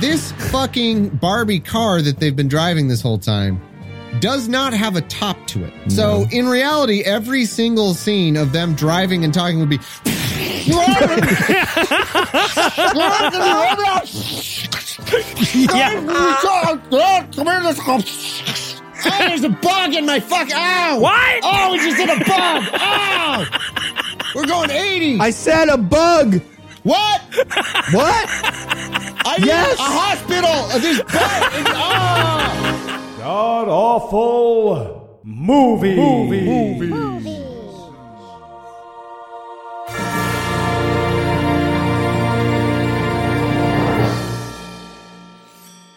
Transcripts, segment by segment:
this fucking Barbie car that they've been driving this whole time does not have a top to it. So in reality, every single scene of them driving and talking would be. Oh, there's a bug in my fuck. Ow! What? Oh, we just hit a bug. Ow! We're going 80. I said a bug. what? What? I need Yes. a hospital. There's bug. Oh. God awful movie. movie. Movie!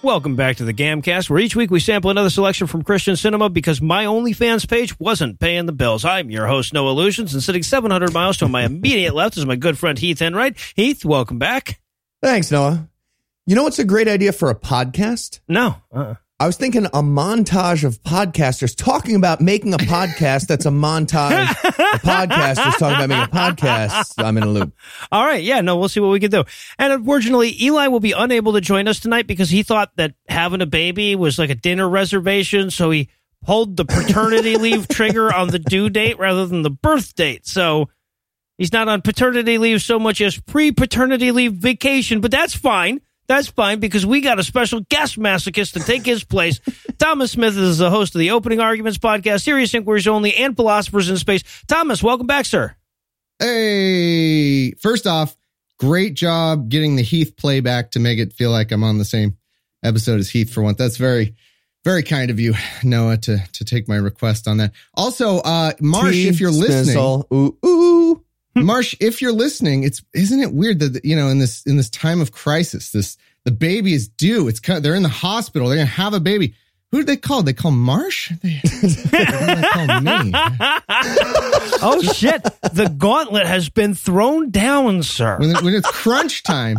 Welcome back to the Gamcast, where each week we sample another selection from Christian cinema because my OnlyFans page wasn't paying the bills. I'm your host, Noah Lugeons, and sitting 700 miles to my immediate left is my good friend Heath Enright. Heath, welcome back. Thanks, Noah. You know what's a great idea for a podcast? No, uh, I was thinking a montage of podcasters talking about making a podcast that's a montage of podcasters talking about making a podcast. I'm in a loop. all right, yeah, no, we'll see what we can do. And unfortunately, Eli will be unable to join us tonight because he thought that having a baby was like a dinner reservation, so he pulled the paternity leave trigger on the due date rather than the birth date. So he's not on paternity leave so much as pre-paternity leave vacation, but that's fine. That's fine because we got a special guest masochist to take his place. Thomas Smith is the host of the Opening Arguments podcast, Serious Inquiries Only, and Philosophers in Space. Thomas, welcome back, sir. Hey, first off, great job getting the Heath playback to make it feel like I'm on the same episode as Heath for once. That's very, very kind of you, Noah, to to take my request on that. Also, uh, Marsh, Tea, if you're listening, ooh, ooh. Marsh, if you're listening, it's isn't it weird that you know in this in this time of crisis, this the baby is due. It's kind they're in the hospital. They're gonna have a baby. Who do they call? They call Marsh. They, what do they call me? Oh shit! the gauntlet has been thrown down, sir. when, it- when it's crunch time.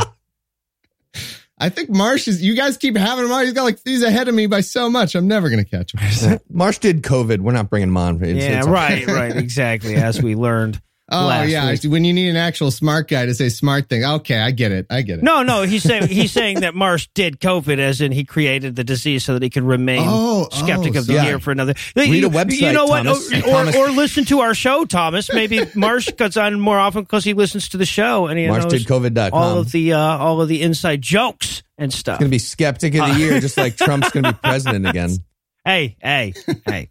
I think Marsh is. You guys keep having him on. He's got like he's ahead of me by so much. I'm never gonna catch him. Marsh did COVID. We're not bringing him on. It's- yeah, it's- right, right, exactly. As we learned. Oh yeah, week. when you need an actual smart guy to say smart thing. Okay, I get it. I get it. No, no, he's saying he's saying that Marsh did COVID, as in he created the disease so that he could remain Oh, skeptic oh, of the sorry. year for another. Read you, a website, You know what? Thomas. Or, or, or listen to our show, Thomas. Maybe Marsh gets on more often because he listens to the show and he knows MarshDidCovid.com. all of the uh, all of the inside jokes and stuff. Going to be skeptic of the year, just like Trump's going to be president again. Hey, hey, hey.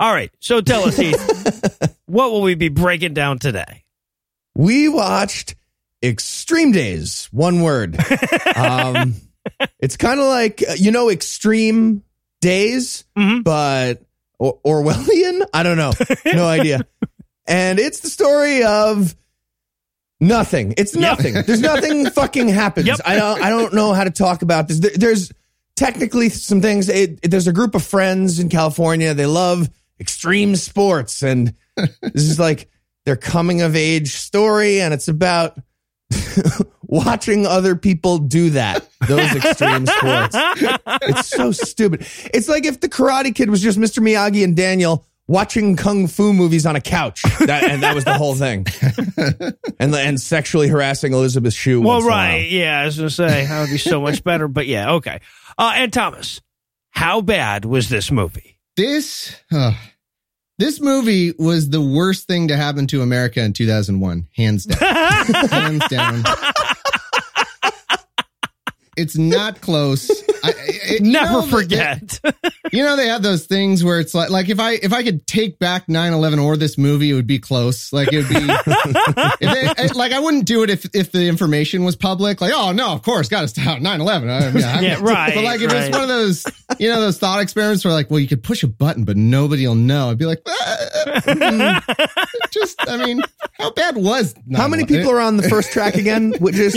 All right. So tell us, Heath, what will we be breaking down today? We watched Extreme Days. One word. Um, it's kind of like uh, you know Extreme Days, Mhm. but or- Orwellian. I don't know. No idea. And it's the story of nothing. It's Yep. nothing. There's nothing fucking happens. Yep. I don't. I don't know how to talk about this. There- there's technically some things. It, it- there's a group of friends in California. They love extreme sports, and this is like their coming of age story, and it's about watching other people do that. Those extreme sports. It's so stupid. It's like if the Karate Kid was just Mr. Miyagi and Daniel watching kung fu movies on a couch, that, and that was the whole thing, and and sexually harassing Elizabeth Shue. Well, once in a while. right. Yeah, I was going to say, that would be so much better. But yeah, okay. Uh, and Thomas, how bad was this movie? This uh, this movie was the worst thing to happen to America in 2001, hands down. hands down. It's not close. I, it- you Never know, the- forget. You know they have those things where it's like like if I if I could take back 9/11 or this movie it would be close. Like it would be if they, like I wouldn't do it if if the information was public. Like oh no, of course, got to stop 9/11. Uh, yeah, Yeah, right, But like if right. it's one of those you know those thought experiments where like well you could push a button but nobody will know. I'd be like "Ah, mm, just I mean how bad was How many people are on the first track again? Which is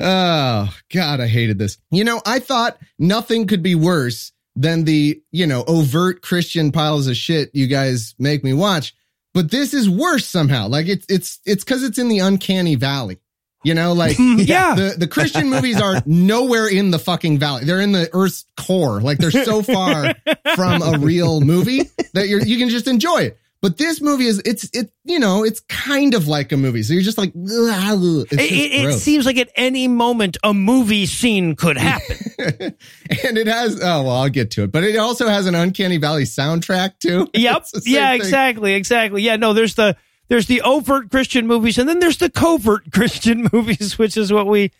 Oh God, I hated this. You know, I thought nothing could be worse than the, you know, overt Christian piles of shit you guys make me watch. But this is worse somehow. Like it's it's it's because it's in the uncanny valley. You know, like Yeah. the, the Christian movies are nowhere in the fucking valley. They're in the Earth's core. Like they're so far from a real movie that you're you can just enjoy it. But this movie is it's it you know it's kind of like a movie, so you're just like It, just it, seems like at any moment a movie scene could happen. and it has oh well I'll get to it, but it also has an Uncanny Valley soundtrack too. Yep. It's the same Yeah, thing. exactly. Exactly. Yeah, no, there's the there's the overt Christian movies and then there's the covert Christian movies, which is what we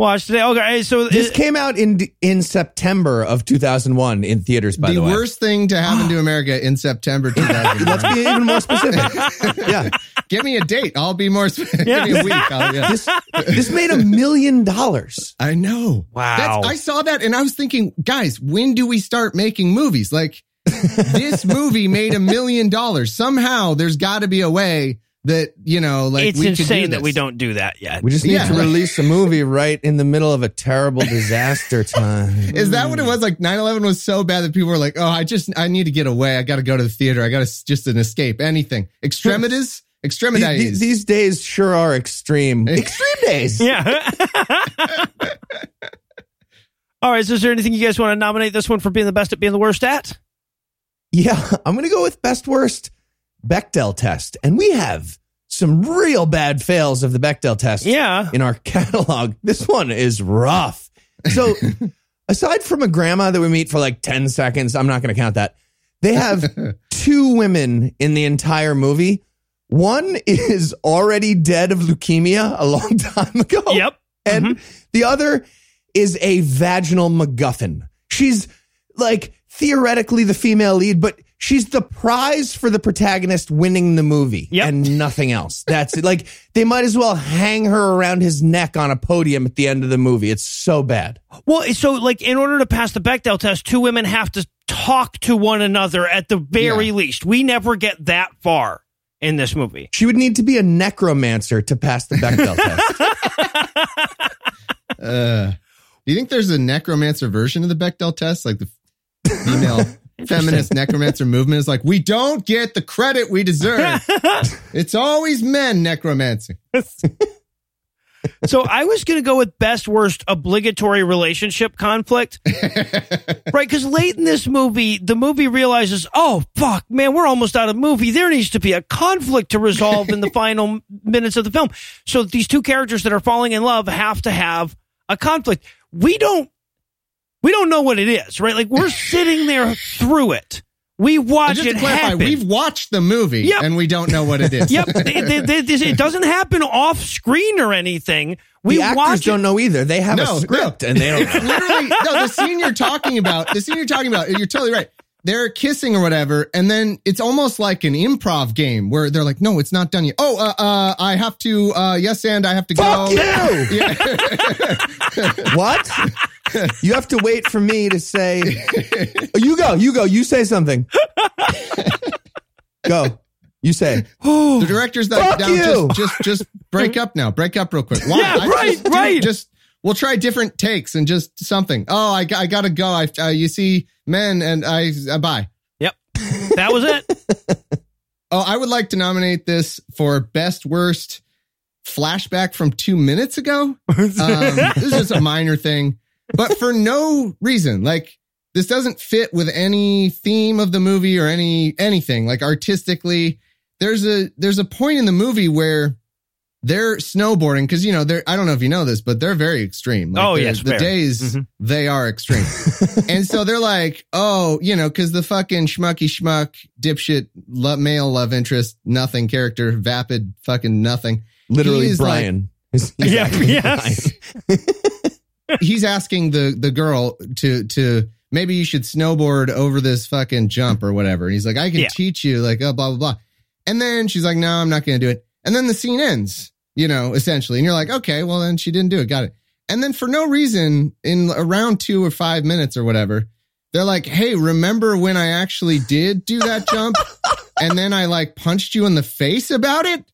watched today. Okay, so This it- came out in in September of 2001 in theaters. By the, the, way, worst thing to happen to America in September 2001. Let's be even more specific. yeah, Give me a date. I'll be more. sp- Yeah. Give me a week. I'll, yeah. this this made a million dollars. I know. Wow. That's, I saw that and I was thinking, guys, when do we start making movies? Like this movie made a million dollars. Somehow there's got to be a way that, you know, like it's we could do insane that we don't do that yet. We just need Yeah. to release a movie right in the middle of a terrible disaster time. Is that what it was? Like 9-11 was so bad that people were like, oh, I just, I need to get away. I got to go to the theater. I got to just an escape, anything. Extremities, These, extremities. these- these days sure are extreme. Extreme days. Yeah. All right. So, is there anything you guys want to nominate this one for being the best at being the worst at? Yeah, I'm going to go with best worst Bechdel test. And we have some real bad fails of the Bechdel test Yeah. in our catalog. This one is rough. So, aside from a grandma that we meet for like 10 seconds, I'm not going to count that. They have two women in the entire movie. One is already dead of leukemia a long time ago. Yep. And mm-hmm. the other is a vaginal MacGuffin. She's like theoretically the female lead, but she's the prize for the protagonist winning the movie Yep. and nothing else. That's it. Like they might as well hang her around his neck on a podium at the end of the movie. It's so bad. Well, so like in order to pass the Bechdel test, two women have to talk to one another at the very Yeah. least. We never get that far in this movie. She would need to be a necromancer to pass the Bechdel test. Uh, do you think there's a necromancer version of the Bechdel test? Like the female feminist necromancer movement is like, we don't get the credit we deserve. it's always men necromancing. So I was going to go with best worst obligatory relationship conflict. right. Because late in this movie, the movie realizes, oh, fuck, man, we're almost out of movie. There needs to be a conflict to resolve in the final minutes of the film. So these two characters that are falling in love have to have a conflict. We don't. We don't know what it is, right? Like we're sitting there through it. We watch just it to clarify, happen. We've watched the movie Yep. and we don't know what it is. Yep, it, it- it- it doesn't happen off screen or anything. We the actors watch don't it. know either. They have No, a script and they don't It's literally no. The scene you're talking about, the scene you're talking about, you're totally right. They're kissing or whatever, and then it's almost like an improv game where they're like, "No, it's not done yet." Oh, uh, uh I have to. uh Yes, and I have to Fuck go. you! Yeah. What? You have to wait for me to say. Oh, you go. You go. You say something. Go. You say. the director's like, Fuck down, you! just, just, just break up now. Break up real quick. Why? Yeah, I right, just, right. Just we'll try different takes and just something. Oh, I, I gotta go. I, uh, you see, men, and I uh, bye. Yep, that was it. Oh, I would like to nominate this for best worst flashback from two minutes ago. Um, this is just a minor thing, but for no reason. Like this doesn't fit with any theme of the movie or any anything. Like artistically, there's a there's a point in the movie where they're snowboarding because you know they're I don't know if you know this, but they're very extreme. Like, Oh, yes, the very. days Mhm. they are extreme, and so they're like, oh, you know, because the fucking schmucky schmuck dipshit lo- male love interest, nothing character, vapid fucking nothing. Literally, He's Brian. He's Yeah, actually yes. Brian. He's asking the the girl to to maybe you should snowboard over this fucking jump or whatever. And he's like, I can Yeah. teach you, like, oh, blah blah blah. And then she's like, no, I'm not going to do it. And then the scene ends, you know, essentially. And you're like, okay, well then she didn't do it, got it. And then for no reason, in around two or five minutes or whatever, they're like, hey, remember when I actually did do that jump? and then I like punched you in the face about it?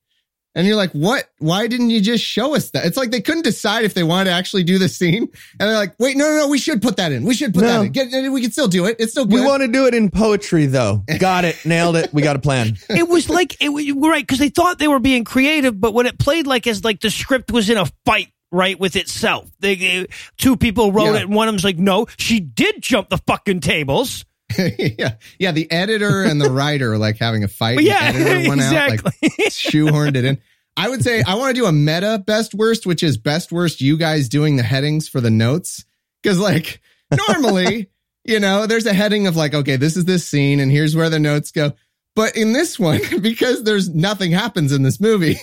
And you're like, what? Why didn't you just show us that? It's like they couldn't decide if they wanted to actually do the scene. And they're like, wait, no, no, no, we should put that in. We should put No. that in. Get, we can still do it. It's still good. We want to do it in poetry, though. Got it. Nailed it. We got a plan. It was like it was right because they thought they were being creative, but when it played like as like the script was in a fight. Right with itself, they, they- two people wrote Yeah. it, and one of them's like, "No, she did jump the fucking tables." yeah, yeah. The editor and the writer are like having a fight. Yeah, editor went out, like exactly. shoehorned it in. I would say I want to do a meta best worst, which is best worst. You guys doing the headings for the notes because like normally, you know, there's a heading of like, okay, this is this scene, and here's where the notes go. But in this one, because there's nothing happens in this movie.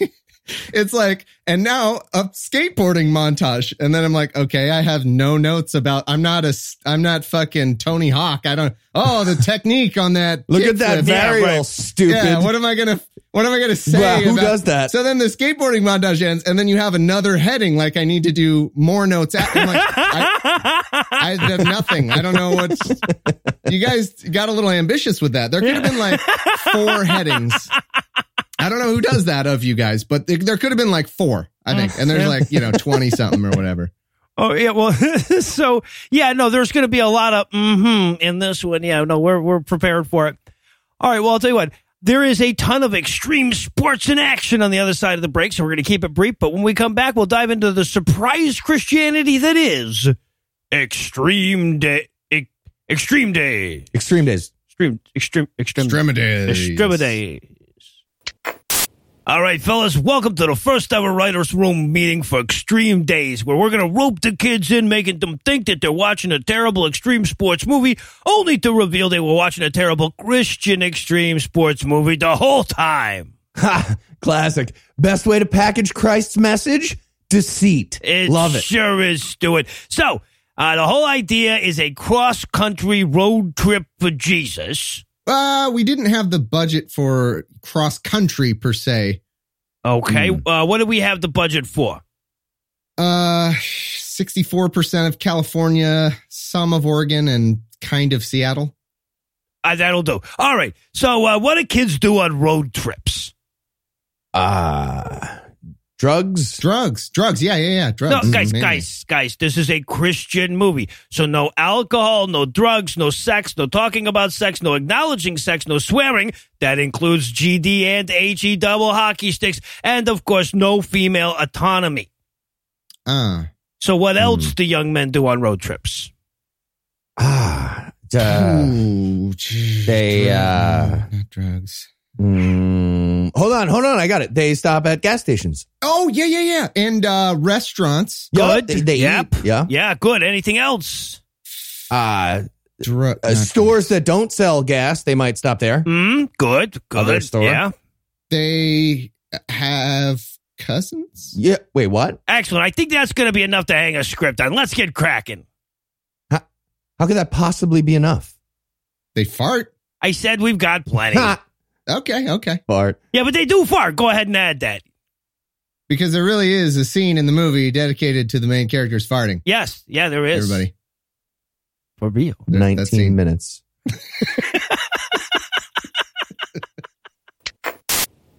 It's like, and now a skateboarding montage. And then I'm like, okay, I have no notes about, I'm not a, I'm not fucking Tony Hawk. I don't, oh, the technique on that. Look at that kickflip. varial, right. stupid. Yeah, what am I gonna what am I gonna say? Wow, who about- does that? So then the skateboarding montage ends, and then you have another heading like I need to do more notes. At. I'm like, I, I have nothing. I don't know what you guys got a little ambitious with that. There could have been like four headings. I don't know who does that of you guys, but there there could have been like four, I think. And there's like, you know, 20 something or whatever. Oh yeah, well, so yeah, no, there's going to be a lot of mm-hmm in this one. Yeah, no, we're we're prepared for it. All right, well, I'll tell you what. There is a ton of extreme sports in action on the other side of the break, so we're going to keep it brief. But when we come back, we'll dive into the surprise Christianity that is Extreme Day. Ex- Extreme Day. Extreme days. Extreme. Extreme. Extreme. Extremities. Extremities. All right, fellas, welcome to the first ever writers' room meeting for Extreme Days, where we're going to rope the kids in, making them think that they're watching a terrible extreme sports movie, only to reveal they were watching a terrible Christian extreme sports movie the whole time. Ha! Classic. Best way to package Christ's message? Deceit. It Love it. sure is, Stuart. So, uh, the whole idea is a cross country road trip for Jesus. Uh, we didn't have the budget for cross country per se. Okay, Hmm. uh, what do we have the budget for? Uh, 64% of California, some of Oregon, and kind of Seattle. Uh, that'll do. All right. So, uh, what do kids do on road trips? Ah. Drugs? Drugs, drugs. Yeah, yeah, yeah. Drugs. No, guys, Mainly. guys, guys. This is a Christian movie, so no alcohol, no drugs, no sex, no talking about sex, no acknowledging sex, no swearing. That includes GD and HE double hockey sticks, and of course, no female autonomy. Uh, So, what Hmm. else do young men do on road trips? Ah. Uh, ooh, geez, they, drug- uh, not drugs. mm, hold on, hold on. I got it. They stop at gas stations. Oh, yeah, yeah, yeah. And uh, restaurants. Good. They, they Yep. eat. Yeah. Yeah, good. Anything else? Uh, Dru- uh, stores that don't sell gas, they might stop there. Hmm. Good. Good. Other store. Yeah. They have cousins. Yeah. Wait, what? Excellent. I think that's going to be enough to hang a script on. Let's get cracking. How could that possibly be enough? They fart. I said we've got plenty. Ha! Okay, okay. Fart. yeah, but they do fart. Go ahead and add that. Because there really is a scene in the movie dedicated to the main characters farting. Yes. Yeah, there is. Everybody. For real. There- that 19 scene. minutes.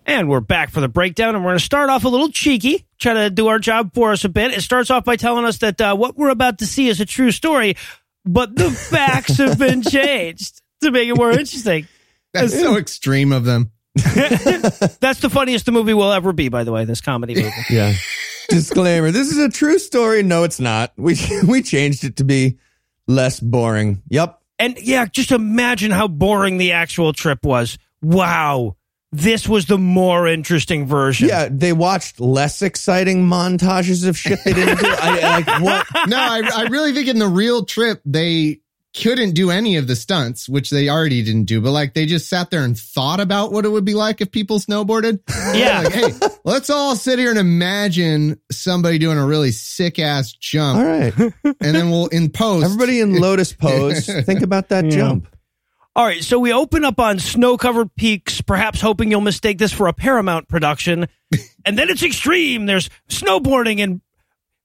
And we're back for the breakdown, and we're going to start off a little cheeky, try to do our job for us a bit. It starts off by telling us that uh, what we're about to see is a true story, but the facts have been changed to make it more interesting. That's so extreme of them. That's the funniest the movie will ever be, by the way, this comedy movie. Yeah. Disclaimer. This is a true story. No, it's not. We we changed it to be less boring. Yep. And yeah, just imagine how boring the actual trip was. Wow. This was the more interesting version. Yeah, they watched less exciting montages of shit they didn't do. I, like what? No, I, I really think in the real trip, they couldn't do any of the stunts, which they already didn't do, but like they just sat there and thought about what it would be like if people snowboarded. Yeah. Like, hey, let's all sit here and imagine somebody doing a really sick ass jump. All right, And then we'll in post. everybody in lotus pose. Think about that Yeah. jump. All right, so we open up on snow covered peaks, perhaps hoping you'll mistake this for a Paramount production. and then it's extreme. There's snowboarding and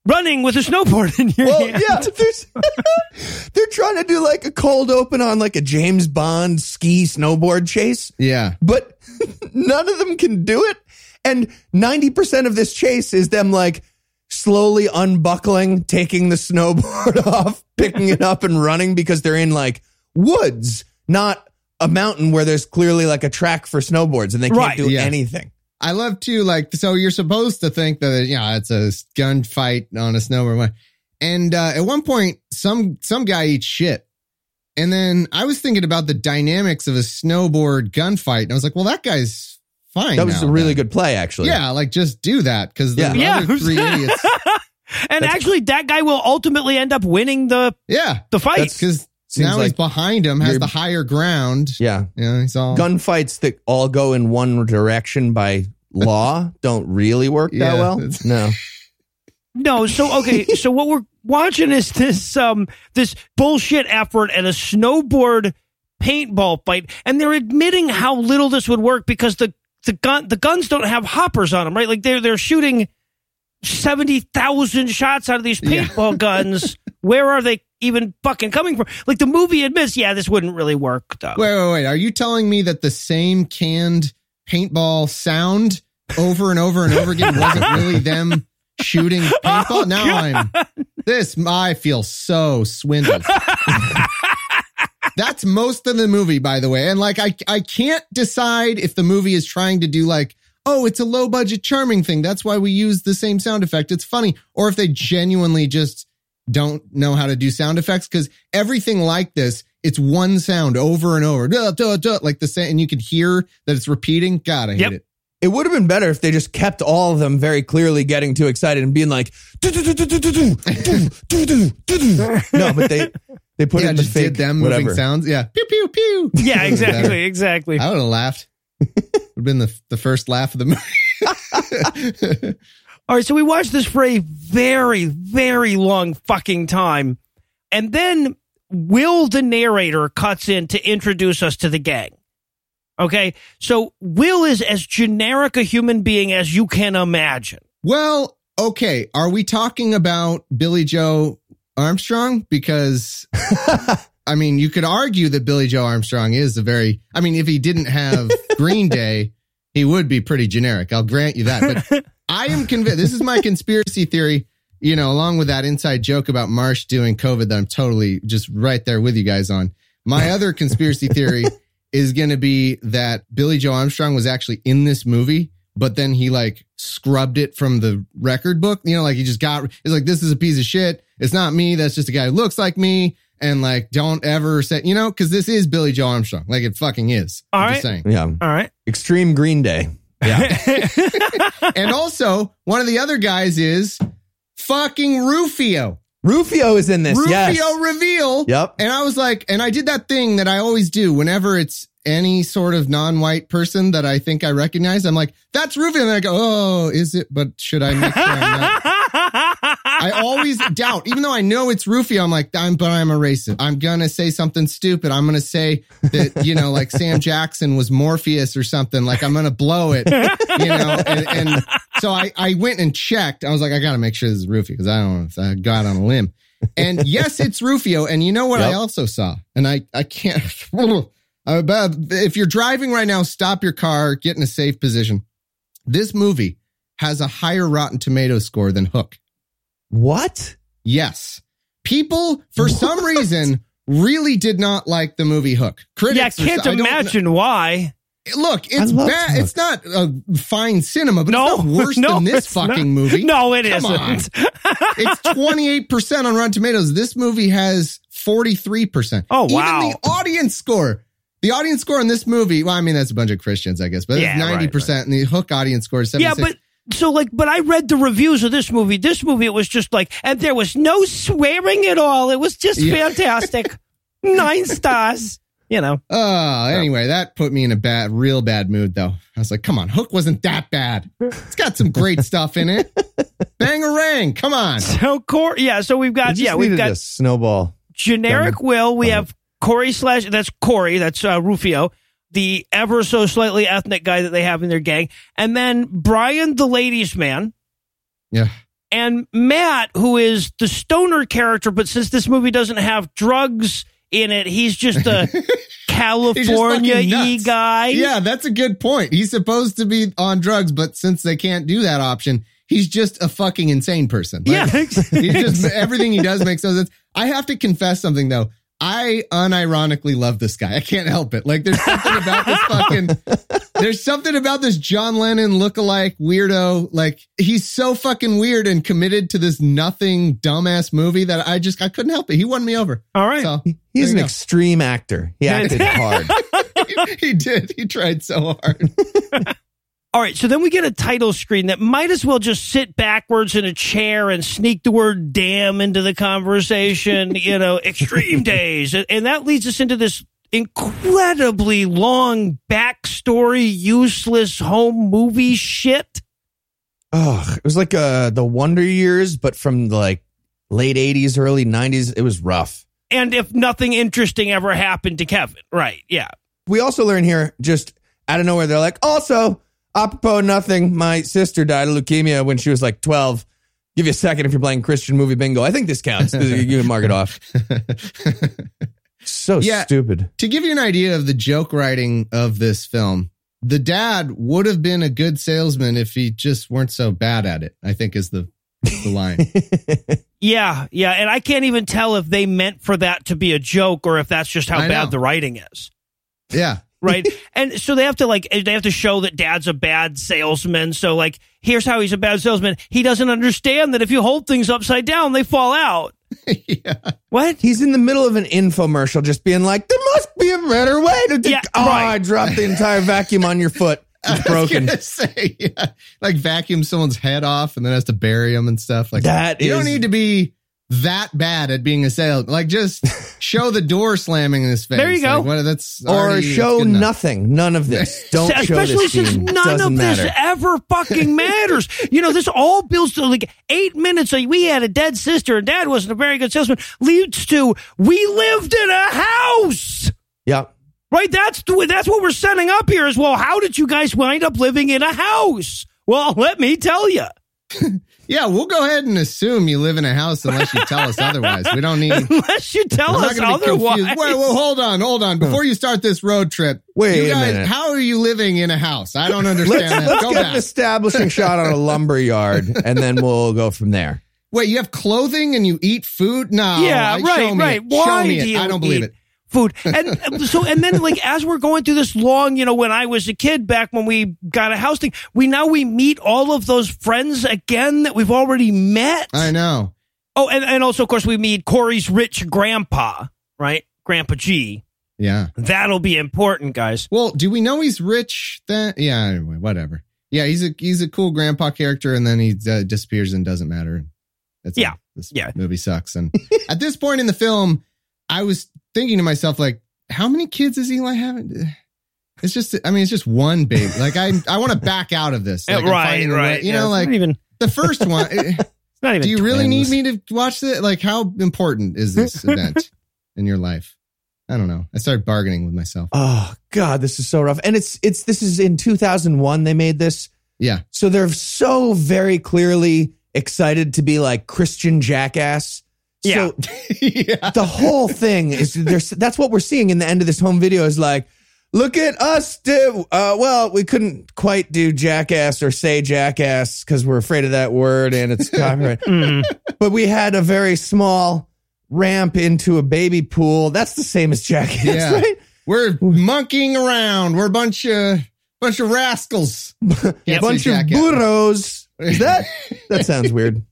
running with a snowboard in your Well, hand. yeah, there's, they're trying to do like a cold open on like a James Bond ski snowboard chase, Yeah. but none of them can do it. And 90% of this chase is them like slowly unbuckling, taking the snowboard off, picking it up and running because they're in like woods, not a mountain where there's clearly like a track for snowboards and they can't Right, do yeah. anything. I love to like so you're supposed to think that yeah it's a gunfight on a snowboard and uh, at one point some some guy eats shit And then I was thinking about the dynamics of a snowboard gunfight. And I was like, well, that guy's fine. That was now a really then. good play, actually. Yeah, like just do that because the Yeah. other three idiots. and actually, that guy will ultimately end up winning the Yeah, the fight. Because Seems now he's behind him, has the higher ground. Yeah. Yeah, he's all Gunfights that all go in one direction by law don't really work Yeah, that well. it's- No. No, so okay, so what we're watching is this um this bullshit effort at a snowboard paintball fight, and they're admitting how little this would work because the the gun the guns don't have hoppers on them, right? Like they're they're shooting seventy thousand shots out of these Yeah. paintball guns. Where are they even fucking coming from? Like the movie admits, yeah, this wouldn't really work. Though. Wait, wait, wait. Are you telling me that the same canned paintball sound over and over and over again wasn't really them shooting oh, paintball? Oh, now God. I'm this. I feel so swindled. That's most of the movie, by the way. And like, I, I can't decide if the movie is trying to do like, oh, it's a low budget charming thing. That's why we use the same sound effect. It's funny. Or if they genuinely just don't know how to do sound effects because everything like this, it's one sound over and over, duh, duh, duh, like the same, and you could hear that it's repeating. God, I hate Yep. it. It would have been better if they just kept all of them very clearly getting too excited and being like, "Do, do, do, do, do, do, do, do, do, do, do, do." no, but they they put yeah, in the fake did them moving whatever. sounds. Yeah, pew pew pew. yeah, exactly, exactly. I would have laughed. Would have been the the first laugh of the movie. All right, so we watched this for a very, very long fucking time. And then Will, the narrator, cuts in to introduce us to the gang. Okay, so Will is as generic a human being as you can imagine. well, okay. Are we talking about Billie Joe Armstrong? Because I mean, you could argue that Billie Joe Armstrong is a very. I mean, if he didn't have Green Day, he would be pretty generic. I'll grant you that. But I am convinced. This is my conspiracy theory. You know, along with that inside joke about Marsh doing COVID that I'm totally just right there with you guys on. My other conspiracy theory is going to be that Billie Joe Armstrong was actually in this movie, but then he like scrubbed it from the record book. You know, like he just got, it's like, this is a piece of shit. It's not me. That's just a guy who looks like me. And like, don't ever say, you know, cause this is Billie Joe Armstrong. Like it fucking is. All I'm just saying. Yeah, All right. extreme Green Day. Yeah. and also, one of the other guys is fucking Rufio. Rufio is in this. Rufio yes. reveal. Yep. And I was like, and I did that thing that I always do whenever it's any sort of non-white person that I think I recognize. I'm like, that's Rufio. And then I go, oh, is it? But should I make sure I'm not? I always doubt, even though I know it's Rufio. I'm like, I'm, but I'm a racist. I'm gonna say something stupid. I'm gonna say that you know, like Sam Jackson was Morpheus or something. Like I'm gonna blow it, you know. And, and so I, I went and checked. I was like, I gotta make sure this is Rufio because I don't know if I got on a limb. And yes, it's Rufio. And you know what I also saw, and I I can't. Uh, if you're driving right now, stop your car, get in a safe position. This movie has a higher Rotten Tomato score than Hook. What? Yes. People, for some reason, really did not like the movie Hook. Critics. yeah, I can't imagine why. Look, it's bad. It's not a fine cinema, but No, it's not worse no, than this it's not. fucking movie. No, it Come on. not It's 28% on Rotten Tomatoes. This movie has 43%. Oh, Even wow. the audience score. The audience score in this movie, well, I mean, that's a bunch of Christians, I guess, but it's 90%, and the Hook audience score is 76%. Yeah, but so like, but I read the reviews of this movie. This movie, it was just like, and there was no swearing at all. It was just Yeah. fantastic. Nine stars. You know. Oh, anyway, that put me in a bad, real bad mood, though. I was like, come on, Hook wasn't that bad. It's got some great stuff in it. Bangarang, come on. So Cor yeah, so we've got just yeah, we've got a snowball. generic Will. We have Corey slash that's Corey, that's uh, Rufio, the ever so slightly ethnic guy that they have in their gang, and then Brian, the ladies' man, Yeah. and Matt, who is the stoner character, but since this movie doesn't have drugs in it, he's just a California e guy. Yeah, that's a good point. He's supposed to be on drugs, but since they can't do that option, he's just a fucking insane person. Like, Yeah. he just everything he does makes no sense. I have to confess something though. I unironically love this guy. I can't help it. Like there's something about this fucking there's something about this John Lennon lookalike weirdo. Like he's so fucking weird and committed to this nothing dumbass movie that I just I couldn't help it. He won me over. All right. So He's an you extreme actor. He acted hard. go. he did. He tried so hard. All right, so then we get a title screen that might as well just sit backwards in a chair and sneak the word damn into the conversation, you know, extreme days. And- that leads us into this incredibly long backstory, useless home movie shit. Oh, it was like uh, the Wonder Years, but from like late '80s, early '90s. It was rough. And if nothing interesting ever happened to Kevin, right? Yeah. We also learn here, just out of nowhere, they're like, also, apropos nothing, my sister died of leukemia when she was like 12. Give you a second if you're playing Christian movie bingo. I think this counts. you can mark it off. So Yeah. stupid. to give you an idea of the joke writing of this film, the dad would have been a good salesman if he just weren't so bad at it. I think is the the line. Yeah, yeah. And I can't even tell if they meant for that to be a joke or if that's just how I know. bad the writing is. yeah. Right? and so they have to like they have to show that dad's a bad salesman. So like here's how he's a bad salesman. He doesn't understand that if you hold things upside down, they fall out. yeah. What? He's in the middle of an infomercial just being like, there must be a better way to do Yeah, Oh, right. I dropped the entire vacuum on your foot. It's broken. say, yeah, like vacuum someone's head off and then has to bury him and stuff. Like That you is- don't need to be that bad at being assailed. Like just show the door slamming in his face. There you go. Like, what, that's Or already- that's show good nothing. None of this. Don't show Especially this since scene. none Doesn't of matter. this ever fucking matters. you know, this all builds to like eight minutes. Like we had a dead sister and dad wasn't a very good salesman. Leads to we lived in a house. Yeah. Right? That's the- that's what we're setting up here as well. How did you guys wind up living in a house? Well, let me tell you. Yeah, we'll go ahead and assume you live in a house unless you tell us otherwise. We don't need. Unless you tell us going to be otherwise. Wait, well, hold on, hold on. Before you start this road trip, Wait you a guys, minute. how are you living in a house? I don't understand Let's, that. let's Go get back. an establishing shot on a lumber yard, and then we'll go from there. Wait, you have clothing and you eat food? No. yeah, I- right, show me right. It. Why show me do it. you I don't believe eat it. Food and so and then like as we're going through this long, you know, when I was a kid back when we got a house thing, we now we meet all of those friends again that we've already met. I know. Oh, and, and also of course we meet Corey's rich grandpa, right? Grandpa G. Yeah. That'll be important, guys. Well, do we know he's rich? Then yeah. Anyway, whatever. Yeah, he's a he's a cool grandpa character, and then he uh, disappears and doesn't matter. That's Yeah. This Yeah. movie sucks. And at this point in the film, I was thinking to myself, like, how many kids is Eli having? It's just, I mean, it's just one big. Like, I I want to back out of this. Like, I'm right, finding a way- right. You yeah, know, like even the first one. eh, it's not even do you really need me to watch it? Like, how important is this event in your life? I don't know. I started bargaining with myself. Oh God, this is so rough. And it's it's this is in 2001 they made this. Yeah. So they're so very clearly excited to be like Christian jackass. Yeah. So yeah. the whole thing is there's that's what we're seeing in the end of this home video is like look at us do uh well we couldn't quite do jackass or say jackass because we're afraid of that word and it's copyright Mhm. but we had a very small ramp into a baby pool that's the same as jackass Yeah. right We're monkeying around. We're a bunch of bunch of rascals. a bunch of burros is that that sounds weird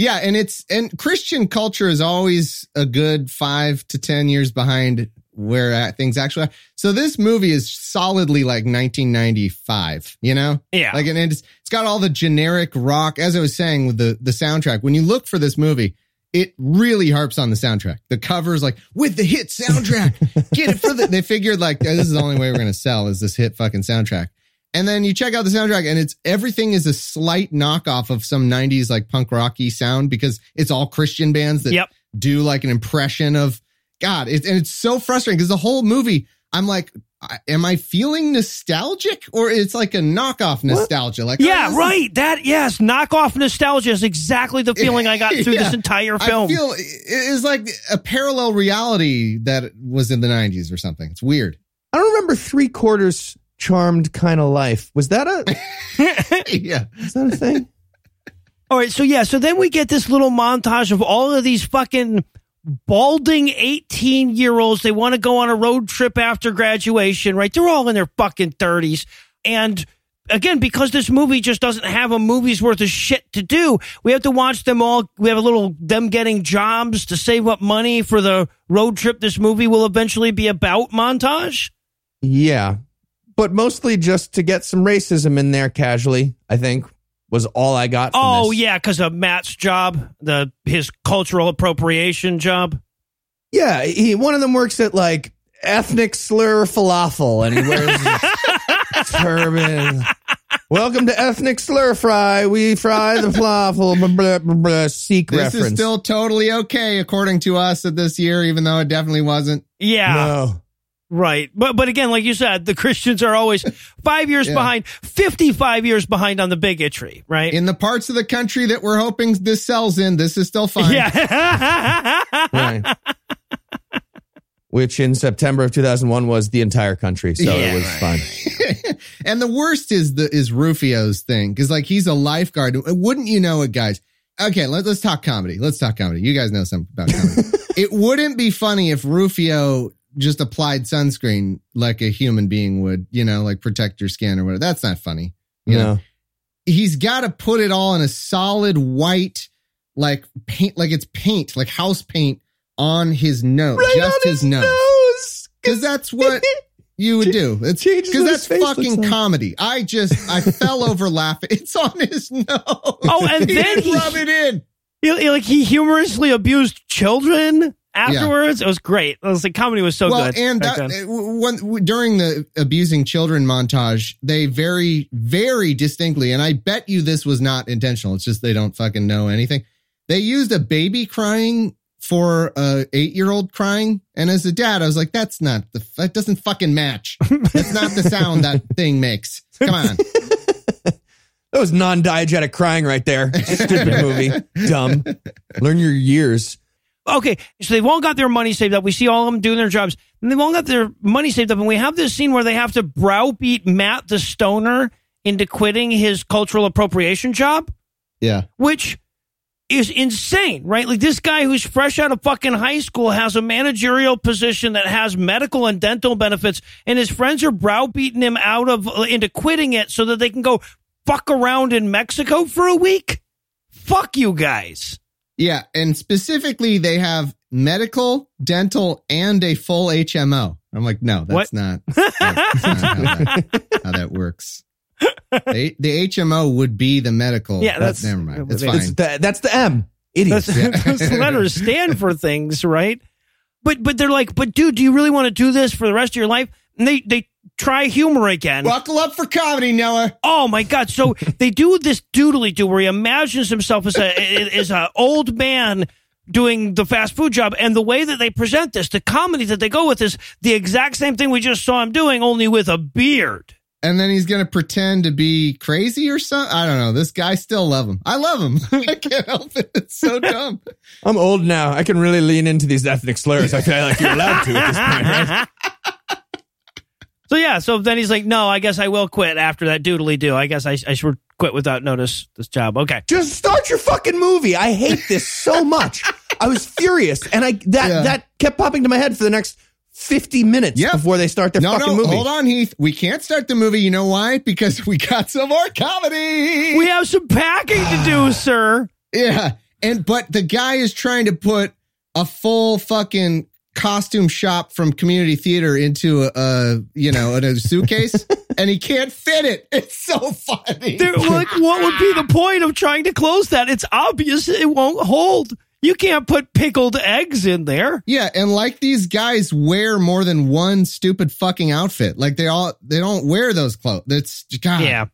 Yeah, and it's and Christian culture is always a good five to ten years behind where uh, things actually are. So this movie is solidly like 1995. You know, yeah. like and it's it's got all the generic rock. As I was saying with the the soundtrack, when you look for this movie. It really harps on the soundtrack. The covers like with the hit soundtrack. Get it for the. They figured like this is the only way we're gonna sell is this hit fucking soundtrack. And then you check out the soundtrack and it's everything is a slight knockoff of some 90s like punk rocky sound because it's all Christian bands that Yep. do like an impression of God. It, and it's so frustrating because the whole movie, I'm like, am I feeling nostalgic or it's like a knockoff nostalgia? Like, oh, Yeah, is- right. That yes, knockoff nostalgia is exactly the feeling I got through this Yeah. entire I film. feel it is like a parallel reality that was in the 90s or something. It's weird. i don't remember three quarters charmed kind of life was that a yeah. is that a thing All right, so yeah, so then we get this little montage of all of these fucking balding 18 year olds. They want to go on a road trip after graduation, right? They're all in their fucking 30s. And again, because this movie just doesn't have a movie's worth of shit to do, we have to watch them all. We have a little them getting jobs to save up money for the road trip this movie will eventually be about montage. Yeah. But mostly just to get some racism in there casually, I think was all I got. From Oh this. yeah, because of Matt's job, the his cultural appropriation job. Yeah. He, one of them works at like ethnic slur falafel and he wears a turban. Welcome to ethnic slur fry. We fry the falafel. Blah, blah, blah, blah, Sikh This reference. is still totally okay according to us at this year, even though it definitely wasn't. Yeah, no. Right. But but again, like you said, the Christians are always five years Yeah. behind, fifty five years behind on the bigotry, right? In the parts of the country that we're hoping this sells in, this is still fine. yeah. Right. Which in September of 2001 was the entire country. So Yeah, it was right. fine. and the worst is the is Rufio's thing because like he's a lifeguard. Wouldn't you know it, guys? Okay, let, let's talk comedy. Let's talk comedy. You guys know something about comedy. it wouldn't be funny if Rufio just applied sunscreen like a human being would. You know, like protect your skin or whatever. That's not funny. You know, No. he's got to put it all in a solid white, like paint, like it's paint, like house paint on his nose, just his, nose. Because that's what you would do. It's because that's his fucking like. comedy. I just I fell over laughing. It's on his nose. Oh, and he then he- rub it in. He- like he humorously abused children afterwards. It was great. It was like comedy was so well, good. and that, uh, when, during the abusing children montage, they very, very distinctly, and I bet you this was not intentional. It's just they don't fucking know anything. They used a baby crying for a eight year old crying, and as a dad, I was like, "That's not the that doesn't fucking match. That's not the sound that thing makes. Come on." That was non diegetic crying right there. Stupid movie. Dumb. Learn your years. Okay, so they've all got their money saved up. We see all of them doing their jobs, and they've all got their money saved up. And we have this scene where they have to browbeat Matt the stoner into quitting his cultural appropriation job, Yeah. which is insane, right? Like this guy who's fresh out of fucking high school has a managerial position that has medical and dental benefits, and his friends are browbeating him out of into quitting it so that they can go fuck around in Mexico for a week. Fuck you guys. Yeah, and specifically, they have medical, dental, and a full HMO. I'm like, no, that's What? not, that's not how, that, how that works. The, the HMO would be the medical. Yeah, that's- never mind. It's It's fine. It's the, that's the M. Idiot. That's, those letters stand for things, right? But but they're like, but dude, do you really want to do this for the rest of your life? And they they try humor again. Buckle up for comedy, Noah. Oh my god! So they do this doodly do where he imagines himself as a as a old man doing the fast food job, and the way that they present this, the comedy that they go with is the exact same thing we just saw him doing, only with a beard. And then he's going to pretend to be crazy or something. I don't know. This guy still love him. I love him. I can't help it. It's so dumb. I'm old now. I can really lean into these ethnic slurs. I feel like you're allowed to at this point, right? So yeah, so then he's like, "No, I guess I will quit after that doodly do. I guess I, I should quit without notice this job." Okay. Just start your fucking movie. I hate this so much. I was furious, and I that Yeah. that kept popping to my head for the next fifty minutes Yeah. before they start their No, fucking no, movie. hold on, Heath. We can't start the movie. You know why? Because we got some more comedy. We have some packing to do, sir. Yeah. And but the guy is trying to put a full fucking costume shop from community theater into a, a you know, in a suitcase and he can't fit it. It's so funny. They're like, what would be the point of trying to close that? It's obvious it won't hold. You can't put pickled eggs in there. Yeah, and like these guys wear more than one stupid fucking outfit. Like they all they don't wear those clothes. It's God, Yeah.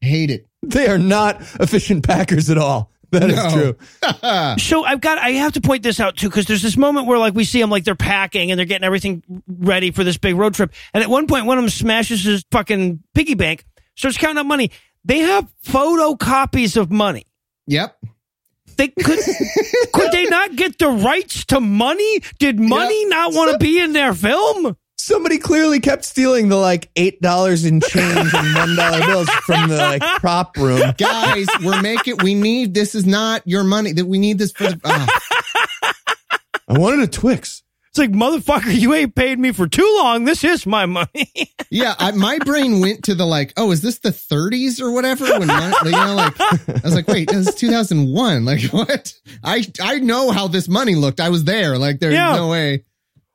Hate it. They are not efficient packers at all. That is No. true. So I've got, I have to point this out too, because there's this moment where like we see them like they're packing and they're getting everything ready for this big road trip. And at one point, one of them smashes his fucking piggy bank, starts counting up money. They have photocopies of money. Yep. They could, could they not get the rights to money? Did money not want to be in their film? Somebody clearly kept stealing the like eight dollars in change and one dollar bills from the like prop room. Guys, we're making we need this is not your money. That we need this for the ah. I wanted a Twix. It's like, motherfucker, you ain't paid me for too long. This is my money. Yeah, I, my brain went to the like, oh, is this the 30s or whatever? When mon- you know, like, I was like, wait, this is 2001. Like, what? I I know how this money looked. I was there. Like, there's Yeah. no way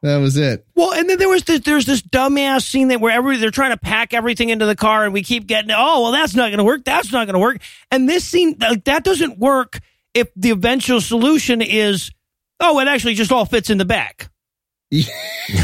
that was it. well, and then there was this, there's this dumbass scene that where every, they're trying to pack everything into the car and we keep getting, oh, well, that's not going to work. That's not going to work. And this scene, like, that doesn't work if the eventual solution is, oh, it actually just all fits in the back.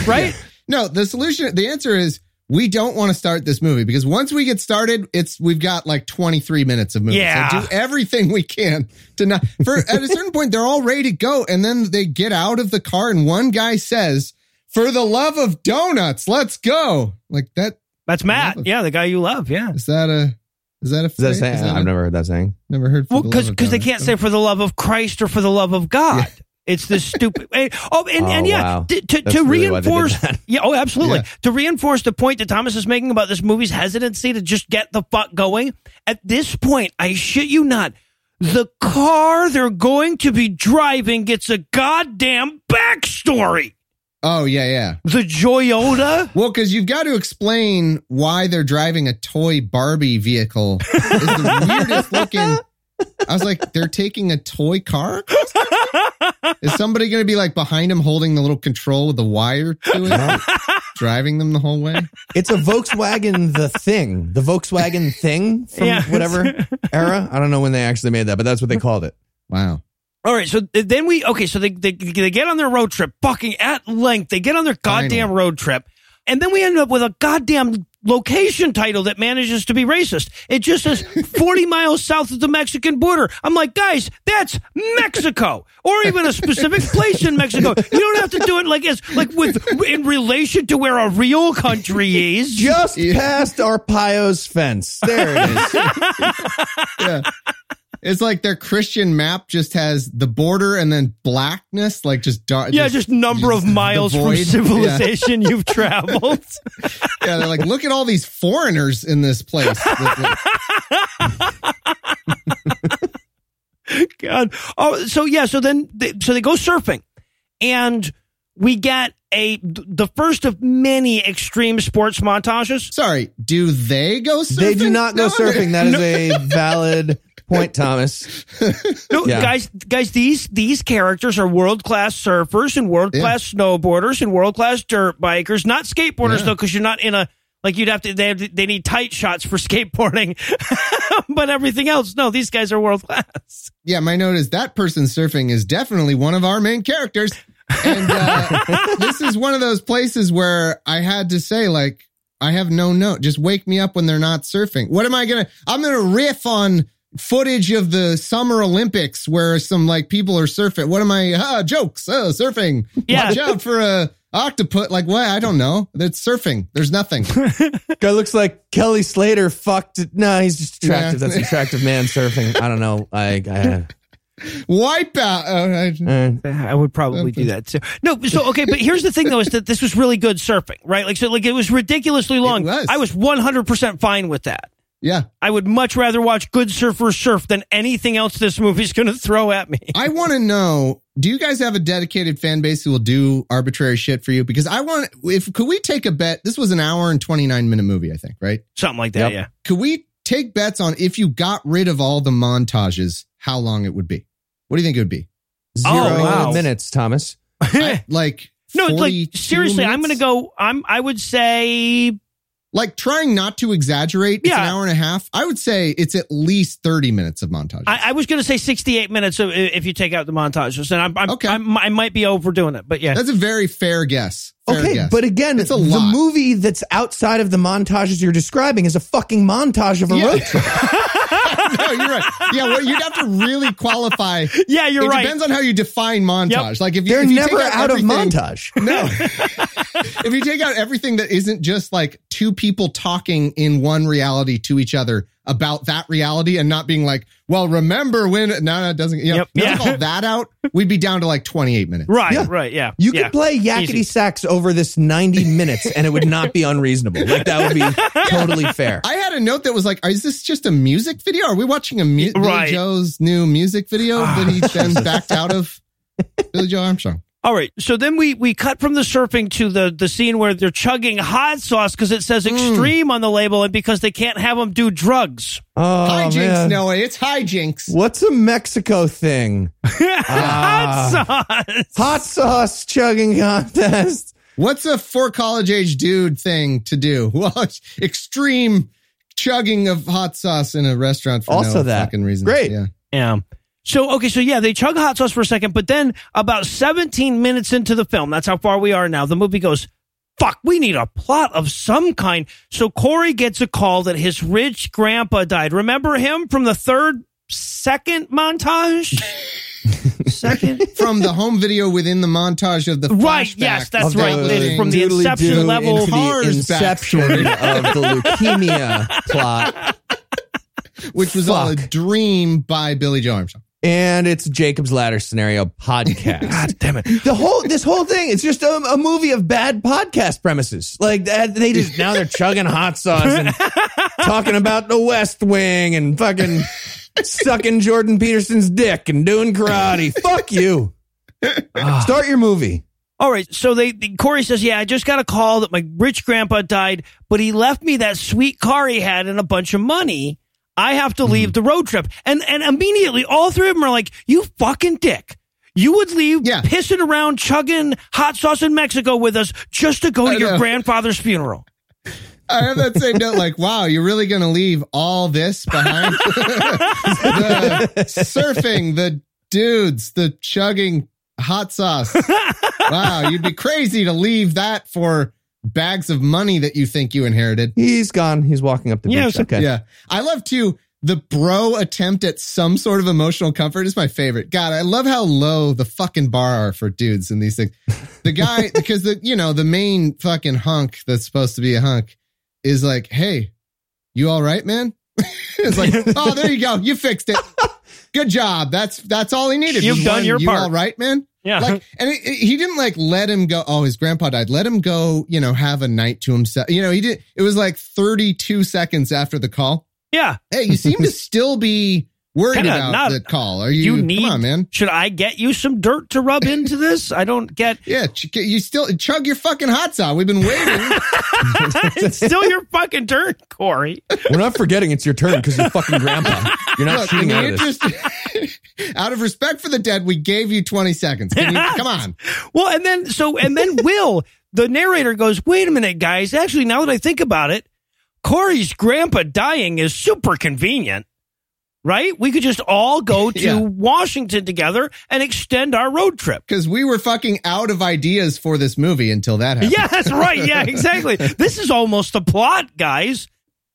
Right? No, the solution, the answer is we don't want to start this movie because once we get started, it's we've got like 23 minutes of movie. Yeah. So do everything we can to not for at a certain point they're all ready to go and then they get out of the car and one guy says, "For the love of donuts, let's go." Like that That's Matt. Love it. Yeah, the guy you love. Yeah. is that a is that a Is that phrase? saying? Is that I've a- never heard that saying. never heard for Well, the because they can't say for the love of Christ or for the love of God. It's this stupid. and- oh, and, and Oh, yeah, wow. to, to, to really why they did reinforce. that. Yeah, oh, absolutely. Yeah. To reinforce the point that Thomas is making about this movie's hesitancy to just get the fuck going. At this point, I shit you not, the car they're going to be driving gets a goddamn backstory. Oh, yeah, yeah. The Joyota. Well, because you've got to explain why they're driving a toy Barbie vehicle. Is the weirdest looking. I was like, they're taking a toy car. Is somebody going to be like behind him, holding the little control with the wire to it, driving them the whole way? It's a Volkswagen the thing, the Volkswagen thing from Yeah. whatever era. I don't know when they actually made that, but that's what they called it. Wow. All right, so then we okay, so they, they they get on their road trip, fucking at length. They get on their goddamn Finally. road trip, and then we end up with a goddamn location title that manages to be racist. It just says 40 miles south of the Mexican border. I'm like, guys, that's Mexico, or even a specific place in Mexico. You don't have to do it like it's like with in relation to where a real country is. Just past Arpaio's fence. There it is. Yeah. It's like their Christian map just has the border and then blackness, like just dark. yeah, just number of miles from void. Yeah. civilization you've traveled. Yeah, they're like, look at all these foreigners in this place. God. Oh, so yeah. So then, they, so they go surfing, and we get a the first of many extreme sports montages. Sorry, do they go surfing? They do not go No, surfing. That is a valid point, Thomas. No, Yeah. guys, guys, these these characters are world class surfers and world class snowboarders and world class dirt bikers, not skateboarders Yeah. though, because you're not in a like you'd have to. They have, to- they need tight shots for skateboarding, but everything else, no, these guys are world class. Yeah, my note is that person surfing is definitely one of our main characters. And uh, this is one of those places where I had to say, like, I have no note. Just wake me up when they're not surfing. What am I going to? I'm going to riff on footage of the Summer Olympics where some like people are surfing. What am I? Ah, jokes. Oh, surfing. Yeah. Watch out for a octopus. Like, what? I don't know. That's surfing. There's nothing. Guy looks like Kelly Slater fucked. No, he's just attractive. Yeah. That's an attractive man surfing. I don't know. I, I Wipe out. Oh, I- uh, I would probably do that too. No, so okay, but here's the thing though: is that this was really good surfing, right? Like, so like it was ridiculously long. was. I was 100 percent fine with that. Yeah. I would much rather watch good surfers surf than anything else this movie's going to throw at me. I want to know do you guys have a dedicated fan base who will do arbitrary shit for you? Because I want, if, could we take a bet? This was an hour and 29 minute movie, I think, right? Something like that, Yep. yeah. Could we take bets on if you got rid of all the montages, how long it would be? What do you think it would be? Oh, zero Oh, wow. minutes, Thomas. I- like, No, it's like 42 seriously, I'm going to go. I'm. I would say Like trying not to exaggerate. It's an hour and a half. I would say it's at least 30 minutes of montage. I, I was going to say 68 minutes of, if you take out the montages, and I'm, I'm, Okay. I'm I might be overdoing it, but yeah. That's a very fair guess. Okay, but again, It's a the lot. movie that's outside of the montages you're describing is a fucking montage of a Yeah. road trip. no, you're right. Yeah, well, you'd have to really qualify. yeah, you're it right. depends on how you define montage. Like if you, They're if you never take out of montage. No. if you take out everything that isn't just like two people talking in one reality to each other about that reality and not being like, well, remember when, no, no, it doesn't, you know, Yep. you Yeah. take all that out, we'd be down to like 28 minutes. right, Yeah. right, yeah. You yeah. could play yakety Easy. sax over this 90 minutes and it would not be unreasonable. Like that would be totally fair. I had a note that was like, is this just a music video? Are we watching a mu- Right. Billie Joe's new music video that he then backed out of? Billie Joe Armstrong. All right. So then we we cut from the surfing to the the scene where they're chugging hot sauce because it says hmm. extreme on the label and because they can't have them do drugs. Oh, hijinks, man. Noah. It's hijinks. What's a Mexico thing? hot sauce. Hot sauce chugging contest. What's a for college age dude thing to do? Well, extreme chugging of hot sauce in a restaurant for Also no that. fucking reason. Great. Yeah. Yeah. So okay, so yeah, they chug hot sauce for a second, but then about 17 minutes into the film, that's how far we are now. The movie goes, "Fuck, we need a plot of some kind." So Corey gets a call that his rich grandpa died. Remember him from the third, second montage? second. From the home video within the montage of the Right, flashback yes, that's of right. the from the Doodly-doo Inception level into the inception of the leukemia plot. which was all a dream by Billie Joe Armstrong. And it's Jacob's Ladder scenario podcast. God damn it. the whole this whole thing it's just a, a movie of bad podcast premises like that they just now they're chugging hot sauce and talking about the west wing and fucking sucking jordan peterson's dick and doing karate fuck you ah. start your movie All right. So they, Corey says, yeah, I just got a call that my rich grandpa died, but he left me that sweet car he had and a bunch of money. I have to leave mm. the road trip. And, and immediately all three of them are like, you fucking dick. You would leave Yeah. pissing around, chugging hot sauce in Mexico with us just to go to your grandfather's funeral. I have that same note, like, wow, you're really going to leave all this behind? the surfing, the dudes, the chugging hot sauce. Wow, you'd be crazy to leave that for bags of money that you think you inherited. he's gone he's walking up the Yeah, beach so- okay Yeah. I love too the bro attempt at some sort of emotional comfort is my favorite. God, I love how low the fucking bar are for dudes in these things. The guy, because the, you know, the main fucking hunk that's supposed to be a hunk is like, Hey, you all right, man? it's like, Oh, there you go. You fixed it. Good job. That's, that's all he needed. You've done one, your you part." all right, man? Yeah. Like, and it, it- he didn't like let him go. Oh, his grandpa died. Let him go, you know, have a night to himself. You know, he did. It was like 32 seconds after the call. yeah. Hey, you seem to still be worried Kinda about not- the call. Are you? You need, come on, man. should I get you some dirt to rub into this? I don't get, Yeah, you still chug your fucking hot sauce. We've been waiting. it's still your fucking turn, Corey. we're not forgetting it's your turn because you're fucking grandpa you're not Look, shooting the out of this interest, out of respect for the dead, we gave you 20 seconds. Can you, come on. Well, and then so and then Will, the narrator goes, "Wait a minute, guys. Actually, now that I think about it, Corey's grandpa dying is super convenient." Right? We could just all go to Yeah. Washington together and extend our road trip. Because we were fucking out of ideas for this movie until that happened. Yeah, that's right. Yeah, exactly. this is almost a plot, guys.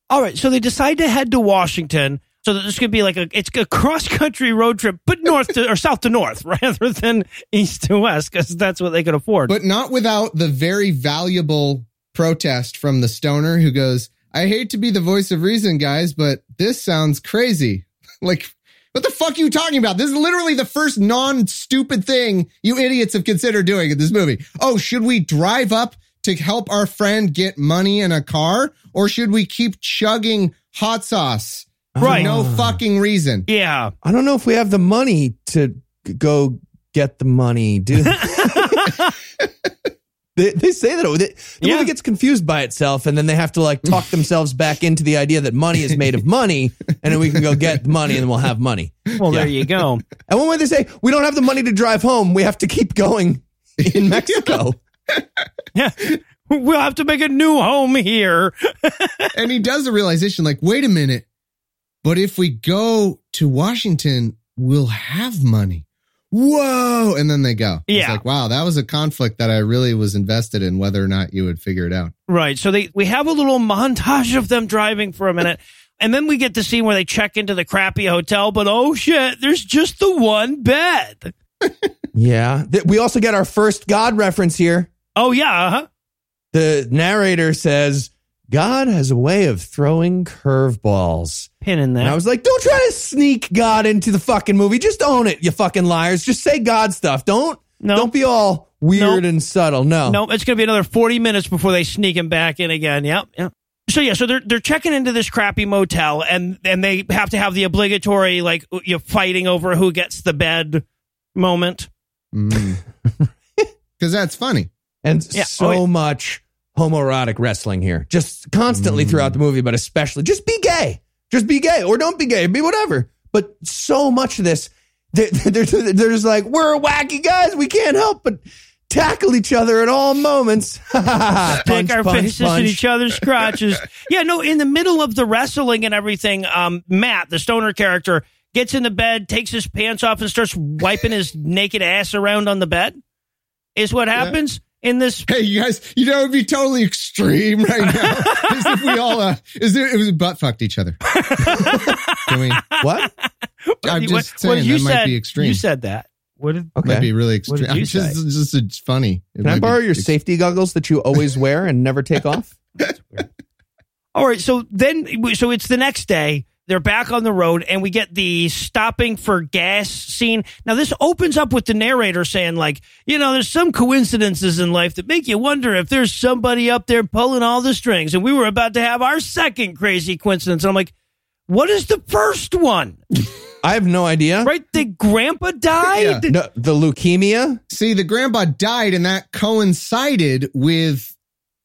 All right, so they decide to head to Washington so that this could be like a it's a cross country road trip, but north to or south to north rather than east to west because that's what they could afford. But not without the very valuable protest from the stoner who goes, I hate to be the voice of reason, guys, but this sounds crazy. Like, what the fuck are you talking about? This is literally the first non stupid thing you idiots have considered doing in this movie. Oh, should we drive up to help our friend get money in a car? Or should we keep chugging hot sauce? for Right. No fucking reason. yeah. I don't know if we have the money to go get the money, dude. they, they say that the the Yeah. movie gets confused by itself, and then they have to like talk themselves back into the idea that money is made of money, and then we can go get the money, and then we'll have money. Well, there you go. And one way they say we don't have the money to drive home, we have to keep going in Mexico. Yeah. We'll have to make a new home here. and he does the realization like, wait a minute, but if we go to Washington, we'll have money. Whoa. And then they go. It's Yeah. like, wow, that was a conflict that I really was invested in whether or not you would figure it out. Right. So they we have a little montage of them driving for a minute. And then we get the scene where they check into the crappy hotel, but oh shit, there's just the one bed. Yeah. Th- We also get our first God reference here. Oh yeah, uh-huh. The narrator says, God has a way of throwing curveballs. Pin in And I was like, don't try to sneak God into the fucking movie. Just own it, you fucking liars. Just say God stuff. Don't No. don't be all weird Nope. and subtle. No. No, it's gonna be another forty minutes before they sneak him back in again. Yep, yep. So yeah, so they're they're checking into this crappy motel and and they have to have the obligatory like you fighting over who gets the bed moment. Mm. because that's funny. and Yeah. so Oh, yeah. much homoerotic wrestling here, just constantly Mm. throughout the movie, but especially just be gay, just be gay or don't be gay, be whatever. But so much of this, they're, they're, they're just like we're wacky guys, we can't help but tackle each other at all moments. Stick Punch, our punch, faces in each other's crotches. yeah, no, in the middle of the wrestling and everything, um, Matt, the stoner character, gets in the bed, takes his pants off, and starts wiping his naked ass around on the bed. Is what happens in this. Hey, you guys, you know, it'd be totally extreme right now. As if we all, uh, is there, it was butt fucked each other. Can we, What? I'm just what saying you that might said, be extreme. You said that. What did? Okay. Might be really What extreme. did you I'm just, say? it's just it's funny. It Can I borrow your ex- safety goggles that you always wear and never take off? All right, so then, so it's the next day. They're back on the road, and we get the stopping for gas scene. Now, this opens up with the narrator saying, like, you know, there's some coincidences in life that make you wonder if there's somebody up there pulling all the strings. And we were about to have our second crazy coincidence. And I'm like, what is the first one? I have no idea. Right? The grandpa died? Yeah. No, the leukemia. See, the grandpa died, and that coincided with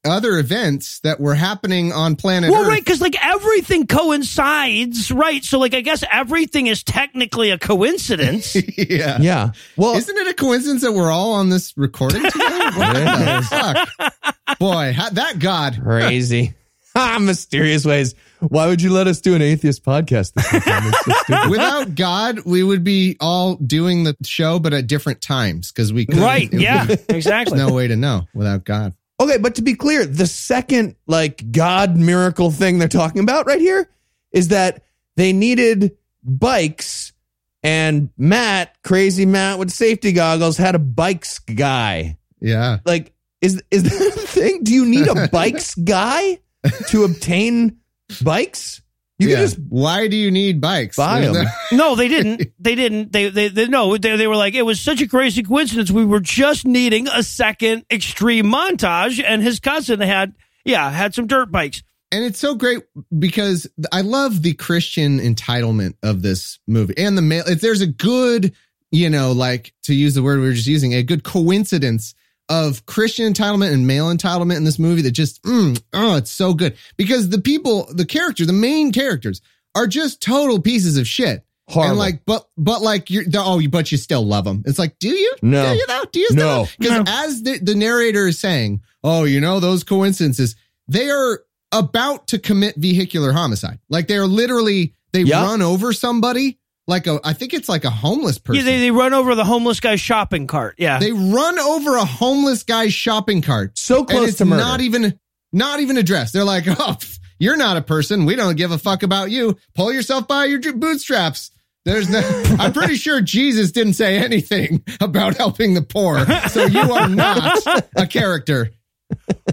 other events that were happening on planet Well, Earth. right, because like everything coincides, right? So, like, I guess everything is technically a coincidence. yeah. Yeah. Well, Isn't it a coincidence that we're all on this recording together? What the fuck? Boy, ha- that God. crazy. ah, mysterious ways. Why would you let us do an atheist podcast this so. Without God, we would be all doing the show, but at different times because we couldn't- right? it would- Yeah, There's exactly. no way to know without God. Okay, but to be clear, the second like God miracle thing they're talking about right here is that they needed bikes and Matt, crazy Matt with safety goggles, had a bikes guy. Yeah. Like, is is that a thing? Do you need a bikes guy to obtain bikes? You yeah. can just Why do you need bikes? Buy There's 'em. no- No, they didn't. They didn't. They they, they no. They, they were like it was such a crazy coincidence. We were just needing a second extreme montage, and his cousin had yeah had some dirt bikes. and it's so great because I love the Christian entitlement of this movie and the male. If there's a good, you know, like to use the word we were just using, a good coincidence of Christian entitlement and male entitlement in this movie that just, mm, oh, it's so good because the people, the character, the main characters are just total pieces of shit. horrible. And like, but, but like you're, oh, but you still love them. It's like, do you? No. Do you though? Do you No. Because No. as the, the narrator is saying, oh, you know, those coincidences, they are about to commit vehicular homicide. Like they are literally, they Yeah. run over somebody like a, I think it's like a homeless person. Yeah, they, they run over the homeless guy's shopping cart. Yeah, They run over a homeless guy's shopping cart. so and close it's to murder. not even, not even addressed. They're like, oh, you're not a person. We don't give a fuck about you. Pull yourself by your bootstraps. There's no, I'm pretty sure Jesus didn't say anything about helping the poor. So you are not a character.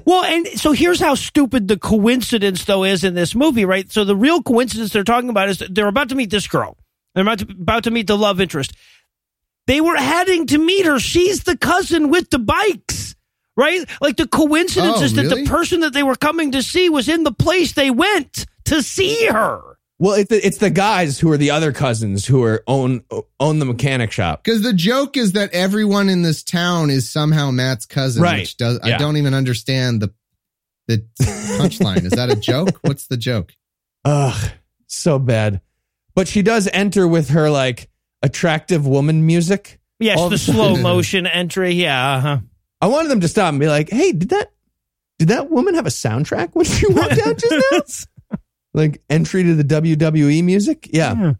Well, and so here's how stupid the coincidence though is in this movie, right? So the real coincidence they're talking about is that they're about to meet this girl. They're about to, about to meet the love interest. They were heading to meet her. She's the cousin with the bikes, right? Like the coincidence Oh, is that really? the person that they were coming to see was in the place they went to see her. well, it's the, it's the guys who are the other cousins who are own own the mechanic shop. Because the joke is that everyone in this town is somehow Matt's cousin, Right. which does I don't even understand the the punchline. is that a joke? What's the joke? Ugh, so bad. But she does enter with her like attractive woman music. Yes, All the a slow motion entry. Yeah. Uh-huh. I wanted them to stop and be like, "Hey, did that did that woman have a soundtrack when she walked out just now? like entry to the WWE music? Yeah.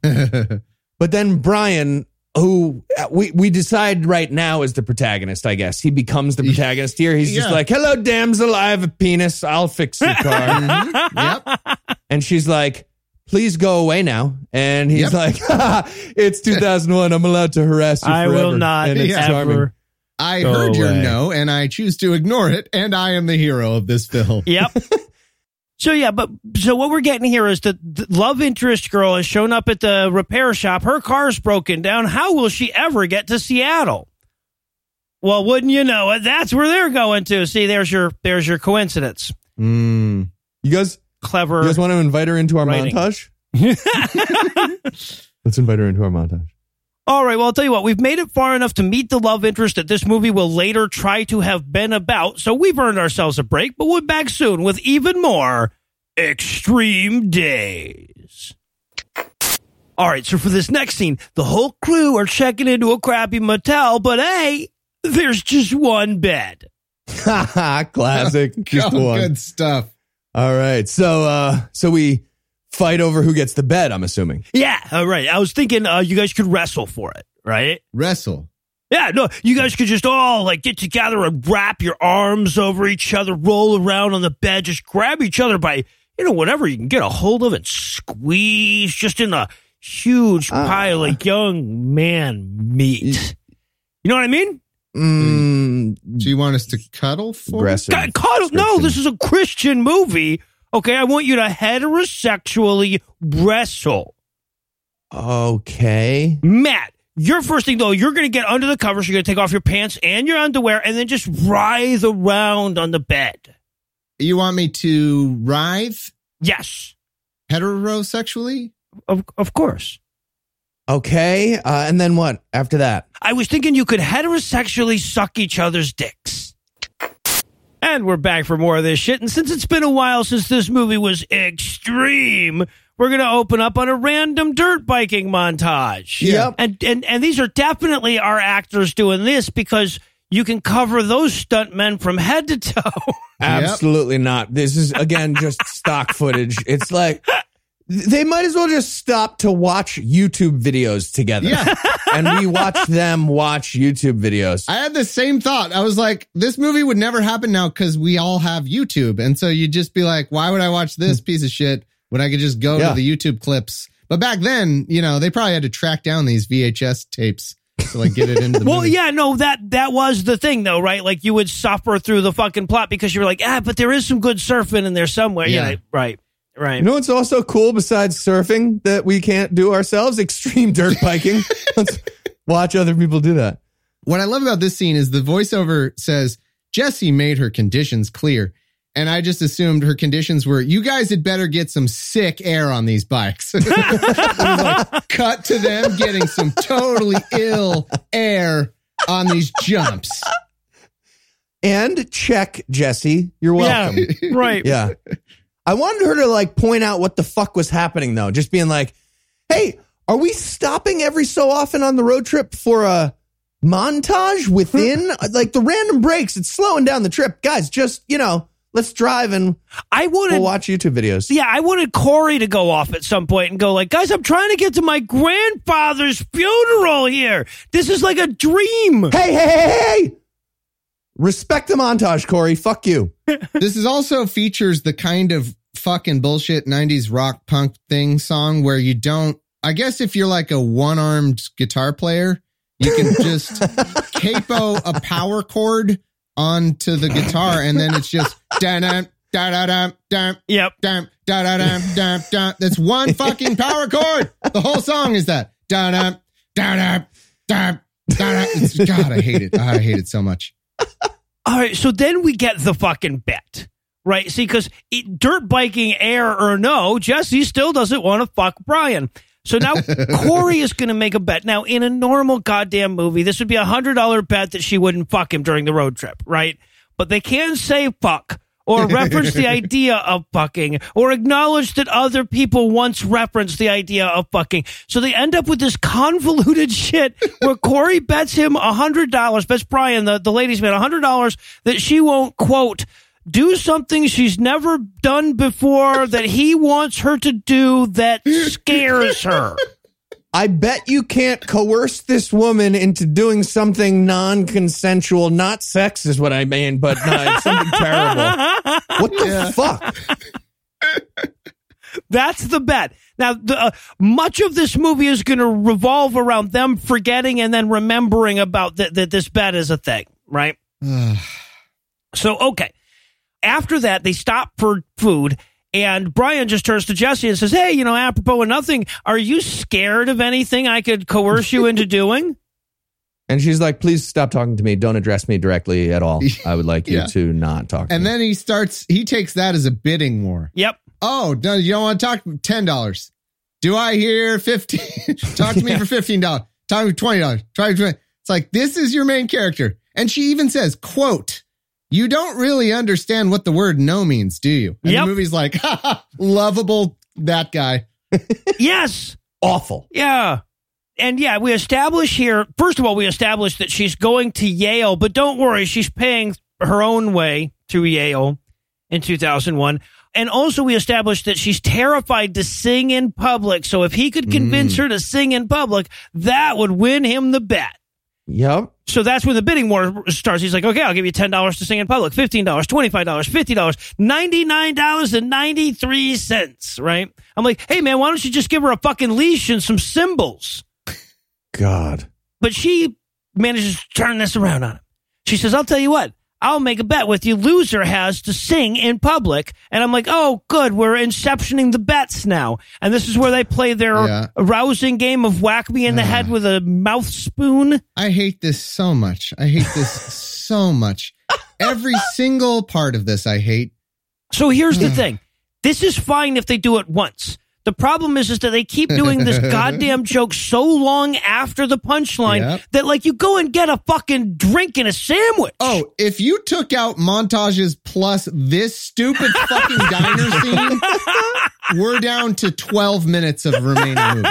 But then Brian, who uh, we we decide right now is the protagonist, I guess. He becomes the protagonist here. He's just Yeah. like, "Hello, damsel, I have a penis. I'll fix your car." yep. and she's like, "Please go away now." And he's Yep. like, "It's 2001. I'm allowed to harass you I forever." will not And it's Yeah. charming. ever. I Go heard your away. no, and I choose to ignore it, and I am the hero of this film. Yep. so yeah, but so what we're getting here is that the love interest girl has shown up at the repair shop. Her car's broken down. How will she ever get to Seattle? Well, wouldn't you know it? That's where they're going to. See, there's your there's your coincidence. Mm. You guys, Clever. you guys want to invite her into our Writing. montage? Let's invite her into our montage. All right, well, I'll tell you what, we've made it far enough to meet the love interest that this movie will later try to have been about, so we've earned ourselves a break, but we're back soon with even more Extreme Days. All right, so for this next scene, the whole crew are checking into a crappy motel, but hey, there's just one bed. Ha ha classic. Just Oh, one. good stuff. All right. So uh so we fight over who gets the bed, I'm assuming. Yeah, all right. I was thinking uh, you guys could wrestle for it, right? Wrestle. Yeah, no, you guys could just all like get together and wrap your arms over each other, roll around on the bed, just grab each other by, you know, whatever you can get a hold of and squeeze just in a huge pile of young man meat. You know what I mean? Mm, Do you want us to cuddle for? aggressive. God, cuddle- no, this is a Christian movie. Okay, I want you to heterosexually wrestle. Okay. Matt, your first thing though, you're going to get under the covers. You're going to take off your pants and your underwear and then just writhe around on the bed. You want me to writhe Yes, heterosexually? of, of course. Okay. Uh, and then what after that? I was thinking you could heterosexually suck each other's dicks. And we're back for more of this shit. And since it's been a while since this movie was extreme, we're going to open up on a random dirt biking montage. Yep. And, and, and these are definitely our actors doing this because you can cover those stuntmen from head to toe. Absolutely not. This is again just stock footage. It's like they might as well just stop to watch YouTube videos together. Yeah. and we watch them watch YouTube videos. I had the same thought. I was like, this movie would never happen now because we all have YouTube. And so you'd just be like, why would I watch this piece of shit when I could just go Yeah. to the YouTube clips? But back then, you know, they probably had to track down these VHS tapes to like get it into the Well, movie. yeah, no, that that was the thing, though, right? Like you would suffer through the fucking plot because you were like, ah, but there is some good surfing in there somewhere. Yeah, Yeah. right, right. You know what's also cool besides surfing that we can't do ourselves? Extreme dirt biking. Let's watch other people do that. What I love about this scene is the voiceover says, Jesse made her conditions clear. And I just assumed her conditions were, you guys had better get some sick air on these bikes. Like, cut to them getting some totally ill air on these jumps. And check, Jesse. You're welcome. Yeah, right. Yeah. I wanted her to like point out what the fuck was happening though. Just being like, hey, are we stopping every so often on the road trip for a montage within like the random breaks? It's slowing down the trip. Guys, just, you know, let's drive and I wanted, we'll watch YouTube videos. yeah, I wanted Corey to go off at some point and go like, guys, I'm trying to get to my grandfather's funeral here. This is like a dream. Hey, hey, hey, hey! Respect the montage, Corey. Fuck you. This is also features the kind of fucking bullshit 90s rock punk thing song where you don't, I guess if you're like a one armed guitar player, you can just capo a power chord onto the guitar and then it's just da da da da da da Yep. da da da da da da. That's one fucking power chord. The whole song is that da da da da da da. It's God, I hate it. I hate it so much. All right, so then we get the fucking bet, right? See, because dirt biking air or no, Jesse still doesn't want to fuck Brian. So now Corey is going to make a bet. Now, in a normal goddamn movie, this would be a hundred dollar bet that she wouldn't fuck him during the road trip, right? But they can say fuck or reference the idea of fucking or acknowledge that other people once referenced the idea of fucking. So they end up with this convoluted shit where Corey bets him a hundred dollars, bets Brian, the, the ladies man, a hundred dollars that she won't quote do something she's never done before that he wants her to do that scares her. I bet you can't coerce this woman into doing something non-consensual. Not sex is what I mean, but no, something terrible. What the fuck? That's the bet. Now, the, uh, much of this movie is going to revolve around them forgetting and then remembering about that that this bet is a thing, right? So, okay. After that, they stop for food, and Brian just turns to Jesse and says, Hey, you know, apropos of nothing, are you scared of anything I could coerce you into doing? And she's like, please stop talking to me. Don't address me directly at all. I would like you to not talk to And me. then he starts, he takes that as a bidding war. Yep. Oh, no, you don't want to talk? $10. Do I hear 15? talk to me for $15. Try twenty dollars. Try twenty. It's like this is your main character, and she even says, "quote." You don't really understand what the word no means, do you? And Yep. the movie's like, "Ha, lovable that guy. yes. Awful. Yeah. And yeah, we establish here, first of all, we establish that she's going to Yale, but don't worry, she's paying her own way to Yale in 2001. And also, we established that she's terrified to sing in public. So if he could convince mm. her to sing in public, that would win him the bet. Yep. So that's when the bidding war starts. He's like, okay, I'll give you $10 to sing in public, $15, $25, $50, $99.93, right? I'm like, hey, man, why don't you just give her a fucking leash and some cymbals? God. But she manages to turn this around on him. She says, I'll tell you what, I'll make a bet with you. Loser has to sing in public. And I'm like, oh, good. We're inceptioning the bets now. And this is where they play their Yeah. rousing game of whack me in the head with a mouth spoon. I hate this so much. I hate this so much. Every single part of this I hate. So here's the thing. This is fine if they do it once. The problem is, is that they keep doing this goddamn joke so long after the punchline Yep. that like you go and get a fucking drink and a sandwich. Oh, if you took out montages plus this stupid fucking diner scene, we're down to 12 minutes of remaining movie.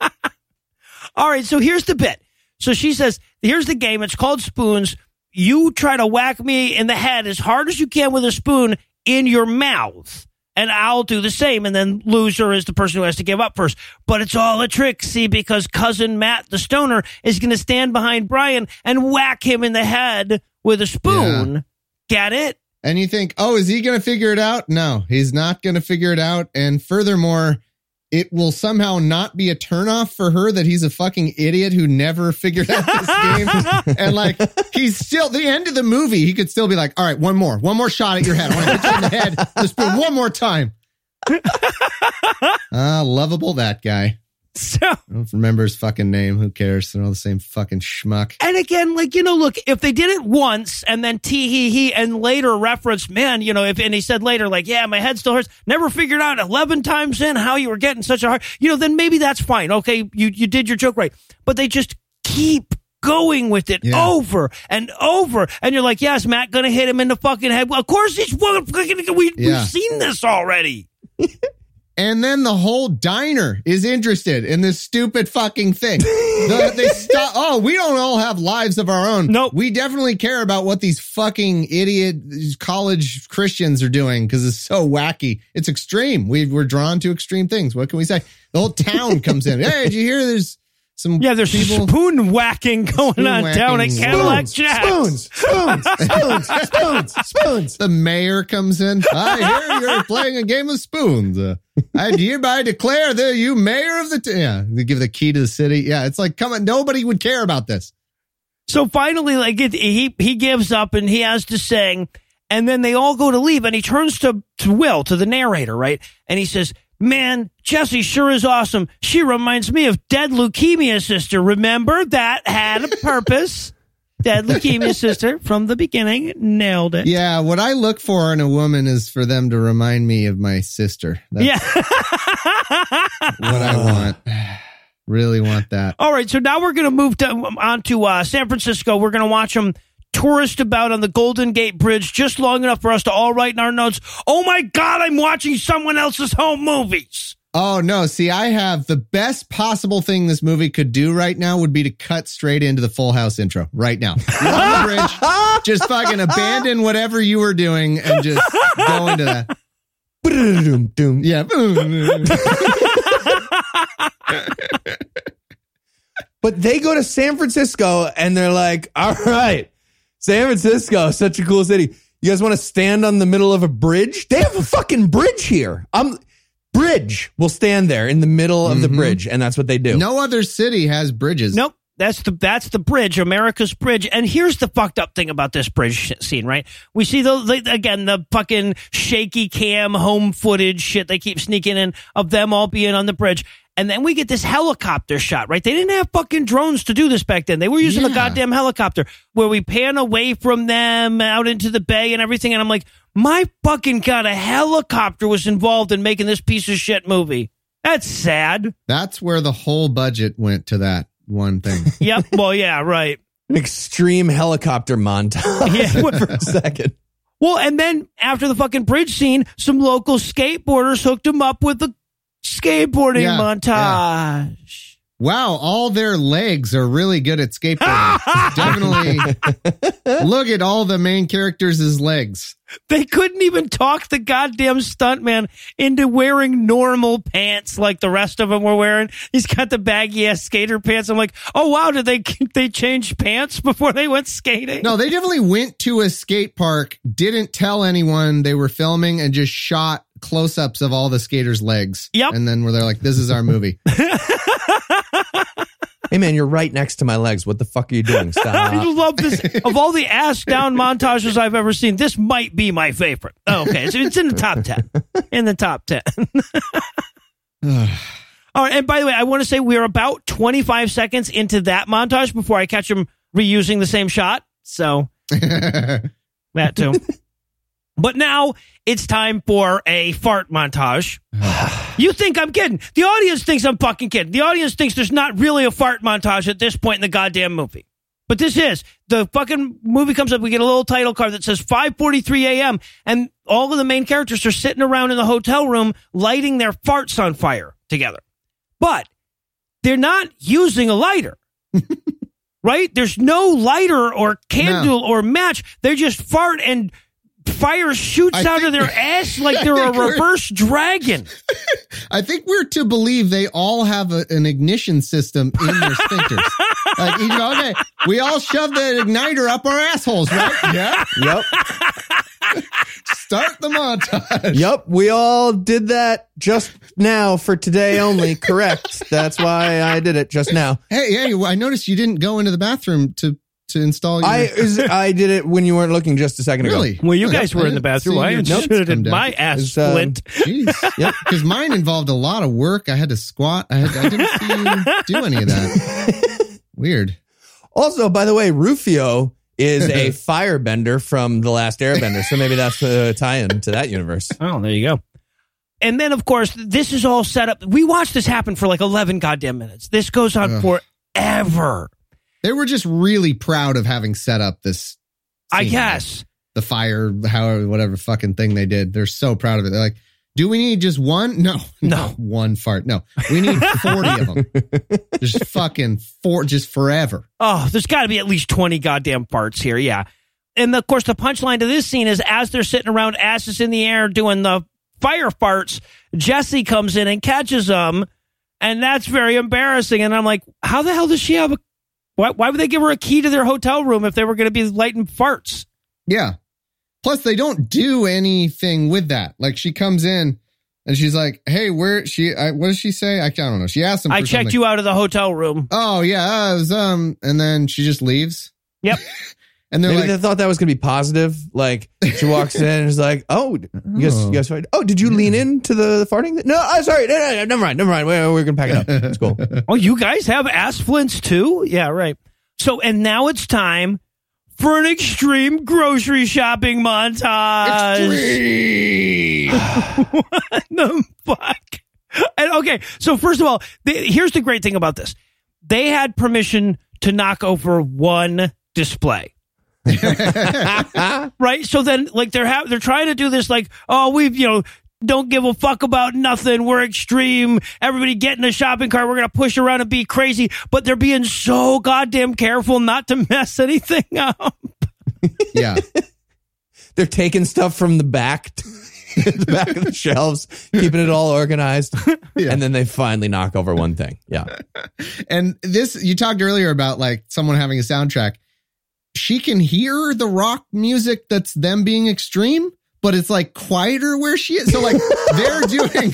All right, so here's the bit. So she says, here's the game. It's called spoons. You try to whack me in the head as hard as you can with a spoon in your mouth. And I'll do the same. And then loser is the person who has to give up first. But it's all a trick, see, because cousin Matt, the stoner, is going to stand behind Brian and whack him in the head with a spoon. Get it? And you think, oh, is he going to figure it out? No, he's not going to figure it out. And furthermore, it will somehow not be a turnoff for her that he's a fucking idiot who never figured out this game. and like, he's still, the end of the movie, he could still be like, all right, one more, one more shot at your head. I want to hit you in the head, spoon one more time. Ah, lovable that guy. So. I don't remember his fucking name. Who cares? They're all the same fucking schmuck. And again, like, you know, look, if they did it once and then tee hee hee and later referenced, man, you know, if, and he said later, like, yeah, my head still hurts, never figured out 11 times in how you were getting such a hard, you know, then maybe that's fine. Okay. You, you did your joke right. But they just keep going with it Yeah. over and over. And you're like, yes, Matt gonna hit him in the fucking head. Well, of course he's, we, Yeah. we've seen this already. And then the whole diner is interested in this stupid fucking thing. The- they stop. Oh, we don't all have lives of our own. Nope. We definitely care about what these fucking idiot college Christians are doing because it's so wacky. It's extreme. We, we're drawn to extreme things. What can we say? The whole town comes in. Hey, did you hear there's some Yeah, there's people? spoon whacking going Spoon on down at. Cadillac Spoons, Jack. spoons, spoons, spoons, spoons, spoons. The mayor comes in. I hear you're playing a game of spoons. Uh, I hereby declare that you mayor of the t- yeah. They give the key to the city. Yeah, it's like come on. Nobody would care about this. So finally, like it, he he gives up and he has to sing, and then they all go to leave, and he turns to to Will to the narrator, right, and he says, "Man, Jesse sure is awesome. She reminds me of dead leukemia sister. Remember that had a purpose." Dead leukemia sister from the beginning nailed it. Yeah, what I look for in a woman is for them to remind me of my sister. That's Yeah. what I want. Really want that. All right, so now we're going to move to, on to uh, San Francisco. We're going to watch them tourist about on the Golden Gate Bridge just long enough for us to all write in our notes, oh my God, I'm watching someone else's home movies. Oh no, see, I have the best possible thing this movie could do right now would be to cut straight into the Full House intro right now. You're on the bridge, just fucking abandon whatever you were doing and just go into that. Doom, doom. Yeah. But they go to San Francisco and they're like, all right, San Francisco, such a cool city. You guys want to stand on the middle of a bridge? They have a fucking bridge here. Um, bridge We'll stand there in the middle of the bridge, and that's what they do. No other city has bridges. Nope. That's the that's the bridge, America's bridge. And here's the fucked up thing about this bridge scene, right? We see the, the again the fucking shaky cam home footage shit they keep sneaking in of them all being on the bridge. And then we get this helicopter shot, right? They didn't have fucking drones to do this back then. They were using a Yeah. goddamn helicopter where we pan away from them out into the bay and everything. And I'm like, my fucking god, a helicopter was involved in making this piece of shit movie. That's sad. That's where the whole budget went to that. one thing. Yep. Well, yeah, right. An extreme helicopter montage Yeah. for a second. Well, and then after the fucking bridge scene, some local skateboarders hooked him up with the skateboarding Yeah, montage. Wow, all their legs are really good at skateboarding. Definitely look at all the main characters' legs. They couldn't even talk the goddamn stuntman into wearing normal pants like the rest of them were wearing. He's got the baggy ass skater pants. I'm like, oh wow, did they they change pants before they went skating? No, they definitely went to a skate park, didn't tell anyone they were filming, and just shot close ups of all the skaters' legs. Yep. And then where they're like, this is our movie. Hey man, you're right next to my legs. What the fuck are you doing? I love this. Of all the ass down montages I've ever seen, this might be my favorite. Oh, okay, so it's in the top ten. In the top ten. All right, and by the way, I want to say we're about 25 seconds into that montage before I catch him reusing the same shot. So that too. But now it's time for a fart montage. you think I'm kidding? The audience thinks I'm fucking kidding. The audience thinks there's not really a fart montage at this point in the goddamn movie. But this is the fucking movie comes up. We get a little title card that says 5:43 a.m. and all of the main characters are sitting around in the hotel room lighting their farts on fire together. But they're not using a lighter. right? There's no lighter or candle or match. They just fart and fire shoots I out of their ass like they're a think we're- reverse dragon. I think we're to believe they all have a, an ignition system in their sphincters. like, you know, okay, we all shove the igniter up our assholes, right? Yeah. yep. Start the montage. Yep. We all did that just now for today only. Correct. That's why I did it just now. Hey, hey, I noticed you didn't go into the bathroom to to install your. I is, I did it when you weren't looking just a second ago. really? Well, you guys I were in the didn't bathroom. see I your notes inserted come down. my ass It's, um, splint. Jeez. Yep. Because mine involved a lot of work. I had to squat. I, had, I didn't see you do any of that. Weird. Also, by the way, Rufio is a firebender from The Last Airbender, so maybe that's the tie-in to that universe. Oh, there you go. And then, of course, this is all set up. We watched this happen for like 11 goddamn minutes. This goes on Ugh. forever. They were just really proud of having set up this. I guess. The fire, however, whatever fucking thing they did. They're so proud of it. They're like, do we need just one? No, No. one fart. No, we need 40 of them. Just fucking four, just forever. Oh, there's got to be at least 20 goddamn farts here. Yeah. And of course, the punchline to this scene is as they're sitting around, asses in the air, doing the fire farts, Jesse comes in and catches them. And that's very embarrassing. And I'm like, how the hell does she have a. Why, why would they give her a key to their hotel room if they were going to be lighting farts? Yeah. Plus, they don't do anything with that. Like she comes in and she's like, "Hey, where she? I, what does she say? I, I don't know." She asked him. I checked something. you out of the hotel room. Oh yeah, I was, um, and then she just leaves. Yep. and they're Maybe like, they thought that was going to be positive. Like she walks in and is like, "Oh, you guys, you guys farted? Oh, did you lean into the farting? No, I'm sorry. No, no, no, never mind. Never mind. We're, we're going to pack it up. It's cool. Oh, you guys have ass flints too? Yeah, right. So, and now it's time for an extreme grocery shopping montage. what the fuck? And okay, so first of all, they, here's the great thing about this: they had permission to knock over one display. right? So then, like they're ha- they're trying to do this, like, oh, we've you know don't give a fuck about nothing. We're extreme. Everybody get in a shopping cart. We're gonna push around and be crazy. But they're being so goddamn careful not to mess anything up. yeah, They're taking stuff from the back, the back of the shelves, keeping it all organized, Yeah. and then they finally knock over one thing. Yeah. and this you talked earlier about like someone having a soundtrack. She can hear the rock music that's them being extreme, but it's like quieter where she is. So like they're doing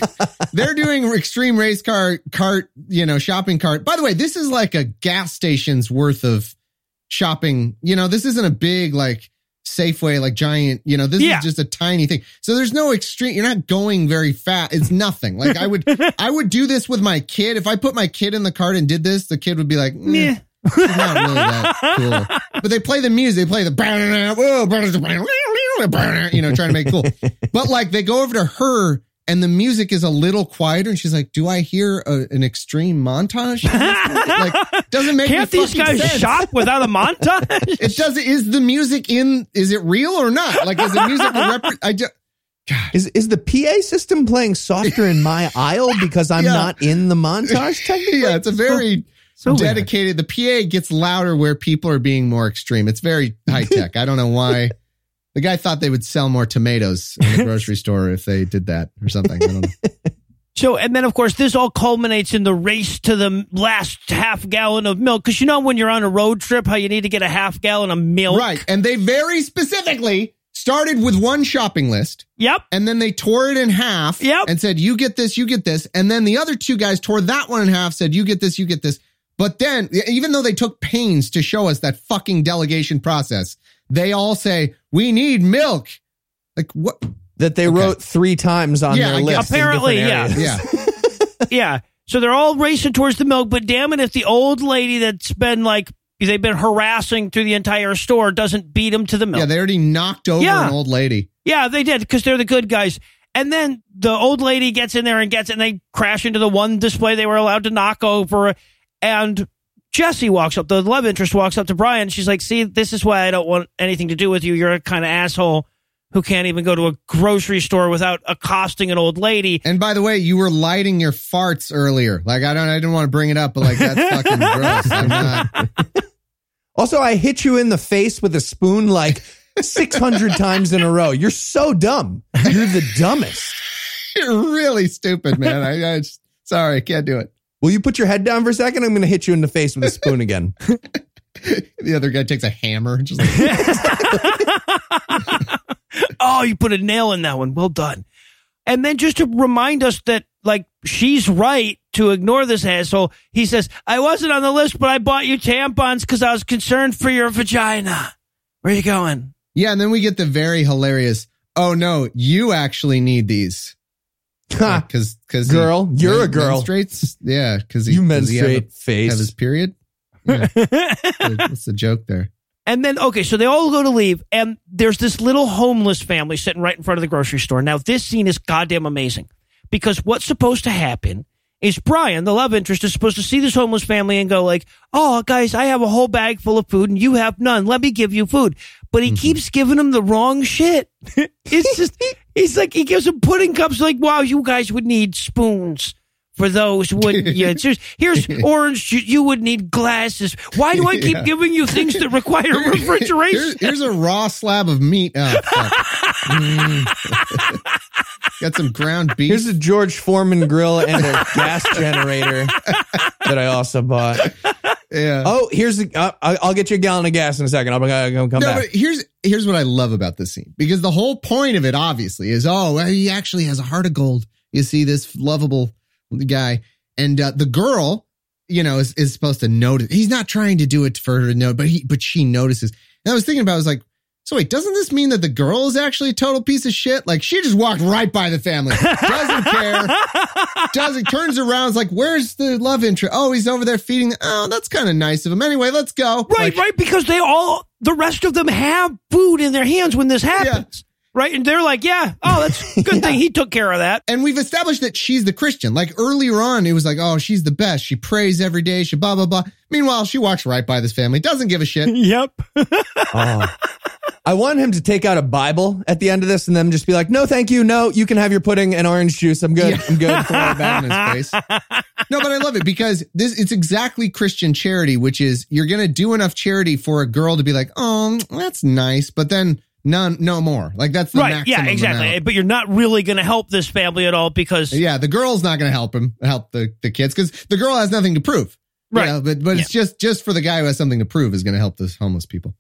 they're doing extreme race car cart, you know, shopping cart. By the way, this is like a gas station's worth of shopping. You know, this isn't a big like Safeway, like giant, you know, this Yeah. is just a tiny thing. So there's no extreme, you're not going very fast. It's nothing. Like I would, I would do this with my kid. If I put my kid in the cart and did this, the kid would be like, mm, Meh. "Meh, not really that cool. But they play the music, they play the, you know, trying to make it cool. But like they go over to her and the music is a little quieter. And she's like, "Do I hear a, an extreme montage?" like, doesn't make Can't these guys sense. shop without a montage? It does. Is the music in? Is it real or not? Like, is the music a repre- I just. Is is the PA system playing softer in my aisle because I'm Yeah. not in the montage? Technically, Yeah, it's a very so weird. dedicated. The PA gets louder where people are being more extreme. It's very high tech. I don't know why. The guy thought they would sell more tomatoes in the grocery store if they did that or something. I don't know. So, and then of course, this all culminates in the race to the last half gallon of milk. Cause you know, when you're on a road trip, how you need to get a half gallon of milk. Right. And they very specifically started with one shopping list Yep. and then they tore it in half Yep. and said, you get this, you get this. And then the other two guys tore that one in half, said, you get this, you get this. But then, even though they took pains to show us that fucking delegation process, they all say, we need milk. Like, what? that they wrote three times on Yeah, their list. guess. in Apparently, yeah. Yeah. Yeah. So they're all racing towards the milk, but damn it, if the old lady that's been like, they've been harassing through the entire store doesn't beat them to the milk. Yeah. They already knocked over Yeah. an old lady. Yeah, they did because they're the good guys. And then the old lady gets in there and gets, and they crash into the one display they were allowed to knock over. And Jesse walks up, the love interest walks up to Brian. She's like, "See, this is why I don't want anything to do with you. You're a kind of asshole who can't even go to a grocery store without accosting an old lady." And by the way, you were lighting your farts earlier. Like, I don't, I didn't want to bring it up, but like, that's fucking gross. I'm not. Also, I hit you in the face with a spoon like 600 times in a row. You're so dumb. You're the dumbest. You're really stupid, man. I, I just, sorry, I can't do it. Will you put your head down for a second? I'm going to hit you in the face with a spoon again. The other guy takes a hammer and just like, oh, you put a nail in that one. Well done. And then just to remind us that like she's right to ignore this asshole, he says, I wasn't on the list, but I bought you tampons because I was concerned for your vagina. Where are you going? yeah. And then we get the very hilarious, oh no, you actually need these. Ha, Cause, cause he Girl, you're a girl. Menstruates. Yeah. Cause he, you does he have a- menstruate have his period. Yeah. What's the joke there? And then, okay, so they all go to leave, and there's this little homeless family sitting right in front of the grocery store. Now, this scene is goddamn amazing because what's supposed to happen is Brian, the love interest, is supposed to see this homeless family and go like, "Oh, guys, I have a whole bag full of food and you have none. Let me give you food." But he keeps giving them the wrong shit. it's just, he's like, he gives them pudding cups. Like, wow, you guys would need spoons. For those, wouldn't you? It's just- Here's orange. juice. You would need glasses. Why do I keep Yeah. giving you things that require refrigeration? Here's, here's a raw slab of meat. Oh. Mm. Got some ground beef. Here's a George Foreman grill and a gas generator that I also bought. Yeah. Oh, here's the. Uh, I'll get you a gallon of gas in a second. I'm gonna come No, back. but here's here's what I love about this scene because the whole point of it obviously is oh he actually has a heart of gold. You see this lovable guy and uh, the girl, you know, is, is supposed to notice. He's not trying to do it for her to know, but he but she notices. And I was thinking about, it, I was like, so wait, doesn't this mean that the girl is actually a total piece of shit? Like she just walked right by the family, doesn't care, doesn't turns around, is like, where's the love interest? Oh, he's over there feeding. Oh, that's kind of nice of him. Anyway, let's go. Right, Like, right, because they all, the rest of them have food in their hands when this happens. Right? And they're like, yeah, oh, that's a good thing he took care of that. and we've established that she's the Christian. Like earlier on, it was like, oh, she's the best. She prays every day. She blah blah blah. Meanwhile, she walks right by this family, doesn't give a shit. Yep. Oh. I want him to take out a Bible at the end of this and then just be like, no, thank you. No, you can have your pudding and orange juice. I'm good. Yeah. I'm good. Throw it back in his face. No, but I love it because this it's exactly Christian charity, which is you're gonna do enough charity for a girl to be like, oh, that's nice, but then none, no more. Like that's the right. Yeah, exactly. amount. But you're not really going to help this family at all because Yeah, the girl's not going to help him help the, the kids because the girl has nothing to prove. You Right. know, but but it's just just for the guy who has something to prove is going to help those homeless people.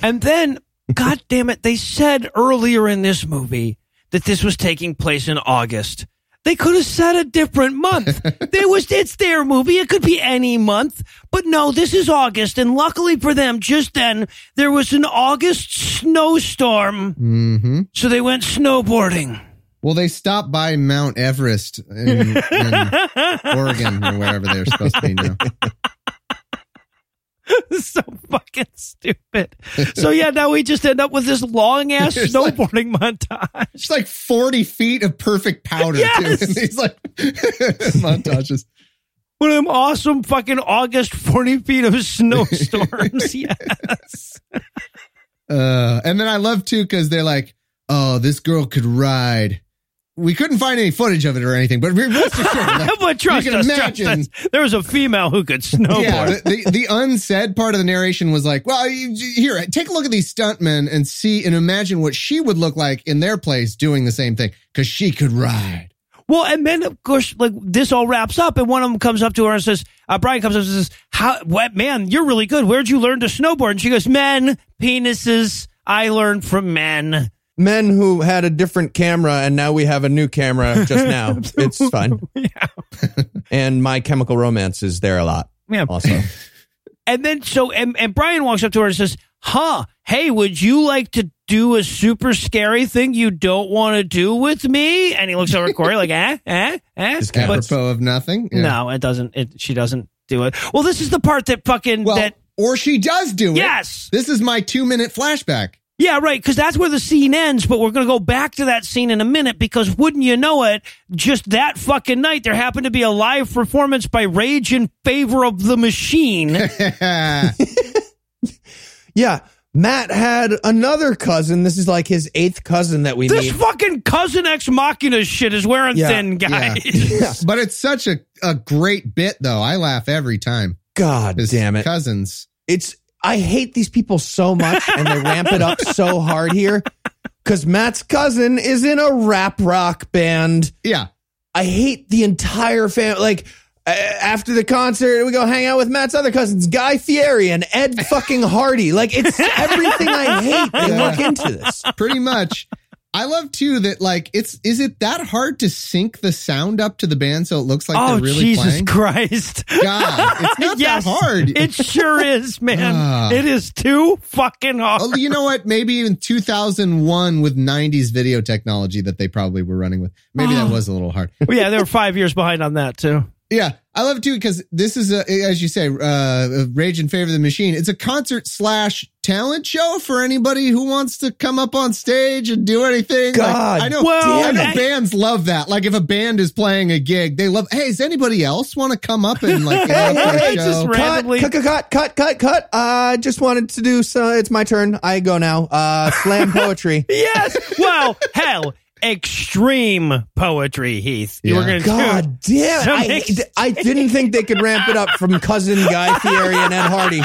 And then, God damn it, they said earlier in this movie that this was taking place in August. They could have said a different month. there was it's their movie. It could be any month. But no, this is August. And luckily for them, just then there was an August snowstorm. hmm So they went snowboarding. Well, they stopped by Mount Everest in, in Oregon or wherever they're supposed to be now. so fucking stupid. So yeah, now we just end up with this long ass It's like- snowboarding montage. It's like 40 feet of perfect powder, Yes. too. These like montages. One of them awesome fucking August 40 feet of snowstorms. yes. Uh, and then I love too because they're like, "Oh, this girl could ride." We couldn't find any footage of it or anything, but rest assured, but trust you can us, imagine. trust us, there was a female who could snowboard. yeah, the, the the unsaid part of the narration was like, "Well, you, here, take a look at these stuntmen and see and imagine what she would look like in their place doing the same thing because she could ride." Well, and then of course, like this all wraps up, and one of them comes up to her and says, uh, "Brian comes up and says, how, what man, you're really good. Where'd you learn to snowboard?" And she goes, "Men, penises. I learned from men." Men who had a different camera and now we have a new camera just now. It's fine. Yeah. And my chemical romance is there a lot Yeah. also. And then so and, and Brian walks up to her and says, "Huh? Hey, would you like to do a super scary thing you don't want to do with me?" And he looks over at Corey like, "Eh, eh, eh." Just kind of- But Apropos of nothing. Yeah. no, it doesn't. It she doesn't do it. Well, this is the part that fucking Well, that or she does do it. yes. This is my two minute flashback. Yeah, right. Because that's where the scene ends. But we're going to go back to that scene in a minute. Because wouldn't you know it? Just that fucking night, there happened to be a live performance by Rage in favor of the Machine. Yeah. Matt had another cousin. This is like his eighth cousin that we this meet. fucking cousin ex machina shit is wearing Yeah, thin, guys. Yeah. but it's such a, a great bit, though. I laugh every time. God His damn it. Cousins. It's I hate these people so much and they ramp it up so hard here. Cause Matt's cousin is in a rap rock band. Yeah. I hate the entire family. Like after the concert, we go hang out with Matt's other cousins, Guy Fieri and Ed fucking Hardy. Like it's everything I hate. They Yeah. work into this. pretty much. I love too that like it's is it that hard to sync the sound up to the band so it looks like oh, they're really Jesus playing? Christ. God, it's not yes, that hard. It sure is, man. Ah. it is too fucking hard. Oh, you know what? Maybe in 2001 with 90s video technology that they probably were running with. Maybe that was a little hard. Well, yeah, they were five years behind on that, too. Yeah, I love it too because this is a, as you say, uh, Rage in Favor of the Machine. It's a concert slash talent show for anybody who wants to come up on stage and do anything. Like, God I know, Well, I know I- bands love that. Like if a band is playing a gig, they love. Hey, does anybody else want to come up and like Hey, hey, show? just Cut, randomly- cut, cut, cut, cut, cut, cut. I just wanted to do so. It's my turn. I go now. Uh, slam poetry. Yes. Well, hell, extreme poetry, Heath. You were going to God damn! I, ex- I didn't think they could ramp it up from cousin Guy Fieri and Ed Hardy,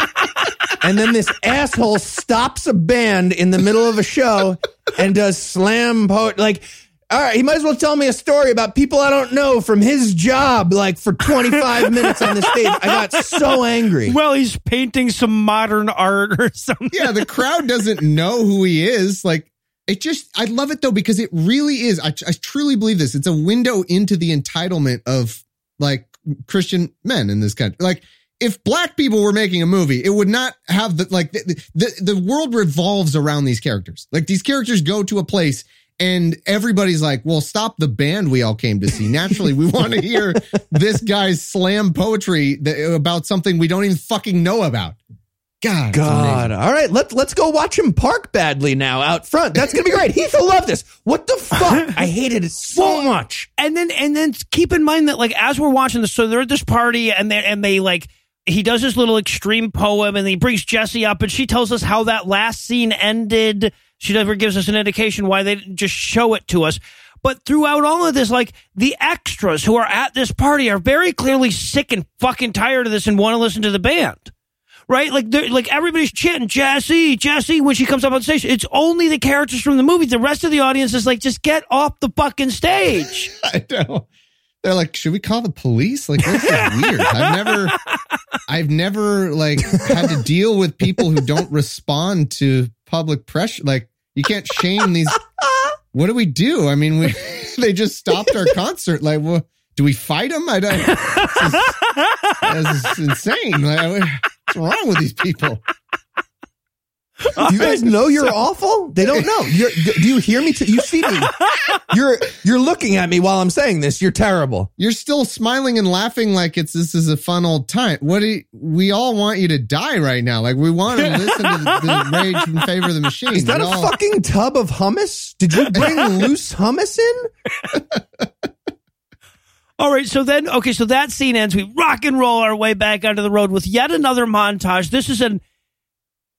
and then this asshole stops a band in the middle of a show and does slam poetry. like. All right, he might as well tell me a story about people I don't know from his job, like for 25 minutes on the stage. I got so angry. Well, he's painting some modern art or something. yeah, the crowd doesn't know who he is. Like it just, I love it though because it really is. I, I truly believe this. It's a window into the entitlement of like Christian men in this country. Like if black people were making a movie, it would not have the like the the, the world revolves around these characters. Like these characters go to a place. And everybody's like, well, stop the band we all came to see. Naturally, we want to hear this guy's slam poetry that, about something we don't even fucking know about. God, God. All right, let's let's go watch him park badly now out front. That's gonna be great. Heath will love this. What the fuck? I hated it so much. And then and then keep in mind that like as we're watching this, so they're at this party and they and they like he does this little extreme poem and he brings Jesse up and she tells us how that last scene ended. She never gives us an indication why they didn't just show it to us. But throughout all of this, like the extras who are at this party are very clearly sick and fucking tired of this and want to listen to the band. Right? Like, like everybody's chanting Jesse, Jesse when she comes up on stage. It's only the characters from the movie. The rest of the audience is like, just get off the fucking stage. I know. They're like, should we call the police? Like, this is weird. I've never, I've never like had to deal with people who don't respond to public pressure. Like, you can't shame these. What do we do? I mean, we they just stopped our concert. Like, well, do we fight them? I don't. This is, this is insane. Like, what's wrong with these people? Do you guys know you're awful? They don't know. You're, do you hear me? T- you see me? You're you're looking at me while I'm saying this. You're terrible. You're still smiling and laughing like it's this is a fun old time. What do you, we all want you to die right now? Like we want to listen to the, the rage in favor of the machine. Is that a all- fucking tub of hummus? Did you bring loose hummus in? All right, so then okay, so that scene ends. We rock and roll our way back onto the road with yet another montage. This is an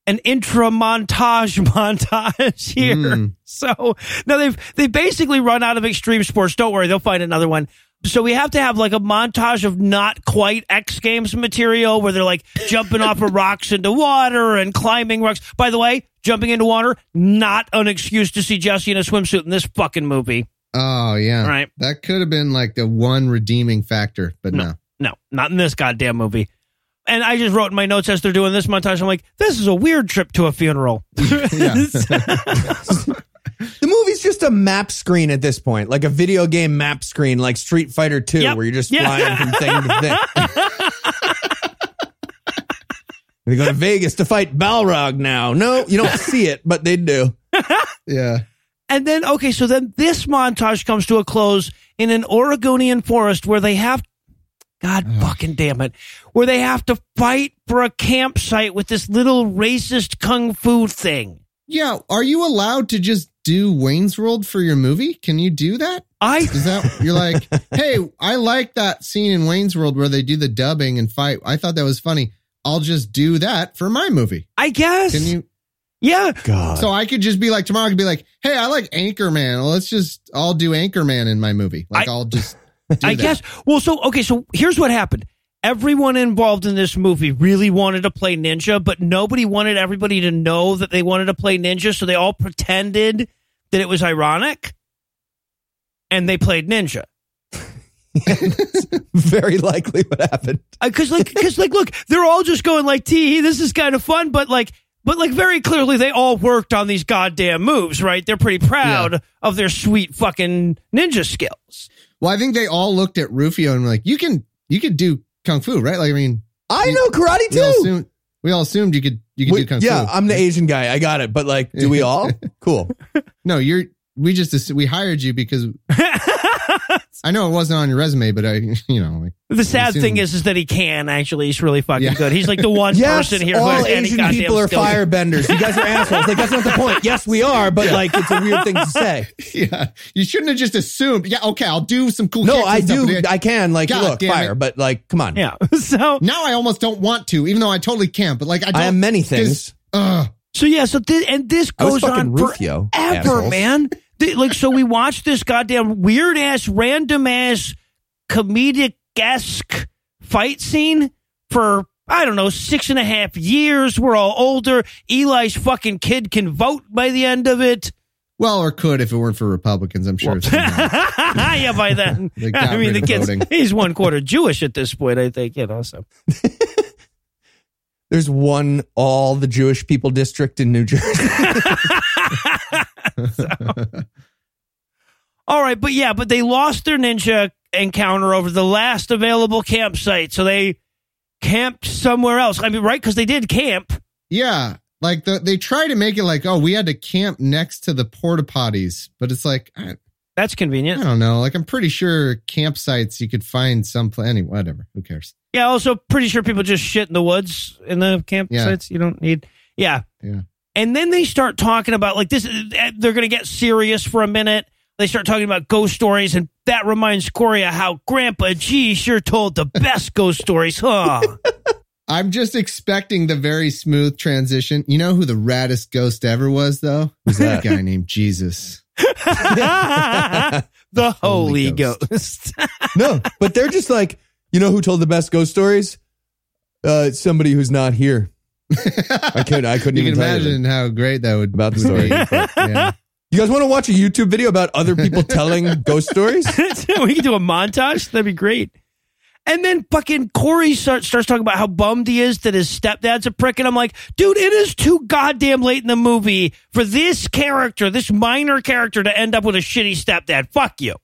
an intra montage montage here. Mm. So now they've they basically run out of extreme sports. Don't worry, they'll find another one. So we have to have like a montage of not quite X Games material where they're like jumping off of rocks into water and climbing rocks. By the way, jumping into water not an excuse to see Jesse in a swimsuit in this fucking movie. Oh yeah, Right. That could have been like the one redeeming factor, but no. No, not in this goddamn movie. And I just wrote in my notes as they're doing this montage, I'm like, this is a weird trip to a funeral. The movie's just a map screen at this point, like a video game map screen, like Street Fighter Two, Yep. where you're just Yeah. flying from thing to thing. they go to Vegas to fight Balrog now. No, you don't see it, but they do. yeah. And then, okay, so then this montage comes to a close in an Oregonian forest where they have, God fucking damn it, where they have to fight for a campsite with this little racist kung fu thing. Yeah. Are you allowed to just do Wayne's World for your movie? Can you do that? I, Is that you're like, hey, I like that scene in Wayne's World where they do the dubbing and fight. I thought that was funny. I'll just do that for my movie. I guess. Can you? Yeah. God. So I could just be like tomorrow. I could be like, hey, I like Anchorman. Well, let's just I'll do Anchorman in my movie. Like I- I, will just. Do I that. guess. Well, so okay, so here's what happened. Everyone involved in this movie really wanted to play ninja, but nobody wanted everybody to know that they wanted to play ninja, so they all pretended that it was ironic, and they played ninja. Very likely what happened. Uh, because like, because like, look, they're all just going like, "Tee, this is kind of fun," but like. But like very clearly, they all worked on these goddamn moves, right? They're pretty proud of their sweet fucking ninja skills. Well, I think they all looked at Rufio and were like, you can you could do kung fu, right? Like I mean, I know karate we all too. assumed we all assumed you could you could We- do kung yeah, fu. Yeah, I'm the Asian guy. I got it. But like, do we all? Cool. no, you're. We just we hired you because I know it wasn't on your resume, but I you know like The sad thing is, is that he can actually. He's really fucking Yeah. good. He's like the one Yes, person here who all has any Asian goddamn people are skills. firebenders. You guys are assholes. Like that's not the point. Yes, we are, but like it's a weird thing to say. yeah, you shouldn't have just assumed. Yeah, okay, I'll do some cool. No, kicks I stuff, do. but I can. Like, God look, fire. it. But like, come on. Yeah. So now I almost don't want to, even though I totally can. But like I, don't, I am many things. Ugh. so yeah. So this, and this goes on Rufio, forever, assholes. man. Th- like so, we watched this goddamn weird ass, random ass, comedic esque fight scene for. I don't know, six and a half years. We're all older. Eli's fucking kid can vote by the end of it. Well, or could if it weren't for Republicans. I'm sure. it's yeah, by then. I mean, the kid's, voting. he's one quarter Jewish at this point, I think, you know, so. There's one all the Jewish people district in New Jersey. All right, but yeah, but they lost their ninja encounter over the last available campsite, so they camped somewhere else. I mean, right? Because they did camp. yeah, like the, they try to make it like, oh, we had to camp next to the porta potties, but it's like I, That's convenient. I don't know. Like I'm pretty sure campsites you could find some. Any whatever. Who cares? Yeah, also pretty sure people just shit in the woods in the campsites. You don't need. Yeah. Yeah. And then they start talking about like this. They're going to get serious for a minute. They start talking about ghost stories, and that reminds Corey of how Grandpa G sure told the best ghost stories, huh? I'm just expecting the very smooth transition. You know who the raddest ghost ever was, though? Was that guy named Jesus? the Holy, Holy Ghost. no, but they're just like, you know who told the best ghost stories? Uh, somebody who's not here. I couldn't. I couldn't you even can tell imagine how great that would be About the would be, story. but, yeah. You guys want to watch a YouTube video about other people telling ghost stories? we can do a montage. That'd be great. And then fucking Corey start, starts talking about how bummed he is that his stepdad's a prick. And I'm like, dude, it is too goddamn late in the movie for this character, this minor character, to end up with a shitty stepdad. Fuck you.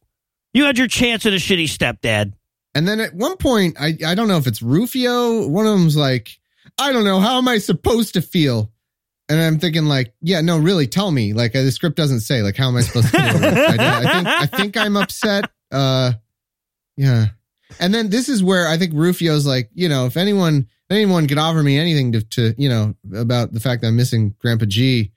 You had your chance at a shitty stepdad. And then at one point, I, I don't know if it's Rufio. One of them's like, I don't know. How am I supposed to feel? and I'm thinking like, yeah, no, really, tell me. Like uh, the script doesn't say. Like, how am I supposed to? Deal with it? I, I think I think I'm upset. Uh, yeah. And then this is where I think Rufio's like, you know, if anyone if anyone could offer me anything to to you know about the fact that I'm missing Grandpa G,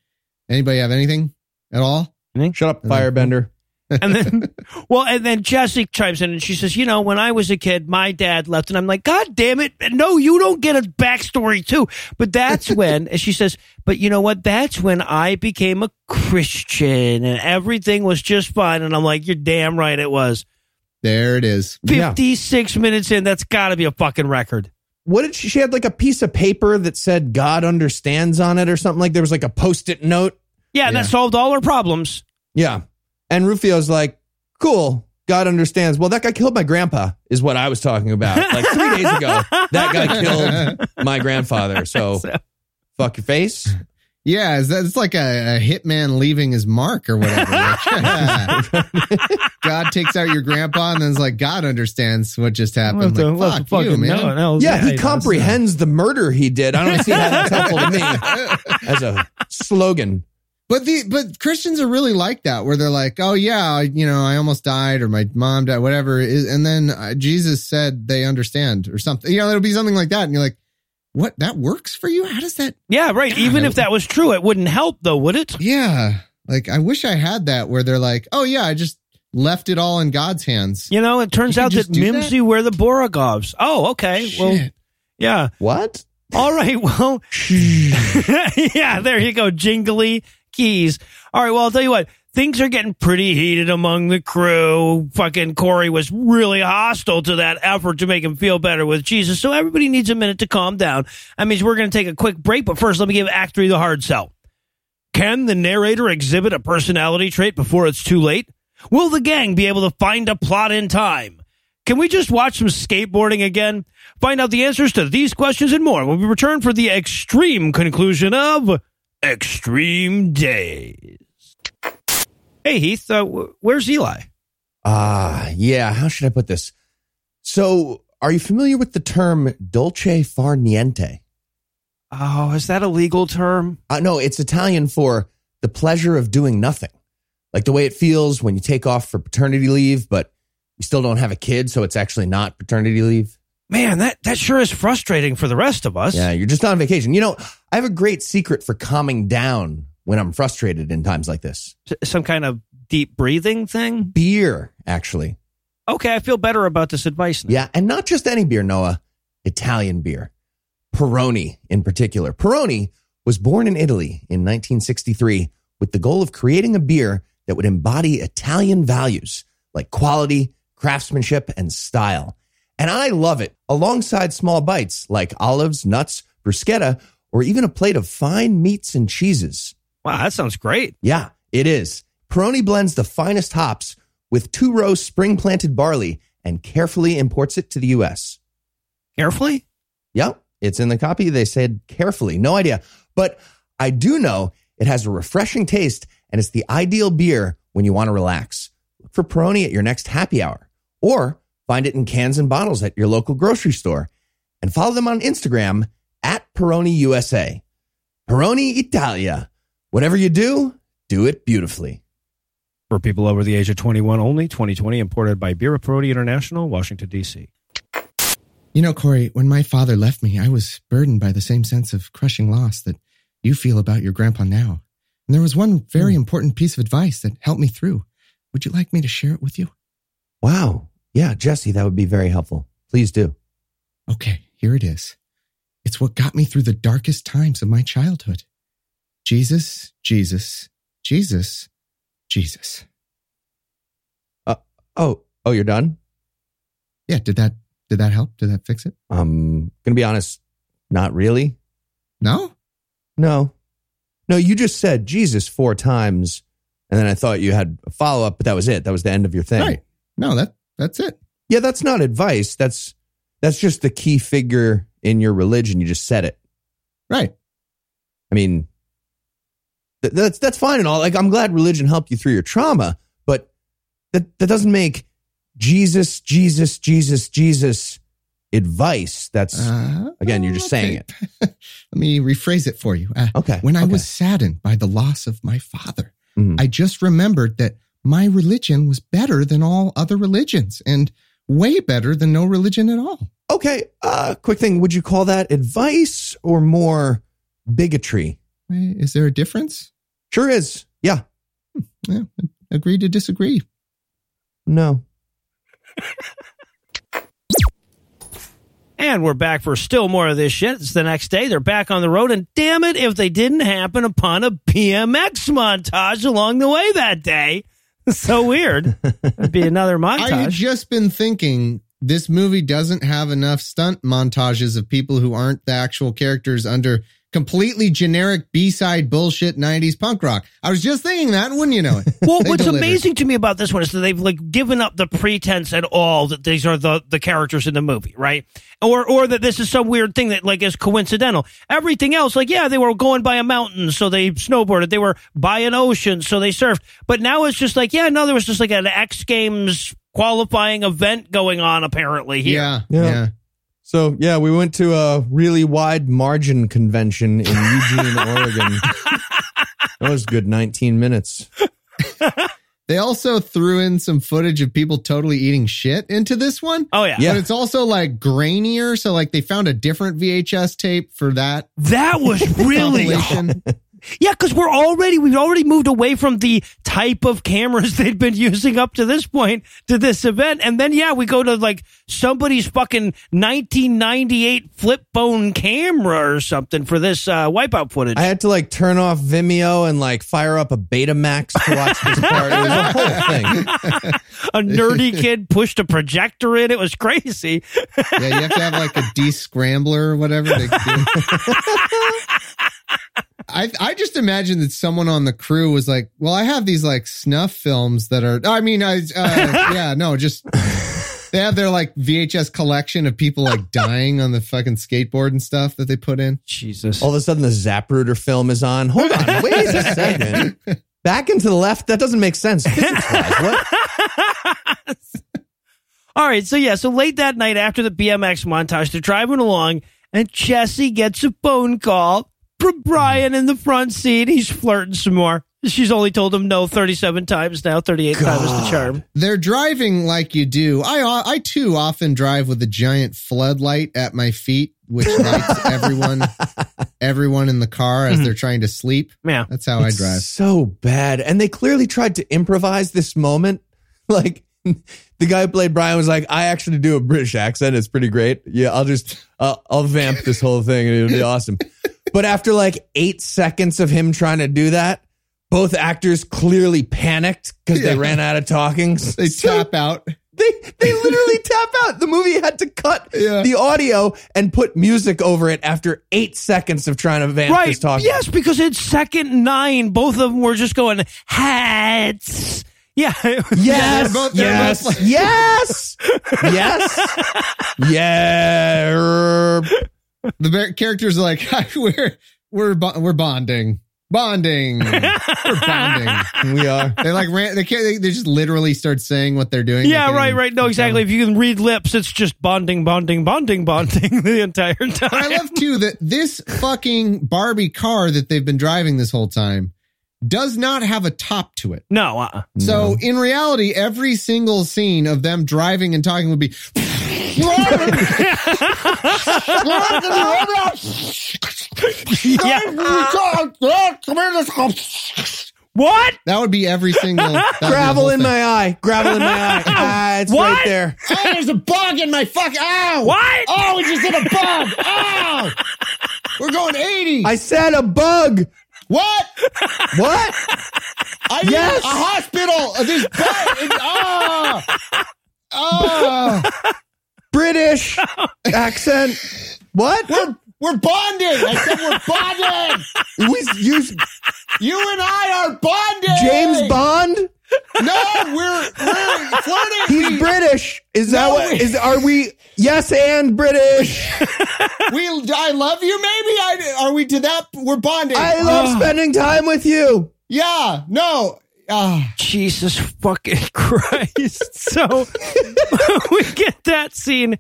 anybody have anything at all? Shut up, Firebender. And then, well, and then Jessie chimes in and she says, "You know, when I was a kid, my dad left, and I'm like, God damn it, no, you don't get a backstory too." But that's when, and she says, "But you know what? That's when I became a Christian, and everything was just fine." And I'm like, "You're damn right, it was." There it is. Yeah. 56 minutes in, that's got to be a fucking record. What did she, she had like a piece of paper that said God understands on it or something like there was like a post-it note. Yeah, Yeah. that solved all her problems. Yeah. And Rufio's like, cool. God understands. Well, that guy killed my grandpa, is what I was talking about. Like three days ago, that guy killed my grandfather. So fuck your face. Yeah, is it's like a, a hitman leaving his mark or whatever. God takes out your grandpa and then it's like God understands what just happened. What Like, the fuck you, man. no, no, Yeah, he comprehends the murder he did. I don't see how that's helpful to me as a slogan. But the but Christians are really like that, where they're like, "Oh yeah, you know, I almost died, or my mom died, whatever." And then uh, Jesus said they understand, or something. You know, it'll be something like that, and you're like, "What? That works for you? How does that?" Yeah, right. Even if that was true, it wouldn't help, though, would it? Yeah, like I wish I had that, where they're like, "Oh yeah, I just left it all in God's hands." You know, it turns You out that just that? Mimsy were the Borogoves. Oh, okay. Well, yeah. What? All right. Well, yeah, there you go. Jingly keys. All right. Well, I'll tell you what. Things are getting pretty heated among the crew. Fucking Corey was really hostile to that effort to make him feel better with Jesus. So everybody needs a minute to calm down. That means we're going to take a quick break. But first, let me give Act Three the hard sell. Can the narrator exhibit a personality trait before it's too late? Will the gang be able to find a plot in time? Can we just watch some skateboarding again? Find out the answers to these questions and more when we return for the extreme conclusion of Extreme Days. Hey, Heath, uh, wh- where's Eli? Ah, yeah. How should I put this? So, are you familiar with the term dolce far niente? Oh, is that a legal term? Uh, no, it's Italian for the pleasure of doing nothing. Like the way it feels when you take off for paternity leave, but you still don't have a kid, so it's actually not paternity leave. Man, that, that sure is frustrating for the rest of us. Yeah, you're just on vacation. You know, I have a great secret for calming down when I'm frustrated in times like this. Some kind of deep breathing thing? Beer, actually. Okay, I feel better about this advice now. Yeah, and not just any beer, Noah. Italian beer. Peroni in particular. Peroni was born in Italy in 1963 with the goal of creating a beer that would embody Italian values like quality, craftsmanship, and style. And I love it alongside small bites like olives, nuts, bruschetta, or even a plate of fine meats and cheeses. Wow, that sounds great. Yeah, it is. Peroni blends the finest hops with two row spring planted barley and carefully imports it to the US. Carefully? Yep, it's in the copy. They said carefully, no idea. But I do know it has a refreshing taste and it's the ideal beer when you want to relax. Look for Peroni at your next happy hour or find it in cans and bottles at your local grocery store and follow them on Instagram at Peroni USA. Peroni Italia. Whatever you do, do it beautifully. For people over the age of 21 only, 2020 imported by Beer Parody International, Washington, D.C. You know, Corey, when my father left me, I was burdened by the same sense of crushing loss that you feel about your grandpa now. And there was one very hmm. important piece of advice that helped me through. Would you like me to share it with you? Wow. Yeah, Jesse, that would be very helpful. Please do. Okay, here it is. It's what got me through the darkest times of my childhood. Jesus, Jesus, Jesus, Jesus. Oh, oh, you're done? Yeah, did that did that help? Did that fix it? Um, gonna be honest, not really. No? No. No, you just said Jesus four times, and then I thought you had a follow up, but that was it. That was the end of your thing. Right. No, that that's it. Yeah, that's not advice. That's that's just the key figure in your religion. You just said it. Right. I mean, th- that's that's fine and all. Like, I'm glad religion helped you through your trauma, but that that doesn't make Jesus, Jesus, Jesus, Jesus advice. That's Uh, again, you're just saying it. Let me rephrase it for you. Uh, Okay. When I okay. was saddened by the loss of my father, Mhm. I just remembered that my religion was better than all other religions and way better than no religion at all. okay, uh, quick thing. Would you call that advice or more bigotry? Eh, Is there a difference? Sure is. Yeah. Yeah, agree to disagree. No. And we're back for still more of this shit. It's the next day. They're back on the road. And damn it, if they didn't happen upon a BMX montage along the way that day. So weird. It'd be another montage. I had montage. just been thinking this movie doesn't have enough stunt montages of people who aren't the actual characters under completely generic B-side bullshit 90s punk rock. I was just thinking that, wouldn't you know it? Well, what's delivered. amazing to me about this one is that they've like given up the pretense at all that these are the the characters in the movie, right? Or or that this is some weird thing that like is coincidental. Everything else, like yeah, they were going by a mountain, so they snowboarded. They were by an ocean, so they surfed. But now it's just like yeah, no, there was just like an X Games qualifying event going on apparently here. Yeah, Yeah. yeah. So yeah, we went to a really wide margin convention in Eugene, Oregon. That was a good 19 minutes. They also threw in some footage of people totally eating shit into this one. Oh yeah. Yeah. But it's also like grainier. So like they found a different VHS tape for that That was really compilation. Yeah, because we're already we've already moved away from the type of cameras they'd been using up to this point to this event, and then yeah, we go to like somebody's fucking 1998 flip phone camera or something for this uh, wipeout footage. I had to like turn off Vimeo and like fire up a Betamax to watch this part. It was a whole thing. a nerdy kid pushed a projector in; it was crazy. yeah, you have to have like a descrambler or whatever. To do. I I just imagine that someone on the crew was like, "Well, I have these like snuff films that are. I mean, I uh, yeah, no, just they have their like VHS collection of people like dying on the fucking skateboard and stuff that they put in. Jesus. All of a sudden, the Zapruder film is on. Hold on, wait a second. Back into the left. That doesn't make sense. What? All right, so yeah, so late that night after the BMX montage, they're driving along, and Jesse gets a phone call from Brian in the front seat. He's flirting some more. She's only told him no 37 times now. 38 times the charm. They're driving like you do. I I too often drive with a giant floodlight at my feet, which lights everyone everyone in the car as they're trying to sleep. Yeah. That's how I drive. So bad. And they clearly tried to improvise this moment. Like the guy who played Brian was like, I actually do a British accent. It's pretty great. Yeah, I'll just, uh, I'll vamp this whole thing and it'll be awesome. But after like eight seconds of him trying to do that, both actors clearly panicked because they Yeah. ran out of talking. They So tap out. they, they literally tap out. The movie had to cut Yeah. the audio and put music over it after eight seconds of trying to vamp Right. this talking. Yes, because it's second nine. Both of them were just going, hats. Yeah. Yes. They're both- they're yes. both yes. Yes. Yeah. The bar- characters are like, we're we're bo- we're bonding, bonding, we're bonding. We are. They like ran. They can't. They, they just literally start saying what they're doing. Yeah, can't right, right. No, tell. exactly. If you can read lips, it's just bonding, bonding, bonding, bonding the entire time. I love too that this fucking Barbie car that they've been driving this whole time does not have a top to it. No, uh-uh. So in reality, every single scene of them driving and talking would be. Yeah. What? That would be every single that would be the Gravel whole in thing. my eye. Gravel in my eye. Ah, it's What? right there. Oh, there's a bug in my fuck. Ow! What? Oh, we just hit a bug. Ow! We're going 80. I said a bug. what? What? I Yes. a hospital. Uh, This bug. Ah. Ah. British accent. What? We're we're bonding. I said we're bonding. We use You and I are bonding. James Bond. No, we're we're flirting. He's we, British. Is that No, what? we- Is are we? Yes, and British. we I love you. Maybe I are we to that? We're bonding. I love ah. spending time with you. yeah. No. Ah. Jesus fucking Christ. So we get that scene.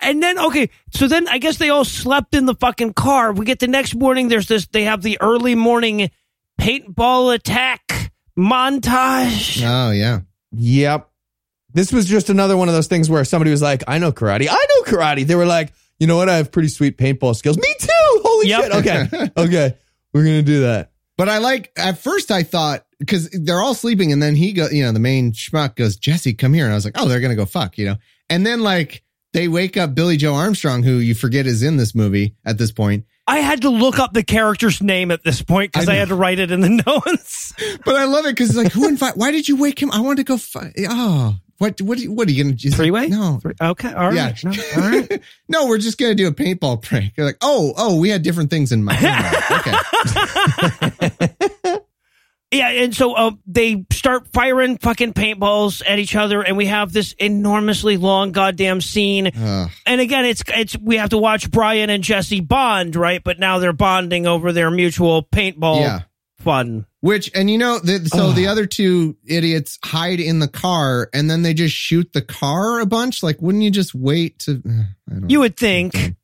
And then okay, so then I guess they all slept in the fucking car. We get the next morning. There's this. They have the early morning paintball attack montage. Oh yeah. Yep. This was just another one of those things where somebody was like, I know karate. I know karate. They were like, you know what? I have pretty sweet paintball skills. Me too. Holy Yep. shit. Okay. okay. We're going to do that. But I like at first I thought because they're all sleeping and then he go, you know, the main schmuck goes, Jesse, come here. And I was like, oh, they're gonna go fuck, you know. And then like they wake up Billie Joe Armstrong, who you forget is in this movie at this point. I had to look up the character's name at this point because I I, had to write it in the notes. But I love it because it's like, who invite? Why did you wake him? I wanted to go. Fi- oh, what? What? Are you, what are you gonna just Three way? No, Three- okay. All yeah. No, all right. no, we're just gonna do a paintball prank. You're like, oh, oh, we had different things in mind. okay, Yeah, and so uh, they start firing fucking paintballs at each other, and we have this enormously long goddamn scene. Ugh. And again, it's it's we have to watch Brian and Jesse bond, right? But now they're bonding over their mutual paintball Yeah. Fun. Which and you know, the, so the other two idiots hide in the car and then they just shoot the car a bunch. Like, wouldn't you just wait to? Eh, I don't You would think,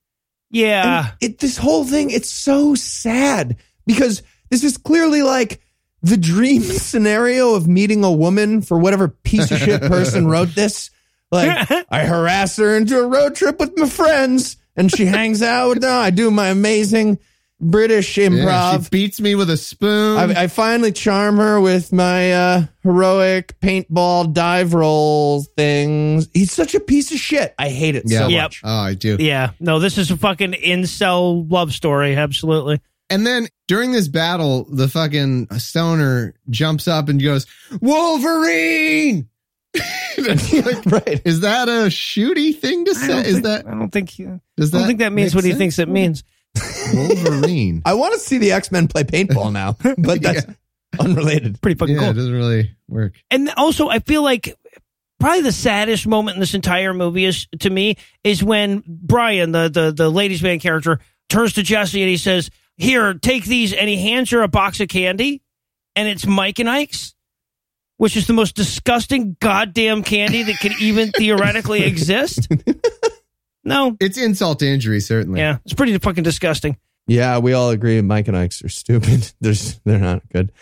yeah, it, this whole thing, it's so sad because this is clearly like the dream scenario of meeting a woman for whatever piece of shit person wrote this. Like, I harass her into a road trip with my friends and she hangs out with them. I do my amazing British Yeah, improv. she beats me with a spoon. I, I finally charm her with my uh, heroic paintball dive roll things. He's such a piece of shit. I hate it yeah. so Yep. much. Oh, I do. yeah. No, this is a fucking incel love story. Absolutely. And then during this battle, the fucking stoner jumps up and goes, Wolverine! Like, right. is that a shooty thing to I say? don't Is think, that, I don't think. I does don't that think that means make what he sense? thinks it means. Wolverine. I want to see the X Men play paintball now, but that's unrelated. Pretty fucking yeah, cool. it doesn't really work. and also I feel like probably the saddest moment in this entire movie is to me is when Brian, the the the ladies' man character, turns to Jesse and he says, "Here, take these," and he hands her a box of candy, and it's Mike and Ike's, which is the most disgusting goddamn candy that could even theoretically exist. No, It's insult to injury, certainly. yeah, it's pretty fucking disgusting. Yeah, we all agree Mike and Ike's are stupid. There's they're not good.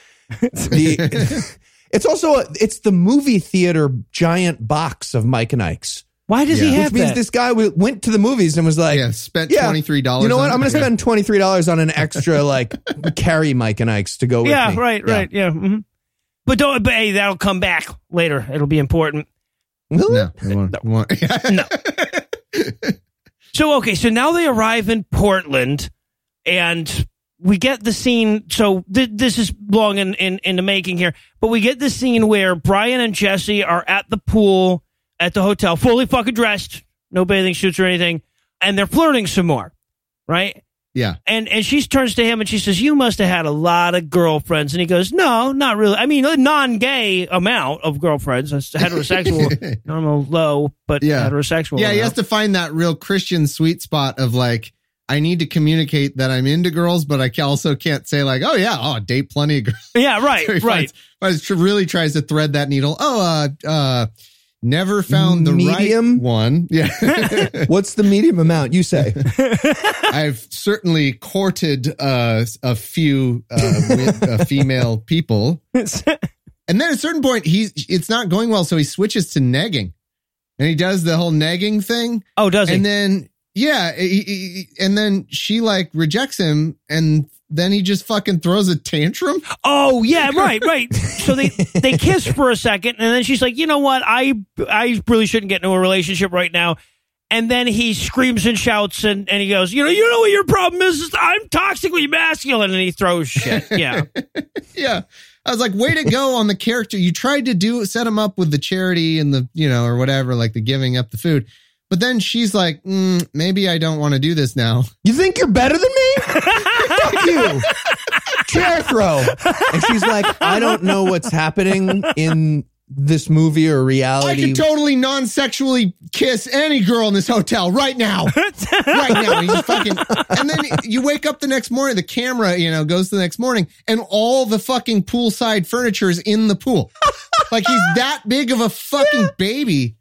The, it's also a, it's the movie theater giant box of Mike and Ike's, Why does he Yeah. have which means that? this guy went to the movies and was like, yeah, spent Yeah, $23. you know what? I'm going to spend twenty three dollars on an extra like carry Mike and Ike's to go with yeah, me. right, right, yeah. mhm. But don't. But hey, that'll come back later. It'll be important. Will? No, it won't- it won't. No. So okay, so now they arrive in Portland, and we get the scene. So th- this is long in, in in the making here, but we get the scene where Brian and Jesse are at the pool at the hotel, fully fucking dressed, no bathing suits or anything, and they're flirting some more, right? Yeah. And and she turns to him and she says, "You must have had a lot of girlfriends." And he goes, "No, not really. I mean, a non-gay amount of girlfriends. That's heterosexual, normal, low, but Yeah. heterosexual." Yeah, he has to find that real Christian sweet spot of like, I need to communicate that I'm into girls, but I also can't say like, oh yeah, oh date plenty of girls. Yeah, right, So right. finds- finds- really tries to thread that needle. Oh, uh, uh, never found the Medium? right one. Yeah, What's the medium amount? You say. I've certainly courted uh, a few uh, with, uh, female people, and then at a certain point, he's it's not going well, so he switches to negging, and he does the whole negging thing. oh, does he? and then yeah he- he- he- and then she like rejects him and then he just fucking throws a tantrum oh, yeah, right, right. So they they kiss for a second, and then she's like, "You know what? I I really shouldn't get into a relationship right now." And then he screams and shouts, and, and he goes, "You know, you know what your problem is? I'm toxically masculine," and he throws shit. Yeah, yeah i was like way to go on the character you tried to do set him up with the charity and the you know or whatever like the giving up the food but then she's like mm, maybe i don't want to do this now You think you're better than me? Fuck you. Chair throw. And she's like, I don't know what's happening in this movie or reality. i can totally non-sexually kiss any girl in this hotel right now right now. He's fucking, and then you wake up the next morning, the camera, you know, goes to the next morning, and all the fucking poolside furniture is in the pool. Like he's that big of a fucking baby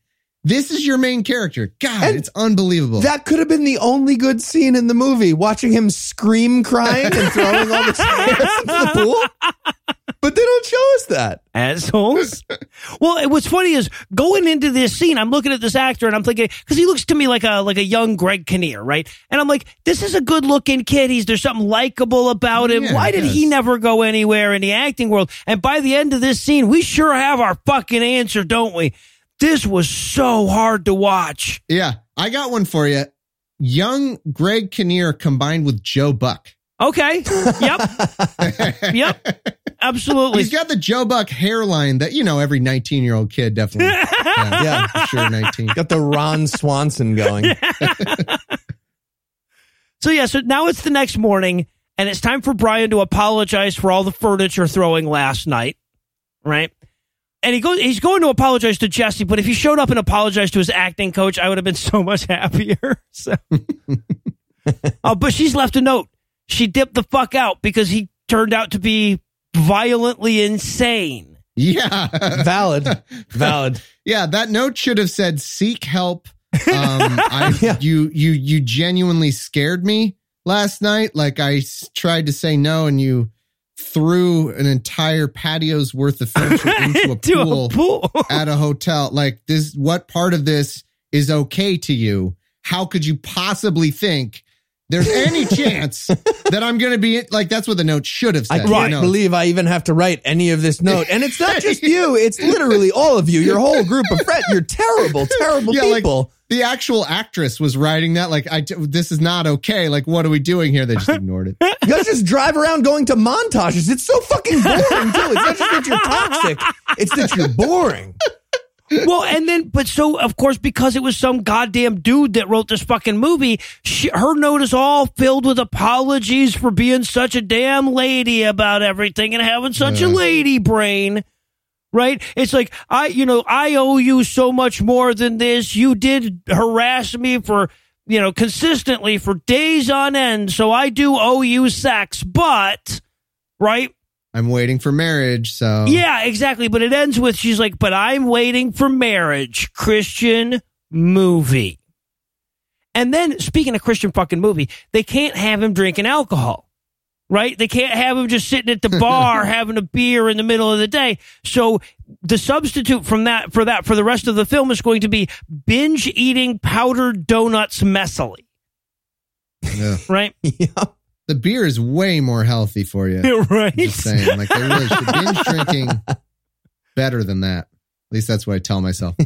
This is your main character. God, And it's unbelievable. That could have been the only good scene in the movie, watching him scream crying and throwing all the chairs into the pool. But they don't show us that. assholes. well, what's funny is going into this scene, I'm looking at this actor and I'm thinking because he looks to me like a like a young Greg Kinnear, right? And I'm like, this is a good looking kid. He's there's something likable about him. Yeah, Why did he never go anywhere in the acting world? And by the end of this scene, we sure have our fucking answer, don't we? This was so hard to watch. yeah, I got one for you. Young Greg Kinnear combined with Joe Buck. Okay. Yep. yep. Absolutely. He's got the Joe Buck hairline that, you know, every 19 year old kid definitely. yeah, Yeah. sure 19. Got the Ron Swanson going. So yeah, so now it's the next morning, and it's time for Brian to apologize for all the furniture throwing last night, right? And he goes, he's going to apologize to Jesse, but if he showed up and apologized to his acting coach, I would have been so much happier. So, uh, but she's left a note. She dipped the fuck out because he turned out to be violently insane. Yeah. Valid. Valid. Yeah, that note should have said seek help. Um, I, Yeah. you, you, you genuinely scared me last night. Like I s- tried to say no and you threw an entire patio's worth of furniture into a pool a pool. at a hotel. Like this, what part of this is okay to you? How could you possibly think there's any chance that I'm going to be like, that's what the note should have said. I said. can't believe I even have to write any of this note. And it's not just you, it's literally all of you, your whole group of friends. You're terrible, terrible Yeah, like- people. The actual actress was writing that like I this is not okay. Like what are we doing here? They just ignored it. you guys just drive around going to montages. It's so fucking boring, too. It's not just that you're toxic, it's that you're boring. well, and then, but so of course, because it was some goddamn dude that wrote this fucking movie, she, her note is all filled with apologies for being such a damn lady about everything and having such a lady brain. Right? It's like I, you know, I owe you so much more than this. You did harass me for, you know, consistently for days on end. So I do owe you sex, but, right? I'm waiting for marriage, so Yeah, exactly. But it ends with she's like, "But I'm waiting for marriage." Christian movie. And then speaking of Christian fucking movie, they can't have him drinking alcohol. Right? They can't have him just sitting at the bar having a beer in the middle of the day. So the substitute from that for that for the rest of the film is going to be binge eating powdered donuts messily. Yeah. Right? Yeah. the beer is way more healthy for you. right? Just saying, like they really should binge drinking better than that. Least that's what I tell myself.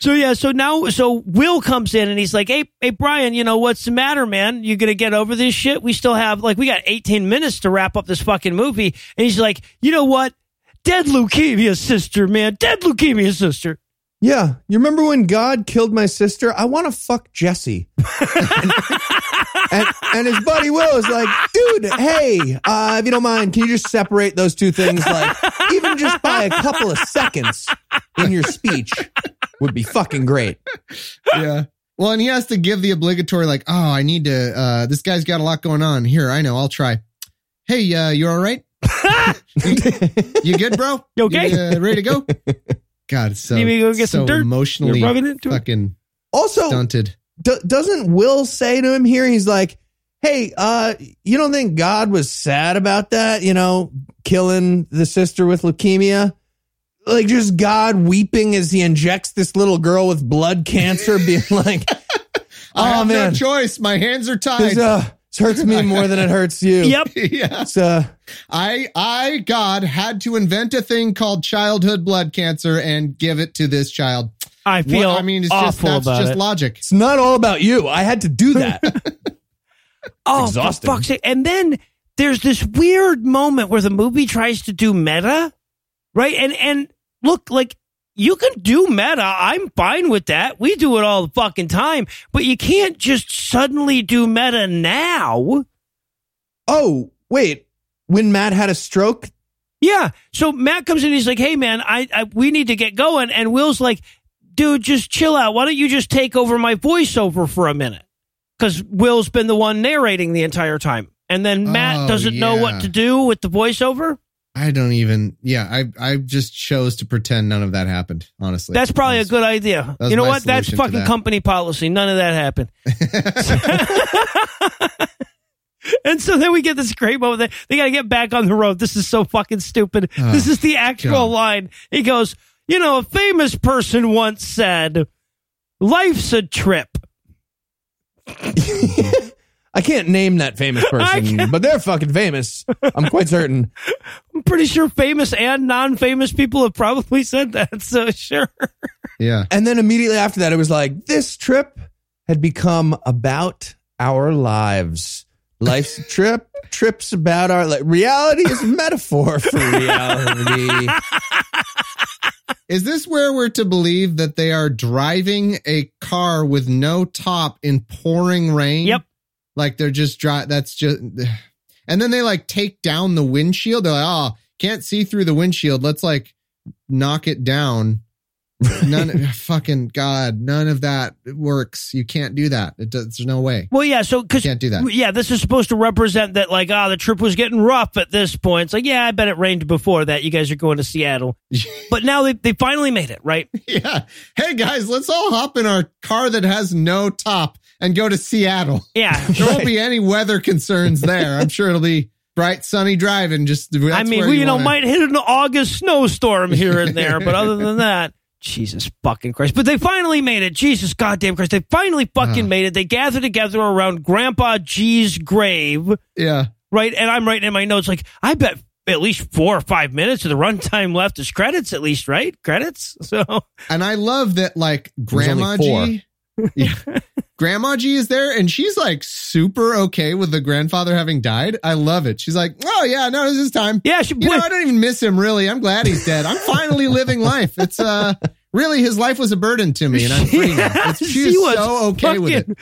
So yeah, so now so Will comes in and he's like, "Hey, hey Brian, you know what's the matter, man? You gonna get over this shit? We still have like we got 18 minutes to wrap up this fucking movie." And he's like, "You know what? Dead leukemia sister, man. Dead leukemia sister." Yeah. You remember when God killed my sister? I want to fuck Jesse. and, and, and his buddy Will is like, dude, hey, uh, if you don't mind, can you just separate those two things? Like, even just by a couple of seconds in your speech would be fucking great. yeah. Well, and he has to give the obligatory, like, oh, I need to, uh, this guy's got a lot going on. Here, I know, I'll try. Hey, uh, you all right? you, you good, bro? You okay? uh, ready to go? God, so, You need to go get so some dirt? emotionally You're rubbing into it? fucking Also, stunted. d- doesn't Will say to him here, he's like, hey, uh, you don't think God was sad about that? You know, killing the sister with leukemia? Like just God weeping as he injects this little girl with blood cancer, being like, I oh have man, no choice. My hands are tied. This, uh, hurts me more than it hurts you. Yep. yeah. It's, uh, I, I, God, had to invent a thing called childhood blood cancer and give it to this child. I What- feel I mean, it's just that's about just it. logic. it's not all about you. I had to do that. oh, exhausting. for fuck's sake! And then there's this weird moment where the movie tries to do meta, right? And and look, like you can do meta. I'm fine with that. We do it all the fucking time, but you can't just suddenly do meta now. oh, wait. When Matt had a stroke, Yeah. So Matt comes in. He's like, "Hey, man, I, I we need to get going." And Will's like, "Dude, just chill out. Why don't you just take over my voiceover for a minute?" Because Will's been the one narrating the entire time, and then Matt Oh, doesn't know what to do with the voiceover. I don't even. Yeah, I I just chose to pretend none of that happened. Honestly, That's probably a good idea. You know what? That's fucking that. company policy. None of that happened. and so then we get this great moment. That they got to get back on the road. This is so fucking stupid. Oh, this is the actual God. line. He goes, You know, a famous person once said, Life's a trip. I can't name that famous person, but they're fucking famous. I'm quite certain. I'm pretty sure famous and non famous people have probably said that. So sure. yeah. And then immediately after that, it was like this trip had become about our lives. Life's a trip. Trips about our like reality is a metaphor for reality. Is this where we're to believe that they are driving a car with no top in pouring rain? Yep. Like they're just dry. That's just. And then they like take down the windshield. They're like, oh, can't see through the windshield. Let's like knock it down. None, fucking God, none of that works. You can't do that. It does, there's no way. Well, yeah. So, because Can't do that. yeah, this is supposed to represent that, like, ah, the trip was getting rough at this point. It's like, yeah, I bet it rained before that. You guys are going to Seattle, but now they they finally made it, right? yeah. Hey guys, let's all hop in our car that has no top and go to Seattle. Yeah. There won't be any weather concerns there. I'm sure it'll be bright, sunny driving. Just that's I mean, where we, you know, wanna- might hit an August snowstorm here and there, but other than that, Jesus fucking Christ. But they finally made it. Jesus goddamn Christ. They finally fucking Ah. made it. They gathered together around Grandpa G's grave, Yeah. right? And I'm writing in my notes, like, I bet at least four or five minutes of the runtime left is credits, at least, right? Credits. So, And I love that like Grandma G. yeah. Grandma G is there and she's like super okay with the grandfather having died. I love it. She's like, oh yeah, no, this is time. yeah, she, You know, I don't even miss him really. I'm glad he's dead. I'm finally living life. It's uh really his life was a burden to me and I'm free now. It's, she, She was so okay with it.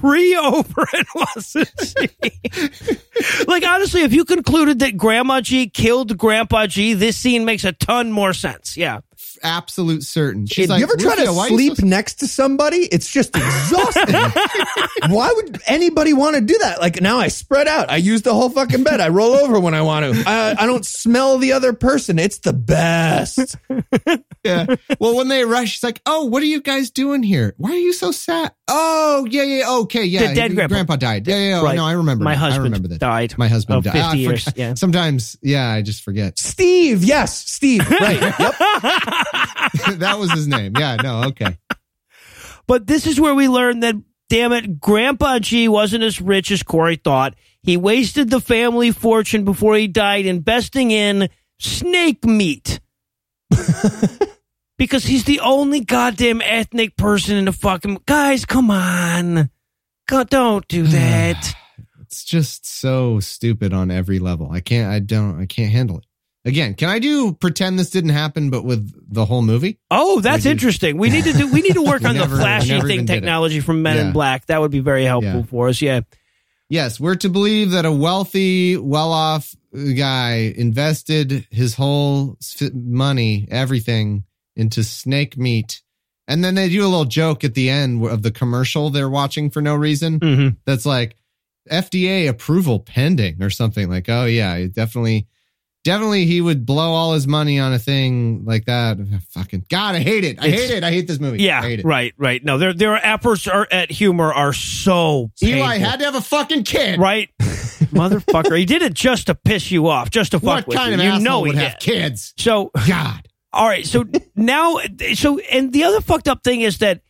Pre over it, wasn't she? like honestly, if you concluded that Grandma G killed Grandpa G, this scene makes a ton more sense. Yeah. Absolute certain. She's like, you ever try to sleep next to somebody, it's just exhausting. Why would anybody want to do that? Like now I spread out. I use the whole fucking bed. I roll over when I want to. I, I don't smell the other person. It's the best. yeah. Well, when they rush, she's like, "Oh, what are you guys doing here? Why are you so sad? Oh, yeah, yeah, okay, yeah. The dead grandpa. died. Yeah, yeah. yeah. Right. No, I remember. My that. I husband remember that. died. My husband died. 50 Ah, years. Yeah. Sometimes, yeah, I just forget. Steve, yes, Steve. Right. Yep. that was his name. Yeah. No. Okay. But this is where we learn that, damn it, Grandpa G wasn't as rich as Corey thought. He wasted the family fortune before he died investing in snake meat. because he's the only goddamn ethnic person in the fucking. Guys, come on. God, don't do that. It's just so stupid on every level. I can't. I don't. I can't handle it. Again, can I do pretend this didn't happen, but with the whole movie? Oh, that's We interesting. We need to do. We need to work on never- the flashy thing even did it. technology from Men in Black. That would be very helpful Yeah. for us. Yeah. Yes, we're to believe that a wealthy, well-off guy invested his whole money, everything, into snake meat, and then they do a little joke at the end of the commercial they're watching for no reason. hmm That's like FDA approval pending or something. Like, oh yeah, definitely, definitely, he would blow all his money on a thing like that. Fucking God, I hate it. I It's- hate it. I hate this movie. I Yeah. hate it. Right. Right. No, their their efforts are at humor are so Eli had to have a fucking kid. right, motherfucker. He did it just to piss you off, just to fuck What with kind you. of you know he would did. have kids? So, God. All right. So now, so and the other fucked up thing is that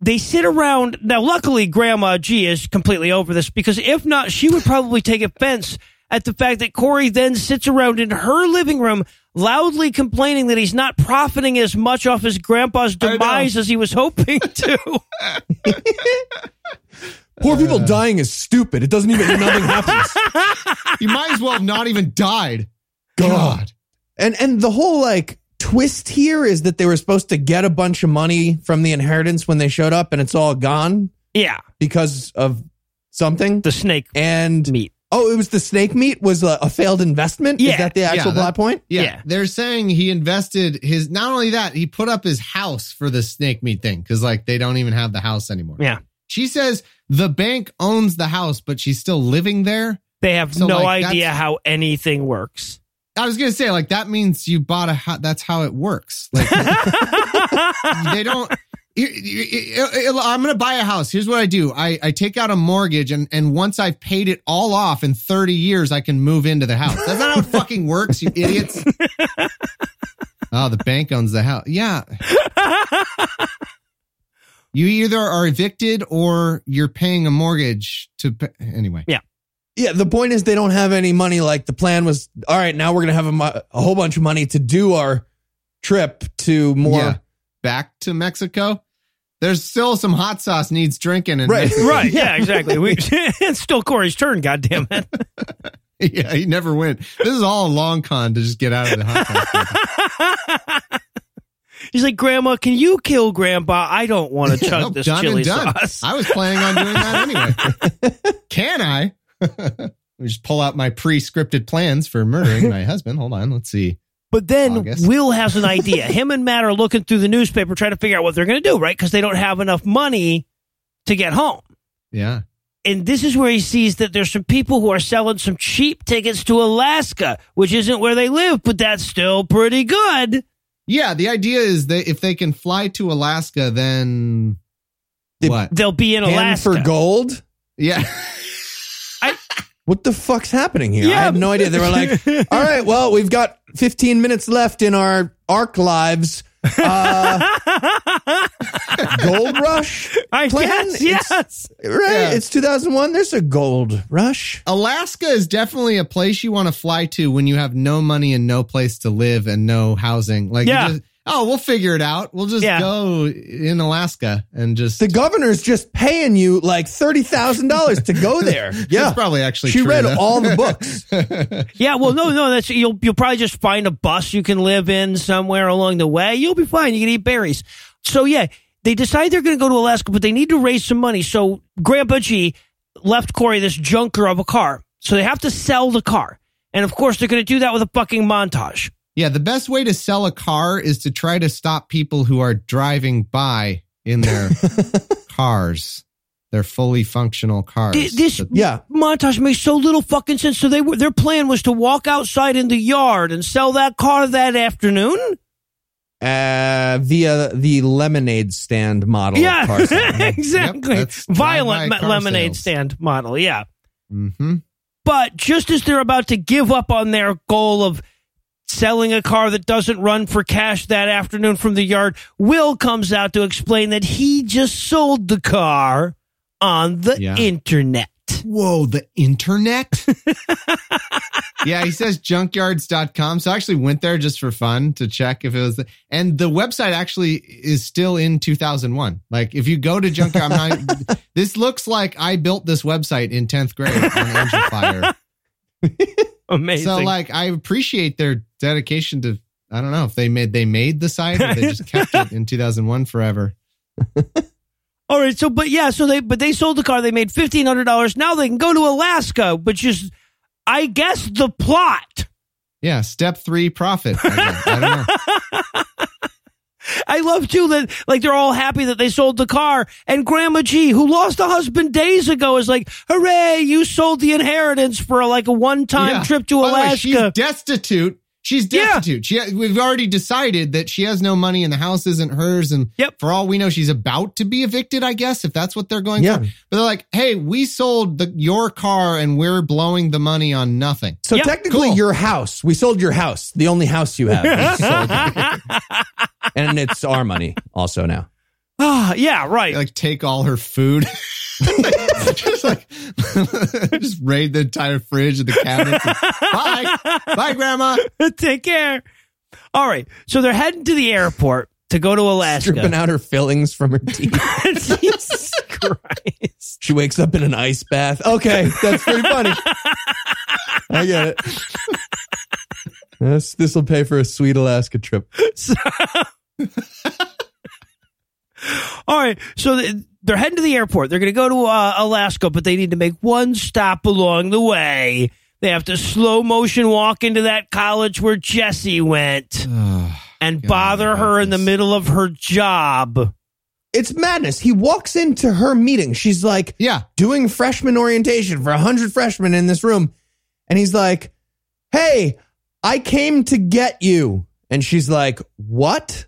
they sit around. Now, luckily, Grandma G is completely over this because if not, she would probably take offense at the fact that Corey then sits around in her living room loudly complaining that he's not profiting as much off his grandpa's demise as he was hoping to. Poor people dying is stupid. It doesn't even nothing happens. You might as well have not even died. God. God. And and the whole like twist here is that they were supposed to get a bunch of money from the inheritance when they showed up and it's all gone yeah, because of something. the snake And meat. oh, it was the snake meat was a, a failed investment. Yeah. Is that the actual Yeah, that- plot point? Yeah. Yeah. They're saying he invested his, not only that, he put up his house for the snake meat thing because, like, they don't even have the house anymore. Yeah. She says the bank owns the house, but she's still living there. They have So, no like, idea how anything works. I was gonna say, like that means you bought a house. That's how it works. Like they don't. I'm gonna buy a house. Here's what I do: I, I take out a mortgage, and and once I've paid it all off in 30 years, I can move into the house. That's not how it fucking works, you idiots. Oh, the bank owns the house. Yeah. You either are evicted or you're paying a mortgage to. Pay. Anyway, Yeah, the point is they don't have any money. Like the plan was, all right, now we're gonna have a, mo- a whole bunch of money to do our trip to more. Yeah. back to Mexico. There's still some hot sauce needs drinking, and Right. right. Yeah, exactly. We, it's still Corey's turn, God damn it. yeah, he never went. This is all a long con to just get out of the hot sauce. He's like, Grandma, can you kill Grandpa? I don't want to chug Nope, this done chili and done. sauce. I was planning on doing that anyway. Can I? We just pull out my pre-scripted plans for murdering my husband. Hold on, let's see. But then August. Will has an idea. Him and Matt are looking through the newspaper trying to figure out what they're going to do, right? Because they don't have enough money to get home. Yeah, And this is where he sees that there's some people who are selling some cheap tickets to Alaska, which isn't where they live, but that's still pretty good. yeah. The idea is that if they can fly to Alaska, then They- what? They'll be in Pan Alaska. for gold. Yeah, What the fuck's happening here? I Yeah. had no idea. They were like, all right, well, we've got 15 minutes left in our arc lives. Uh, gold rush, I plan? guess, It's- yes. right? Yeah. It's 2001. There's a gold rush. Alaska is definitely a place you want to fly to when you have no money and no place to live and no housing. Like, you Yeah. just- oh, we'll figure it out. We'll just Yeah. go in Alaska and just. The governor's just paying you like $30,000 to go there. Yeah. That's probably actually she true, read though. all the books. Yeah, well, no, no, that's you'll you'll probably just find a bus you can live in somewhere along the way. You'll be fine. You can eat berries. So yeah, they decide they're going to go to Alaska, but they need to raise some money. So Grandpa G left Corey this junker of a car, so they have to sell the car, and of course they're going to do that with a fucking montage. Yeah, the best way to sell a car is to try to stop people who are driving by in their cars. Their fully functional cars. Th- This But- Yeah. montage makes so little fucking sense. So they were their plan was to walk outside in the yard and sell that car that afternoon. Uh, via the lemonade stand model. of Yeah, car exactly. that's Violent me- lemonade sales. stand model. Yeah. Mhm. But just as they're about to give up on their goal of selling a car that doesn't run for cash that afternoon from the yard, Will comes out to explain that he just sold the car on the Yeah. internet. Whoa, the internet? yeah, he says junkyards.com. So I actually went there just for fun to check if it was the, and the website actually is still in 2001. Like if you go to junkyard, I'm not, this looks like I built this website in 10th grade on Angel Fire. Amazing. So like I appreciate their dedication to I don't know if they made they made the site or they just kept it in 2001 forever. All right, so but yeah, so they but they sold the car. They made fifteen hundred dollars. Now they can go to Alaska, which is, I guess, the plot. Yeah, step 3 profit. I. I don't know. I love too that like they're all happy that they sold the car, and Grandma G, who lost a husband days ago, is like, "Hooray! You sold the inheritance for like a one-time Yeah. trip to By the way, Alaska." she's destitute. She's Yeah. destitute. She we've already decided that she has no money and the house isn't hers. And Yep. for all we know, she's about to be evicted. I guess if that's what they're going Yeah. for. But they're like, "Hey, we sold the your car and we're blowing the money on nothing." So Yep, technically, cool. your house. We sold your house, the only house you have, We sold it. and it's our money also now. Ah, yeah, right. like take all her food. just like just raid the entire fridge and the cabinets. Bye. Bye, grandma. Take care. All right, so they're heading to the airport to go to Alaska. Stripping out her fillings from her teeth. Jesus Christ. She wakes up in an ice bath. Okay, that's pretty funny. I get it. This this will pay for a sweet Alaska trip. So- All right, so they're heading to the airport. They're going to go to uh, Alaska, but they need to make one stop along the way. They have to slow motion walk into that college where Jesse went and God, bother her hate in the middle of her job. It's madness. He walks into her meeting. She's like Yeah. doing freshman orientation for a hundred freshmen in this room, and he's like, "Hey, I came to get you. And she's like, What?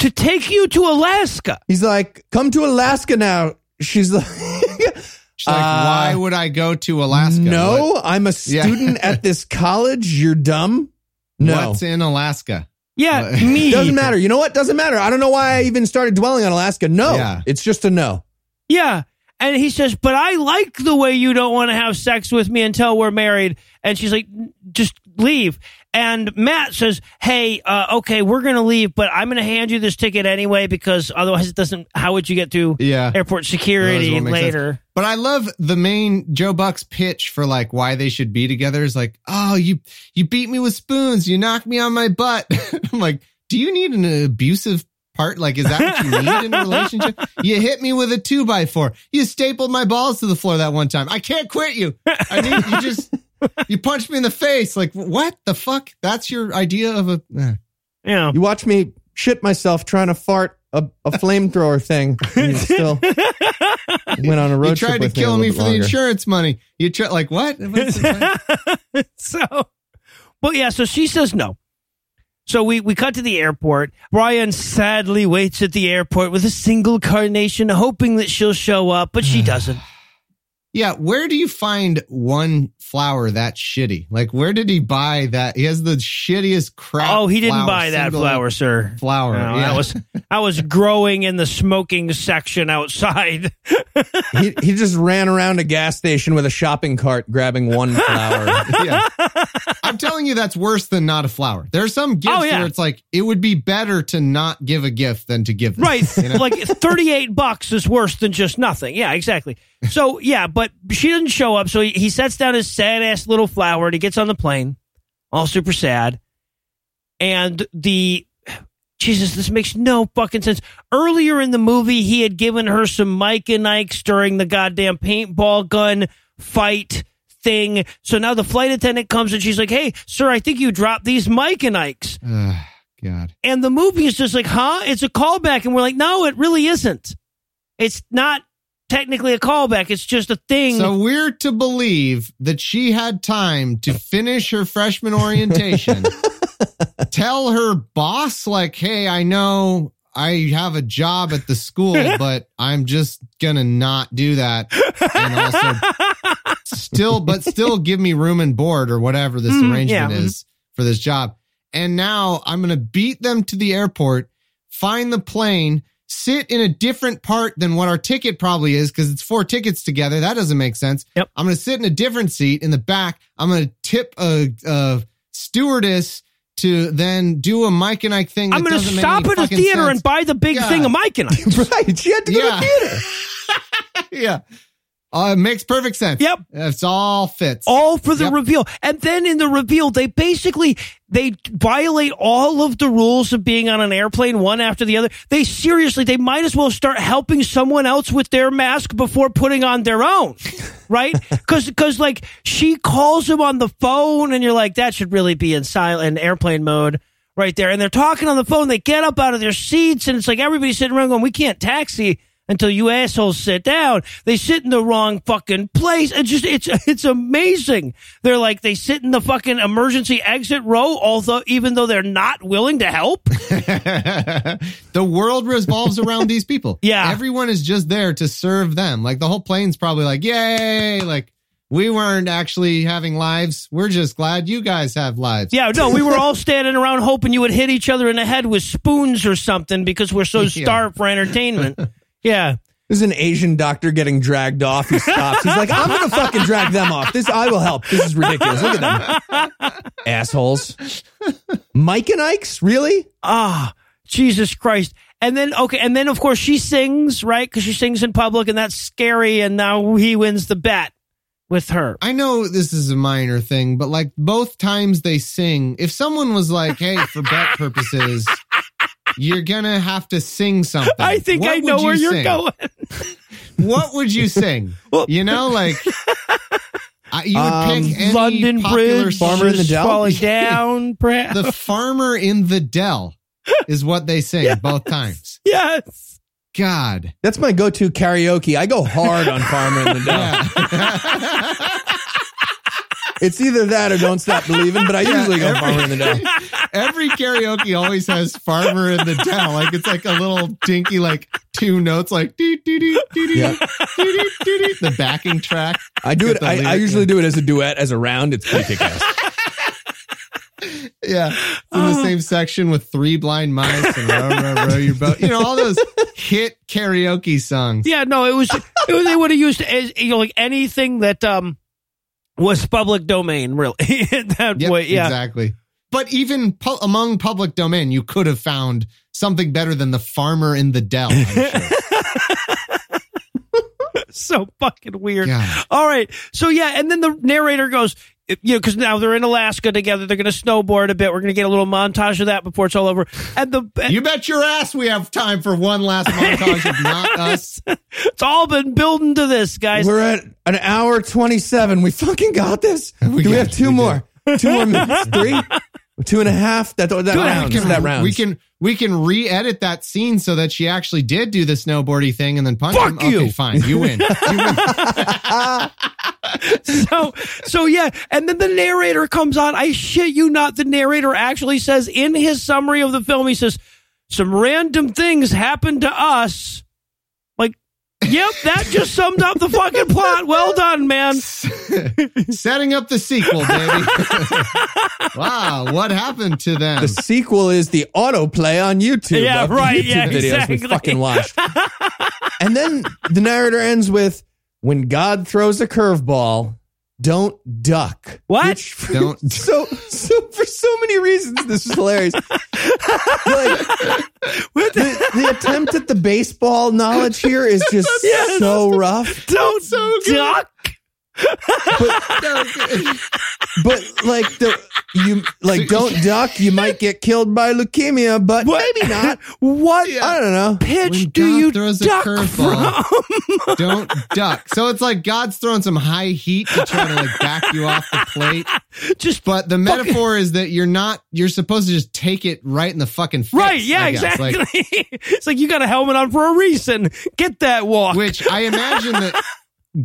To take you to Alaska. He's like, Come to Alaska now. She's like, She's like, Uh, why would I go to Alaska? No, What- I'm a Yeah. student at this college. You're dumb. No. What's in Alaska? Yeah, me. Doesn't matter. You know what? Doesn't matter. I don't know why I even started dwelling on Alaska. No. Yeah. It's just a no. Yeah. And he says, but I like the way you don't want to have sex with me until we're married. And she's like, just leave. And Matt says, hey, uh, okay, we're going to leave, but I'm going to hand you this ticket anyway because otherwise it doesn't, how would you get through Yeah. airport security won't sense. later? But I love the main Joe Buck's pitch for like why they should be together is like, oh, you you beat me with spoons, you knocked me on my butt. I'm like, do you need an abusive part? Like, is that what you need in a relationship? You hit me with a two by four. You stapled my balls to the floor that one time. I can't quit you. I need you just you punched me in the face. Like, what the fuck? That's your idea of a eh. Yeah. You watch me shit myself trying to fart a, a flamethrower thing. And you still went on a road You trip tried to with kill me little for the insurance money. You tried like what? So, but yeah, so she says no. So we, we cut to the airport. Brian sadly waits at the airport with a single carnation, hoping that she'll show up, but she doesn't. Yeah, where do you find one flower that shitty? Like, where did he buy that? He has the shittiest crap. Oh, he didn't flower, buy that flower, sir. Flower. No, yeah. That was I was growing in the smoking section outside. he, he just ran around a gas station with a shopping cart grabbing one flower. yeah. I'm telling you, that's worse than not a flower. There are some gifts Oh, yeah. where it's like it would be better to not give a gift than to give. Them, right. you know? Like 38 bucks is worse than just nothing. Yeah, exactly. So, yeah, but she doesn't show up. So he, he sets down his sad ass little flower and he gets on the plane, all super sad. And the Jesus, this makes no fucking sense. Earlier in the movie, he had given her some Mike and Ikes during the goddamn paintball gun fight thing. So now the flight attendant comes and she's like, Hey, sir, I think you dropped these Mike and Ikes. Ugh, God. And the movie is just like, huh? It's a callback. And we're like, no, it really isn't. It's not technically a callback. It's just a thing. So we're to believe that she had time to finish her freshman orientation, tell her boss, like, hey, I know I have a job at the school, but I'm just gonna not do that. And also still, but still give me room and board or whatever this Mm, arrangement yeah. is for this job. And now I'm gonna beat them to the airport, find the plane, sit in a different part than what our ticket probably is because it's four tickets together. That doesn't make sense. Yep. I'm going to sit in a different seat in the back. I'm going to tip a, a stewardess to then do a Mike and Ike thing. I'm going to stop at a theater sense. and buy the big God. thing of Mike and I. right. She had to go Yeah. to theater. yeah. Uh, it makes perfect sense. Yep. It's all fits. all for the Yep. reveal. And then in the reveal, they basically they violate all of the rules of being on an airplane one after the other. They seriously, they might as well start helping someone else with their mask before putting on their own. Right? Cause, cause like she calls him on the phone and you're like, that should really be in silent airplane mode right there. And they're talking on the phone. They get up out of their seats and it's like everybody's sitting around going, we can't taxi until you assholes sit down. They sit in the wrong fucking place. It's just, it's, it's amazing. They're like, they sit in the fucking emergency exit row, although, even though they're not willing to help. the world revolves around these people. Yeah. Everyone is just there to serve them. Like the whole plane's probably like, yay. Like we weren't actually having lives. We're just glad you guys have lives. Yeah, no, we were all standing around hoping you would hit each other in the head with spoons or something because we're so Yeah. starved for entertainment. Yeah. There's an Asian doctor getting dragged off. He stops. He's like, I'm gonna fucking drag them off. This I will help. This is ridiculous. Look at them. Assholes. Mike and Ike's? Really? Ah, Jesus Christ. And then, okay, and then of course she sings, right? Because she sings in public and that's scary. And now he wins the bet with her. I know this is a minor thing, but like both times they sing, if someone was like, hey, for bet purposes, you're gonna have to sing something. I think what I know would where you you're sing? going. What would you sing? Well- you know, like I, you would Um, pick any London popular Bridge, song. Farmer in the Dell? falling down, perhaps. The farmer in the dell is what they sing both times. yes. God. That's my go-to karaoke. I go hard on Farmer in the Dell. Yeah. It's either that or don't stop believing, but I usually go farmer in the Dell. Every karaoke always has farmer in the dell. Like it's like a little dinky, like two notes, like doo, doo, doo, doo, doo, Yeah. doo, doo, doo, doo, the backing track. I do it. I, I usually in. do it as a duet, as a round. It's pretty kick ass. Yeah. It's in the same section with three blind mice and row, row, row your boat. You know, all those hit karaoke songs. Yeah, no, it was, it was they would have used as, you know, like anything that um was public domain, really. that Yep, way, yeah. exactly. But even pu- among public domain, you could have found something better than the farmer in the dell. I'm sure. So fucking weird. God. All right. So yeah, and then the narrator goes, you know, because now they're in Alaska together. They're going to snowboard a bit. We're going to get a little montage of that before it's all over. And the You bet your ass we have time for one last montage of not us. it's all been building to this, guys. We're at an hour 27. We fucking got this. We do we have it. two We more? Two more minutes? Three? Two and a half? That, that rounds. We can, that rounds. we can we can re-edit that scene so that she actually did do the snowboardy thing and then punch Fuck him. you. Okay, fine. You win. You win. so so yeah and then the narrator comes on i shit you not the narrator actually says in his summary of the film he says some random things happened to us yep that just summed up the fucking plot well done man Setting up the sequel, baby. wow, what happened to them? The sequel is the autoplay on YouTube. Yeah, of the right, YouTube yeah, videos exactly. we fucking watched. and then the narrator ends with, "When God throws a curveball, don't duck." What? Which for- Don't- So, so for so many reasons, this is hilarious. like, the, the attempt at the baseball knowledge here is just Yes. so rough. don't so good. duck But like the you like don't duck, you might get killed by leukemia, but maybe not. what I don't know. pitch When do you throws a duck curveball. from Don't duck. So it's like God's throwing some high heat to try to like back you off the plate. just But the metaphor is that you're not, you're supposed to just take it right in the fucking face. right yeah exactly Like, it's like you got a helmet on for a reason get that walk which I imagine that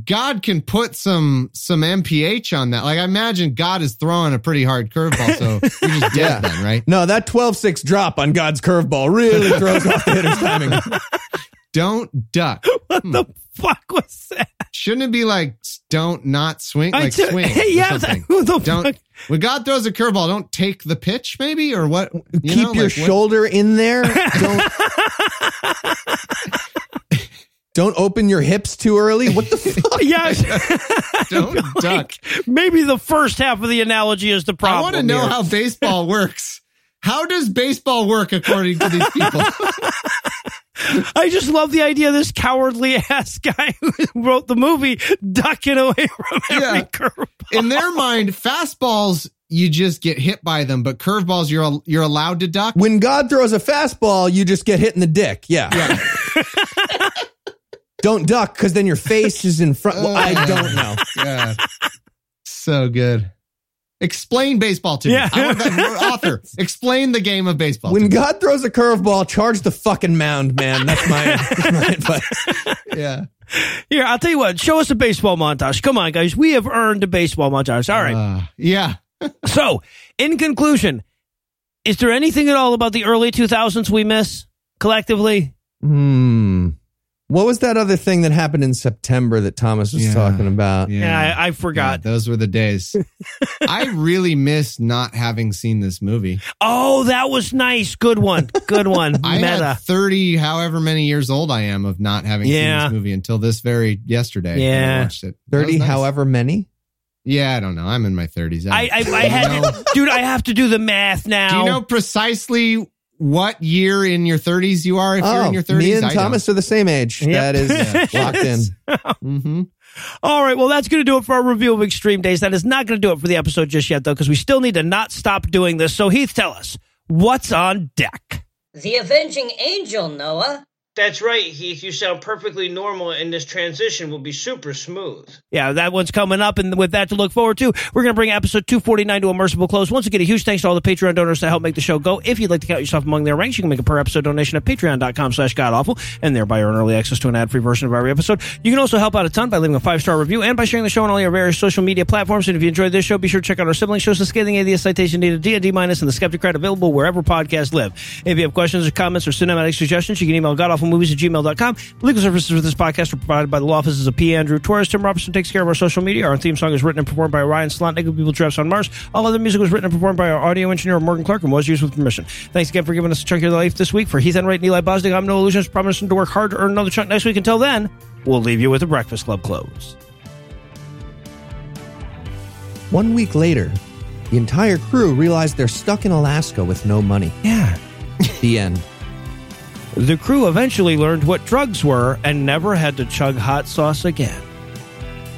God can put some some MPH on that. Like I imagine God is throwing a pretty hard curveball, so you're just dead Yeah. then, right? No, that 12-6 drop on God's curveball really throws off the hitter's timing. Don't duck. what hmm. the fuck was that Shouldn't it be like don't not swing, I like t- swing? or yeah something? who the Don't fuck when God throws a curveball, don't take the pitch, maybe or what? You Keep know, your like, what- shoulder in there. Don't Don't open your hips too early. What the fuck? yeah Don't duck. maybe the first half of the analogy is the problem I want to know here. how baseball works. How does baseball work according to these people? I just love the idea of this cowardly ass guy who wrote the movie ducking away from every Yeah. curve. In their mind, fastballs you just get hit by them, but curveballs you're you're allowed to duck. When God throws a fastball, you just get hit in the dick. Yeah. Don't duck because then your face is in front. Well, I don't know. Yeah. So good. Explain baseball to Yeah. me. I want that author. Explain the game of baseball. When to me. God throws a curveball, charge the fucking mound, man. That's my, that's my advice. yeah. Here, I'll tell you what. Show us a baseball montage. Come on, guys. We have earned a baseball montage. All right. Uh, yeah. So, in conclusion, is there anything at all about the early 2000s we miss collectively? Hmm. What was that other thing that happened in September that Thomas was Yeah. talking about? Yeah, I, I Yeah, forgot. those were the days. I really miss not having seen this movie. Oh, that was nice. Good one. Good one. I Meta. had 30, however many years old I am, of not having Yeah. seen this movie until this very yesterday. when I Yeah. watched it. That was 30, nice. however many? Yeah, I don't know. I'm in my 30s. I, I, I You had, know- to, dude. I have to do the math now. Do you know precisely what year in your 30s you are if you're in your 30s? Oh, me and I Thomas are the same age. Yep. That is Yeah. locked in. hmm All right, well, that's going to do it for our review of Extreme Days. That is not going to do it for the episode just yet, though, because we still need to not stop doing this. So, Heath, tell us what's on deck. The Avenging Angel, Noah. That's right, Heath. You sound perfectly normal, and this transition will be super smooth. Yeah, that one's coming up, and with that to look forward to, we're going to bring episode 249 to a merciful close. Once again, a huge thanks to all the Patreon donors that help make the show go. If you'd like to count yourself among their ranks, you can make a per episode donation at patreon.com slash godawful, and thereby earn early access to an ad-free version of every episode. You can also help out a ton by leaving a five-star review and by sharing the show on all your various social media platforms. And if you enjoyed this show, be sure to check out our sibling shows, The Scathing Atheist, Citation Data, D&D Minus, and The Skepticrat, available wherever podcasts live. If you have questions or comments or cinematic suggestions, you can email godawfulmovies at gmail.com. Legal services for this podcast are provided by the law offices of P. Andrew Torres. Tim Robertson takes care of our social media. Our theme song is written and performed by Ryan Slotnick of Evil Giraffes on Mars. All other music was written and performed by our audio engineer, Morgan Clarke, and was used with permission. Thanks again for giving us a chunk of your life this week. For Heath Enright and Eli Bosnick, I'm Noah Lugeons, promising to work hard to earn another chunk next week. Until then, we'll leave you with the Breakfast Club close. One week later, the entire crew realized they're stuck in Alaska with no money. Yeah. The end. The crew eventually learned what drugs were and never had to chug hot sauce again.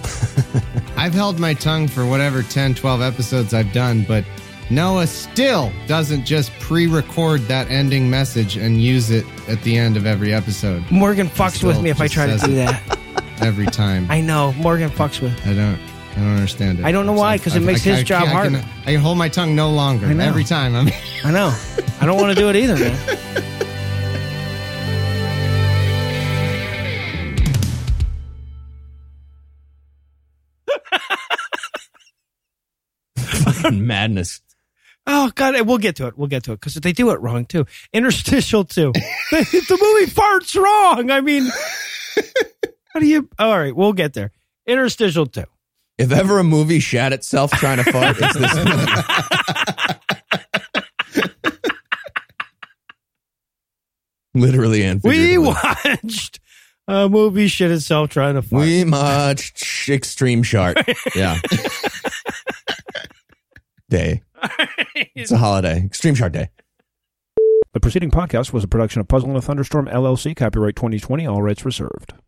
I've held my tongue for whatever 10, 12 episodes I've done, but Noah still doesn't just pre record that ending message and use it at the end of every episode Morgan fucks with me if I try to do that. every time. I, know. Morgan fucks with me. I don't. I don't understand it. I don't know why, because it I've- makes his I job can't- I can, harder. I can hold my tongue no longer know. every time. I'm. I know. I don't want to do it either, man. Madness. Oh God, we'll get to it. We'll get to it because they do it wrong too. Interstitial too. the, the movie farts wrong. I mean, how do you? All right, we'll get there. Interstitial too. If ever a movie shat itself trying to fart, it's this movie. Literally and We watched a movie shit itself trying to fart. We watched Extreme Shark. Yeah. Day. It's a holiday. Extreme Shark Day. The preceding podcast was a production of Puzzle and a Thunderstorm LLC, copyright 2020, all rights reserved.